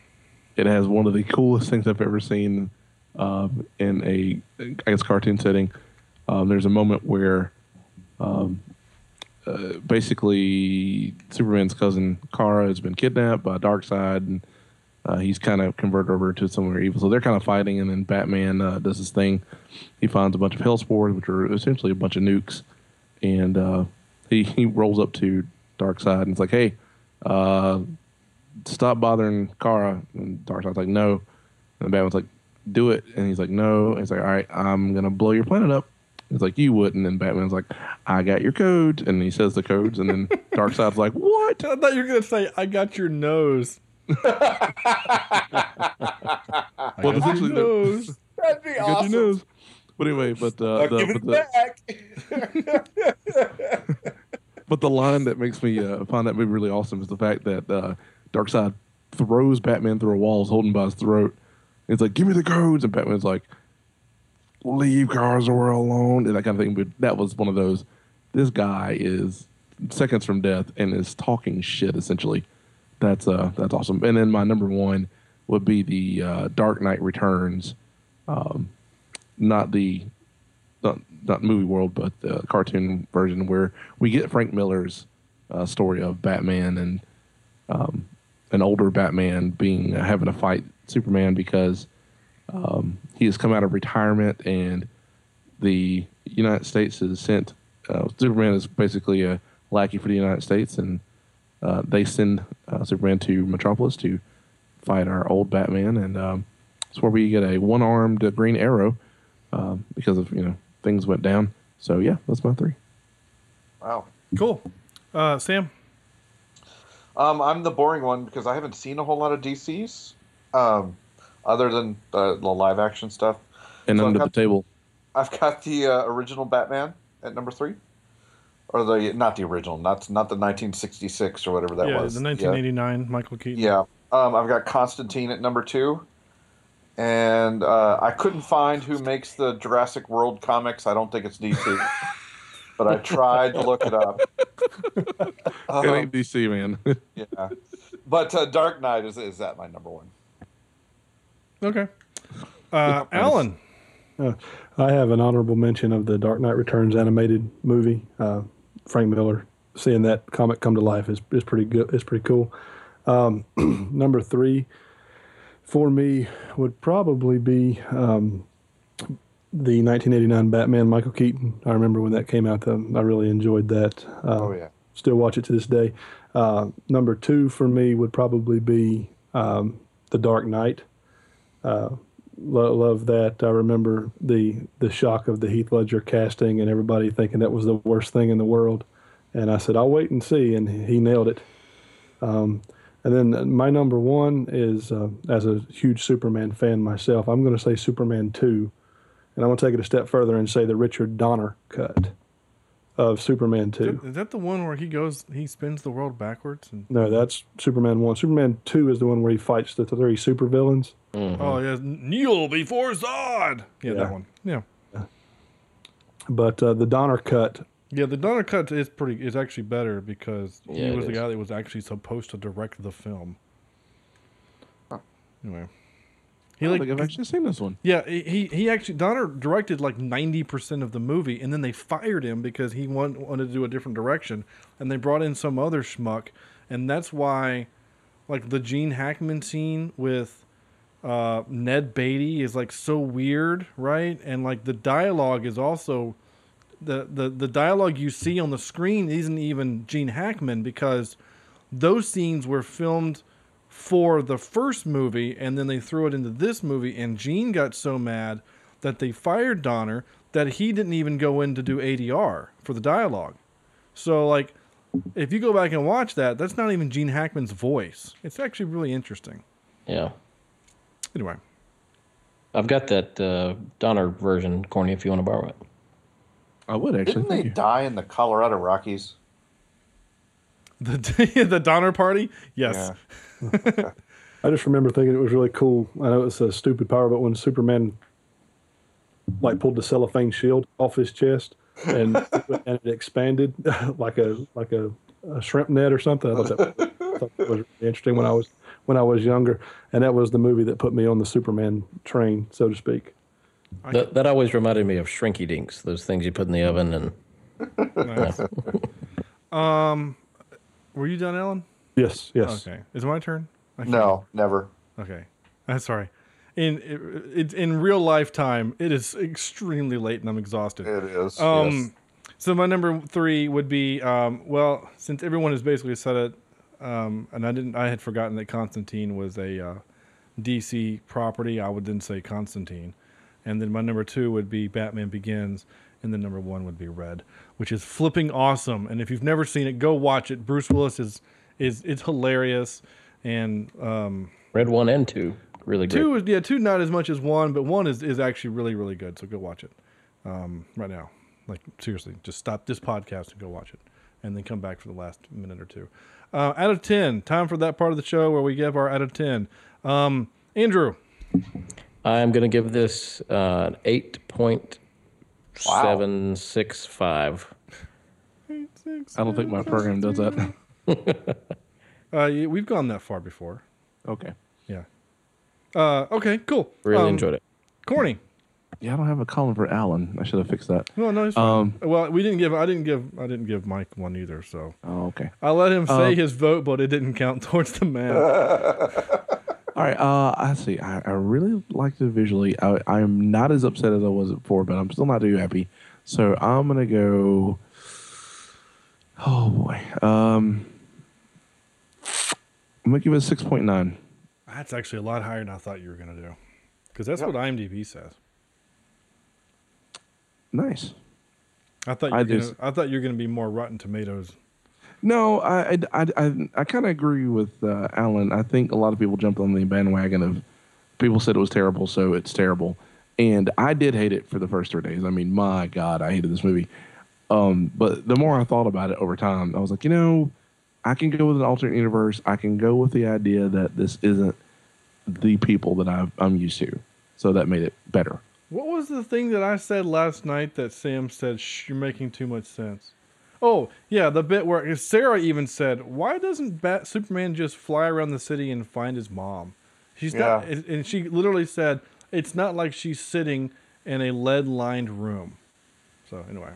it has one of the coolest things I've ever seen um, in a, I guess, cartoon setting. Um, there's a moment where um, uh, basically Superman's cousin Kara has been kidnapped by Darkseid, and uh, he's kind of converted over to somewhere evil. So they're kind of fighting, and then Batman uh, does his thing. He finds a bunch of Hellspores, which are essentially a bunch of nukes, and uh, he he rolls up to Darkseid and it's like, "Hey, uh, stop bothering Kara. And Darkseid's like, no. And Batman's like, do it. And he's like, no. And he's like, all right, I'm gonna blow your planet up. He's like, you wouldn't. And Batman's like, I got your codes. And he says the codes. And then Darkseid's like, what? I thought you were gonna say, "I got your nose." Well, essentially, the- nose. That'd be I got your nose. But anyway, but uh, I'll the, give but it the, back. But the line that makes me uh, find that movie really awesome is the fact that uh, Darkseid throws Batman through a wall, is holding by his throat. It's like, "Give me the codes," and Batman's like, "Leave world alone," and that kind of thing. But that was one of those. This guy is seconds from death and is talking shit essentially. That's uh, that's awesome. And then my number one would be the uh, Dark Knight Returns, um, not the not not movie world, but the cartoon version where we get Frank Miller's uh, story of Batman and um, an older Batman being uh, having to fight Superman because um, he has come out of retirement and the United States has sent uh, Superman is basically a lackey for the United States and uh, they send uh, Superman to Metropolis to fight our old Batman and um, it's where we get a one-armed uh, Green Arrow um, because of you know things went down. So yeah, that's my three. Wow. Cool. Uh, Sam. Um, I'm the boring one because I haven't seen a whole lot of DCs, um, other than uh, the live action stuff. And So I've under the table, I've got the uh, original Batman at number three, or the not the original, not not the 1966 or whatever that yeah, was. the Yeah. 1989 Michael Keaton. Yeah. Um, I've got Constantine at number two. And uh, I couldn't find who makes the Jurassic World comics. I don't think it's DC. but I tried to look it up. it Um, ain't DC man. yeah. But uh, Dark Knight is, is that my number one. Okay. Uh, Alan. Uh, I have an honorable mention of the Dark Knight Returns animated movie. Uh, Frank Miller, seeing that comic come to life is, is pretty good. It's pretty cool. Um, number three for me would probably be um, the 1989 Batman Michael Keaton. I remember when that came out. Um, I really enjoyed that. Uh, Oh, yeah. Still watch it to this day. Uh, number two for me would probably be um, The Dark Knight. Uh, lo- love that. I remember the the shock of the Heath Ledger casting and everybody thinking that was the worst thing in the world. And I said, I'll wait and see, and he nailed it. Um, and then my number one is, uh, as a huge Superman fan myself, I'm going to say Superman 2. And I'm going to take it a step further and say the Richard Donner cut of Superman 2. Is that the one where he goes, he spins the world backwards? And No, that's Superman 1. Superman 2 is the one where he fights the three supervillains. oh yeah, kneel before Zod. Yeah, Yeah. that one. Yeah, But uh, the Donner cut, yeah. The Donner cut is pretty. Is actually better because Yeah, he it was the guy that was actually supposed to direct the film. Anyway, I don't think I've actually seen this one. Yeah, he he- he actually Donner directed like ninety percent of the movie, and then they fired him because he want, wanted to do a different direction, and they brought in some other schmuck, and that's why, like the Gene Hackman scene with uh, Ned Beatty is like so weird, right? And like the dialogue is also the the the dialogue you see on the screen isn't even Gene Hackman because those scenes were filmed for the first movie and then they threw it into this movie and Gene got so mad that they fired Donner that he didn't even go in to do ADR for the dialogue. So like if you go back and watch that, that's not even Gene Hackman's voice. It's actually really interesting. Yeah. Anyway. I've got that uh, Donner version, Corny, if you want to borrow it. I would actually. Didn't they die in the Colorado Rockies? The the Donner party? Yes. I just remember thinking it was really cool. I know it's a stupid power, but when Superman like pulled the cellophane shield off his chest and and it expanded like a like a, a shrimp net or something, I thought that, thought that was really interesting when I was when I was younger, and that was the movie that put me on the Superman train, so to speak. That, that always reminded me of Shrinky Dinks, those things you put in the oven and. Nice. um, were you done, Ellen? Yes, yes. Okay, is it my turn? No, never. Okay, I'm sorry. In it, in real lifetime, it is extremely late and I'm exhausted. It is, Um, yes. so my number three would be um, well, since everyone has basically said it, um, and I didn't. I had forgotten that Constantine was a uh, DC property. I would then say Constantine, and then my number two would be Batman Begins, and then number one would be Red, which is flipping awesome. And if you've never seen it, go watch it. Bruce Willis is is it's hilarious, and um, Red one and two, really great. Two is yeah, two not as much as one, but one is is actually really really good. So go watch it um, right now. Like seriously, just stop this podcast and go watch it, and then come back for the last minute or two. Uh, out of ten, time for that part of the show where we give our out of ten. Um, Andrew, I'm going to give this uh, an eight point seven six five. I don't think my program does that. uh, we've gone that far before. Okay. Yeah. Uh, okay. Cool. Really Um, enjoyed it. Corny. Yeah, I don't have a column for Alan. I should have fixed that. No, no, it's fine. Um, well, we didn't give. I didn't give. I didn't give Mike one either. So. Oh, okay. I let him say Um, his vote, but it didn't count towards the math. All right. Uh, I see. I, I really liked it visually. I, I'm not as upset as I was before, but I'm still not too happy. So I'm gonna go. Oh boy. Um, I'm gonna give it a six point nine. That's actually a lot higher than I thought you were gonna do, because that's what IMDb says. Nice. I thought you I were gonna, just- I thought you were gonna be more Rotten Tomatoes. No, I I I, I, I kind of agree with uh, Alan. I think a lot of people jumped on the bandwagon of people said it was terrible, so it's terrible. And I did hate it for the first three days. I mean, my God, I hated this movie. Um, but the more I thought about it over time, I was like, you know, I can go with an alternate universe. I can go with the idea that this isn't the people that I've, I'm used to. So that made it better. What was the thing that I said last night that Sam said? Shh, you're making too much sense. Oh yeah, the bit where Sarah even said, "Why doesn't Bat Superman just fly around the city and find his mom?" She's not, and she literally said, "It's not like she's sitting in a lead-lined room." So anyway,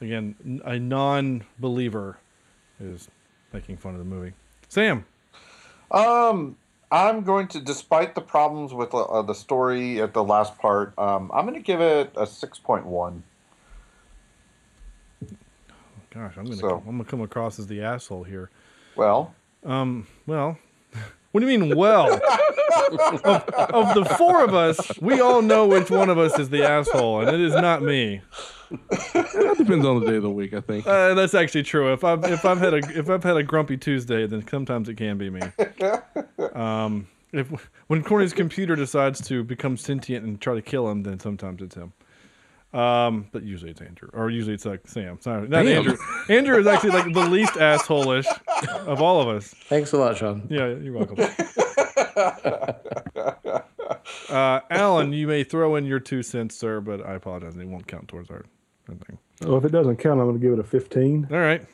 again, a non-believer is making fun of the movie. Sam, Um, I'm going to, despite the problems with uh, the story at the last part, um, I'm going to give it a six point one. gosh, I'm gonna So- I'm gonna come across as the asshole here. Well, Um, well, what do you mean, well? of, of the four of us, we all know which one of us is the asshole, and it is not me. That depends on the day of the week, I think. Uh, that's actually true. If I've if I've had a if I've had a grumpy Tuesday, then sometimes it can be me. Um, if when Corny's computer decides to become sentient and try to kill him, then sometimes it's him. Um, but usually it's Andrew, or usually it's like Sam. Sorry, not Damn. Andrew. Andrew is actually like the least asshole-ish of all of us. Thanks a lot, Sean. Yeah, you're welcome. uh, Alan, you may throw in your two cents, sir, but I apologize. It won't count towards our thing. Well, if it doesn't count, I'm going to give it a 15. All right.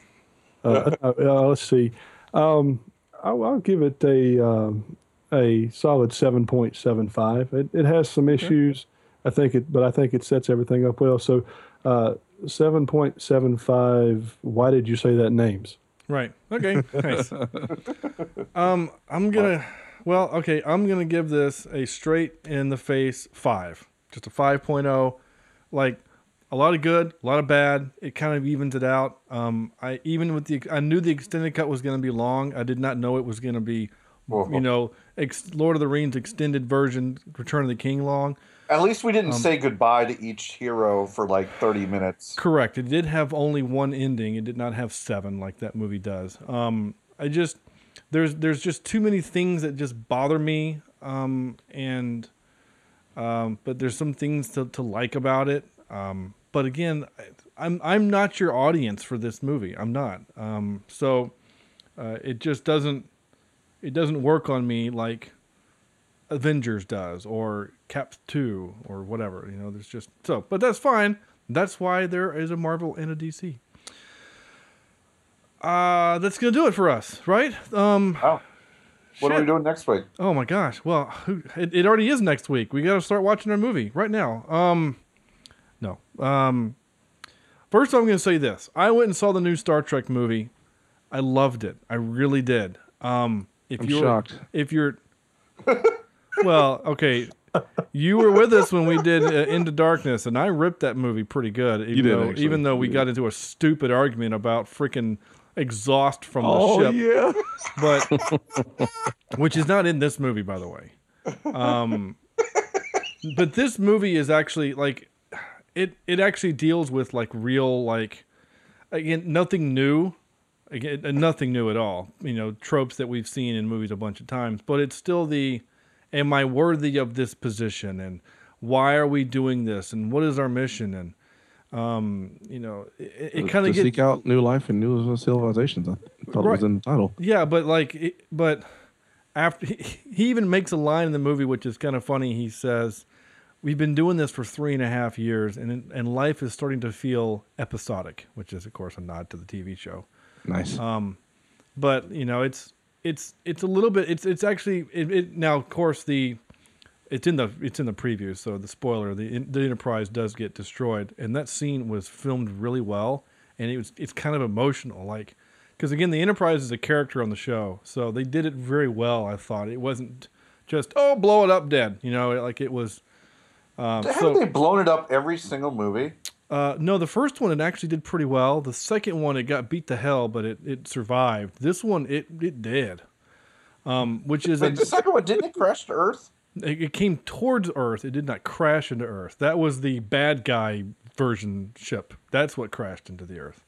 Uh, uh, uh, let's see. Um, I'll, I'll give it a um, a solid 7.75. It, it has some issues, I think it, but I think it sets everything up well. So, uh, 7.75. Why did you say that names? Right. Okay. Nice. um, I'm gonna. Well, okay. I'm gonna give this a straight in the face five. Just a 5.0. Like a lot of good, a lot of bad. It kind of evens it out. Um, I even with the I knew the extended cut was gonna be long. I did not know it was gonna be, you know, ex- Lord of the Rings extended version, Return of the King long. At least we didn't Um, say goodbye to each hero for like 30 minutes. Correct. It did have only one ending. It did not have seven like that movie does. Um, I just there's there's just too many things that just bother me. Um, and um, but there's some things to, to like about it. Um, but again, I'm I'm not your audience for this movie. I'm not. Um, so uh, it just doesn't it doesn't work on me like Avengers does or Cap 2 or whatever. You know, there's just so, but that's fine. That's why there is a Marvel and a DC. Uh, that's going to do it for us, right? Um, oh. What are we doing next week? Oh my gosh. Well, it, it already is next week. We got to start watching our movie right now. Um, no. Um, first, I'm going to say this. I went and saw the new Star Trek movie. I loved it. I really did. Um, if I'm you're shocked. if you're, well, okay, you were with us when we did uh, Into Darkness, and I ripped that movie pretty good. Even did, though, actually. even though we You got into a stupid argument about freaking exhaust from the Oh, ship. yeah. but which is not in this movie, by the way. Um, but this movie is actually like it. It actually deals with like real like again nothing new, again nothing new at all. You know tropes that we've seen in movies a bunch of times, but it's still the am I worthy of this position and why are we doing this and what is our mission and um, you know it, it kind of gets seek out new life and new civilizations. I thought it was in the title. Yeah, but like, it, but after he, he even makes a line in the movie which is kind of funny. He says, "We've been doing this for three and a half years, and and life is starting to feel episodic," which is of course a nod to the TV show. Nice. Um, but you know, it's it's it's a little bit. It's it's actually it, it now. Of course, the it's in the it's in the preview, so the spoiler: the the Enterprise does get destroyed, and that scene was filmed really well, and it was it's kind of emotional, like because again, the Enterprise is a character on the show, so they did it very well. I thought it wasn't just oh blow it up dead, you know, like it was. Um, Haven't they blown it up every single movie? Uh, no, the first one it actually did pretty well. The second one it got beat to hell, but it, it survived. This one it it did, um, which is Wait, the second one didn't it crash to Earth? it, it came towards Earth. It did not crash into Earth. That was the bad guy version ship. That's what crashed into the Earth.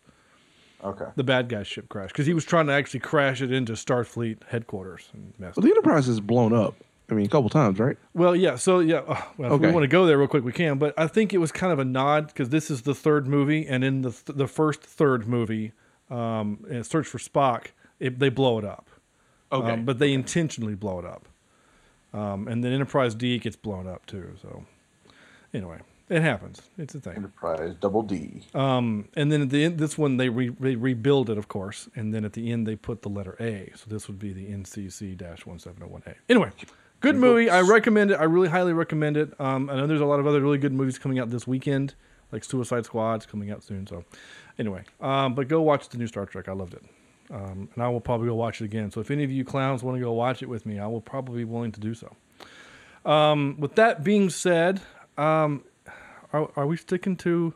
Okay. The bad guy's ship crashed because he was trying to actually crash it into Starfleet headquarters and messed. Well, the Enterprise is blown up. I mean, a couple times, right? Well, yeah. So yeah. uh, well, if we want to go there real quick, we can. But I think it was kind of a nod because this is the third movie, and in the th- the first third movie, um, in Search for Spock, it, they blow it up. Okay. Um, but they intentionally blow it up. Um, and then Enterprise D gets blown up too. So anyway, it happens. It's a thing. Enterprise double D. Um, and then at the end, this one they, re, they rebuild it, of course, and then at the end they put the letter A. So this would be the NCC-1701A. Anyway, good movie. I recommend it. I really highly recommend it. Um, I know there's a lot of other really good movies coming out this weekend, like Suicide Squad's coming out soon. So anyway, um, but go watch the new Star Trek. I loved it. Um, and I will probably go watch it again. So if any of you clowns want to go watch it with me, I will probably be willing to do so. Um, with that being said, um, are, are we sticking to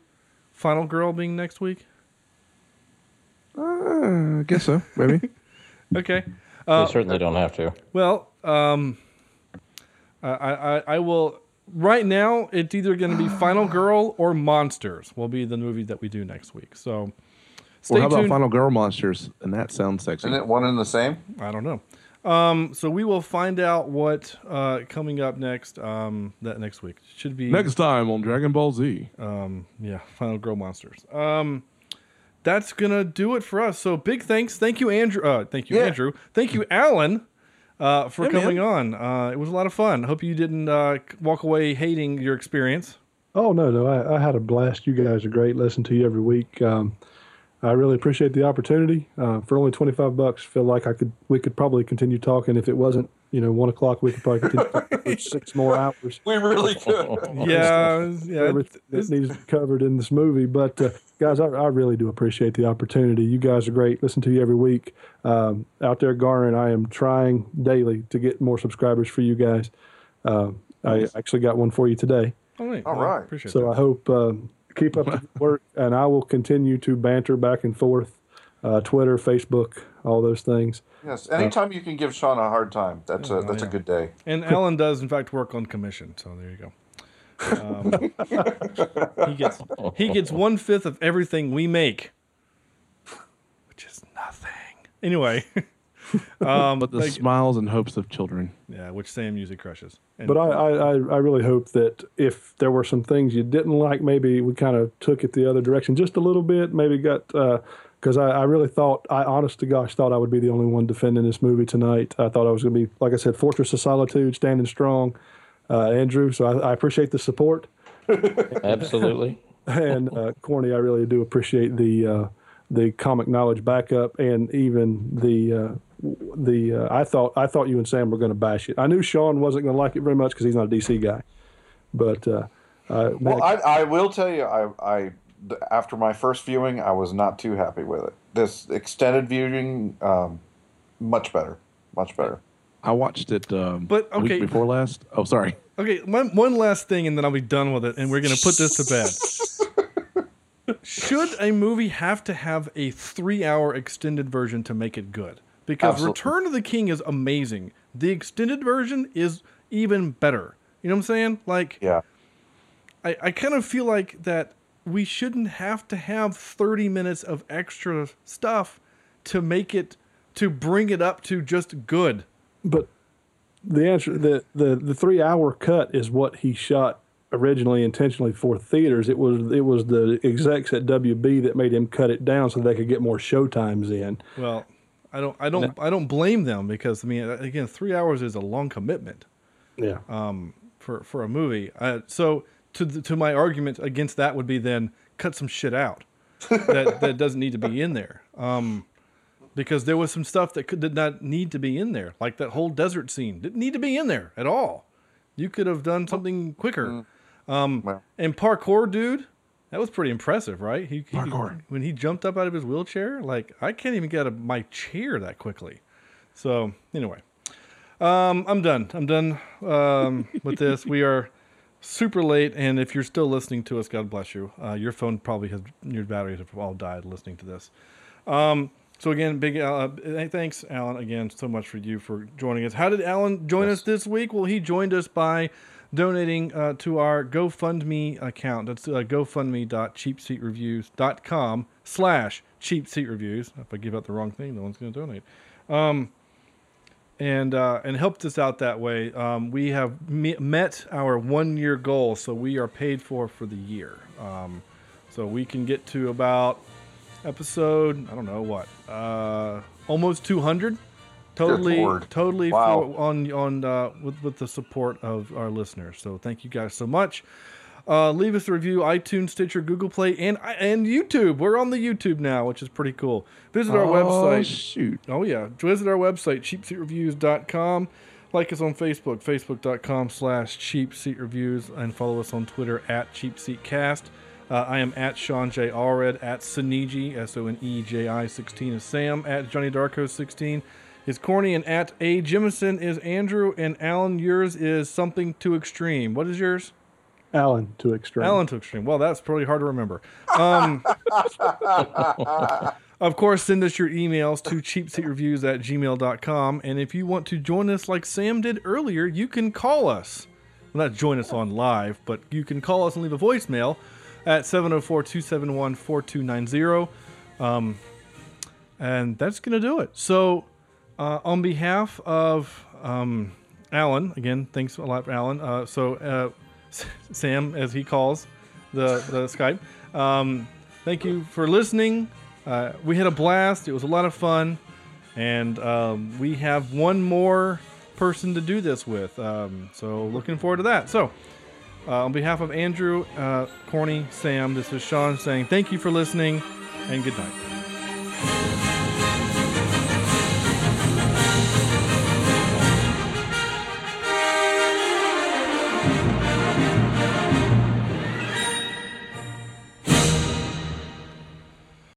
Final Girl being next week? Uh, I guess so, maybe. Okay. We Uh, certainly don't have to. Well, um, I, I, I will. Right now, it's either going to be Final Girl or Monsters. Will be the movie that we do next week. So, stay well, how about. Final Girl Monsters? And that sounds sexy. Isn't it one and the same? I don't know. Um, so we will find out what uh, coming up next. Um, that next week should be Next time on Dragon Ball Z. Um, yeah, Final Girl Monsters. Um, that's gonna do it for us. So big thanks, thank you, Andrew. Uh, thank you, Yeah. Andrew. Thank you, Alan, uh, for Yeah, man. coming on. Uh, it was a lot of fun. Hope you didn't uh, walk away hating your experience. Oh no, no, I, I had a blast. You guys are great. Listen to you every week. Um, I really appreciate the opportunity. Uh, for only twenty five bucks, feel like I could we could probably continue talking. If it wasn't, you know, one o'clock, we could probably continue for six more hours. We really could. Yeah, yeah. Everything that needs to be covered in this movie. But uh, guys, I, I really do appreciate the opportunity. You guys are great. Listen to you every week. Um, out there, Garner, and I am trying daily to get more subscribers for you guys. Uh, I actually got one for you today. All right. All well, right. Appreciate So that. I hope um, keep up the work, and I will continue to banter back and forth, uh, Twitter, Facebook, all those things. Yes. Anytime you can give Sean a hard time, that's a that's yeah. a good day. And Alan does, in fact, work on commission. So there you go. Um, he gets he gets one fifth of everything we make, which is nothing. Anyway, um, But the like- smiles and hopes of children. yeah, which Sam usually crushes. And- But I, I, I I really hope that if there were some things you didn't like, maybe we kind of took it the other direction just a little bit. Maybe got because I, I really thought I honest to gosh thought I would be the only one defending this movie tonight. I thought I was going to be like I said, Fortress of Solitude, standing strong. Uh, Andrew, so I, I appreciate the support. Absolutely. and uh, Corny, I really do appreciate the uh, the comic knowledge backup and even the uh, the. Uh, I thought I thought you and Sam were going to bash it. I knew Sean wasn't going to like it very much because he's not a DC guy, but uh, uh, Well, I, I will tell you, I, I th- after my first viewing, I was not too happy with it. This extended viewing, um, much better, much better. I watched it um, But, a week okay. before last. Oh, sorry. Okay, one, one last thing, and then I'll be done with it, and we're going to put this to bed. should a movie have to have a three-hour extended version to make it good? Because Absolutely. Return of the King is amazing. The extended version is even better. You know what I'm saying? Like, yeah. I, I kind of feel like that we shouldn't have to have 30 minutes of extra stuff to make it to bring it up to just good. But the answer, the the the three hour cut is what he shot originally intentionally for theaters. It was it was the execs at WB that made him cut it down so they could get more show times in. Well, I don't I don't I don't blame them because I mean again 3 hours is a long commitment. Yeah. Um for for a movie. Uh, so to the, to my argument against that would be then cut some shit out that that doesn't need to be in there. Um because there was some stuff that could did not need to be in there, like that whole desert scene didn't need to be in there at all. You could have done something quicker. Um, and parkour, dude, that was pretty impressive, right? He, he when he jumped up out of his wheelchair, like I can't even get out of my chair that quickly. So anyway, um, I'm done. I'm done um, with this. We are super late, and if you're still listening to us, God bless you. Uh, your phone probably has your batteries have all died listening to this. Um, so again, big uh, thanks, Alan, again so much for you for joining us. How did Alan join us this week? Well, he joined us by donating uh, to our GoFundMe account. That's uh, GoFundMe.cheapseatreviews.com slash cheapseatreviews. If I give out the wrong thing, no one's going to donate. Um, and uh, and helped us out that way. Um, we have me- met our one year goal, so we are paid for for the year. Um, so we can get to about episode I don't know what uh, almost 200 totally totally Wow. for, on on uh, with with the support of our listeners. So thank you guys so much. Uh, leave us a review, iTunes, Stitcher, Google Play, and and YouTube. We're on the YouTube now, which is pretty cool. Visit our Oh, website. shoot. Oh yeah, visit our website cheapseatreviews.com. Like us on Facebook, facebook.com slash cheapseatreviews, and follow us on Twitter at cheapseatcast. Uh, I am at Sean J. Allred, at Soneji, S O N E J I 16 is Sam, at Johnny Darko 16 is Corny, and at A. Jimison is Andrew, and Alan, yours is something too extreme. What is yours? Alan to extreme. Alan to extreme. Well, that's probably hard to remember. Um, of course, send us your emails to cheapseatreviews at gmail.com. And if you want to join us like Sam did earlier, you can call us. Well, not join us on live, but you can call us and leave a voicemail at 704 271 4290. Um, and that's going to do it. So, uh, on behalf of um, Alan, again, thanks a lot Alan. Uh, so, uh, Sam, as he calls the, the Skype, um, thank you for listening. Uh, we had a blast. It was a lot of fun. And um, we have one more person to do this with. Um, so, looking forward to that. So, uh, on behalf of Andrew, uh, Corny, Sam, this is Sean saying thank you for listening and good night.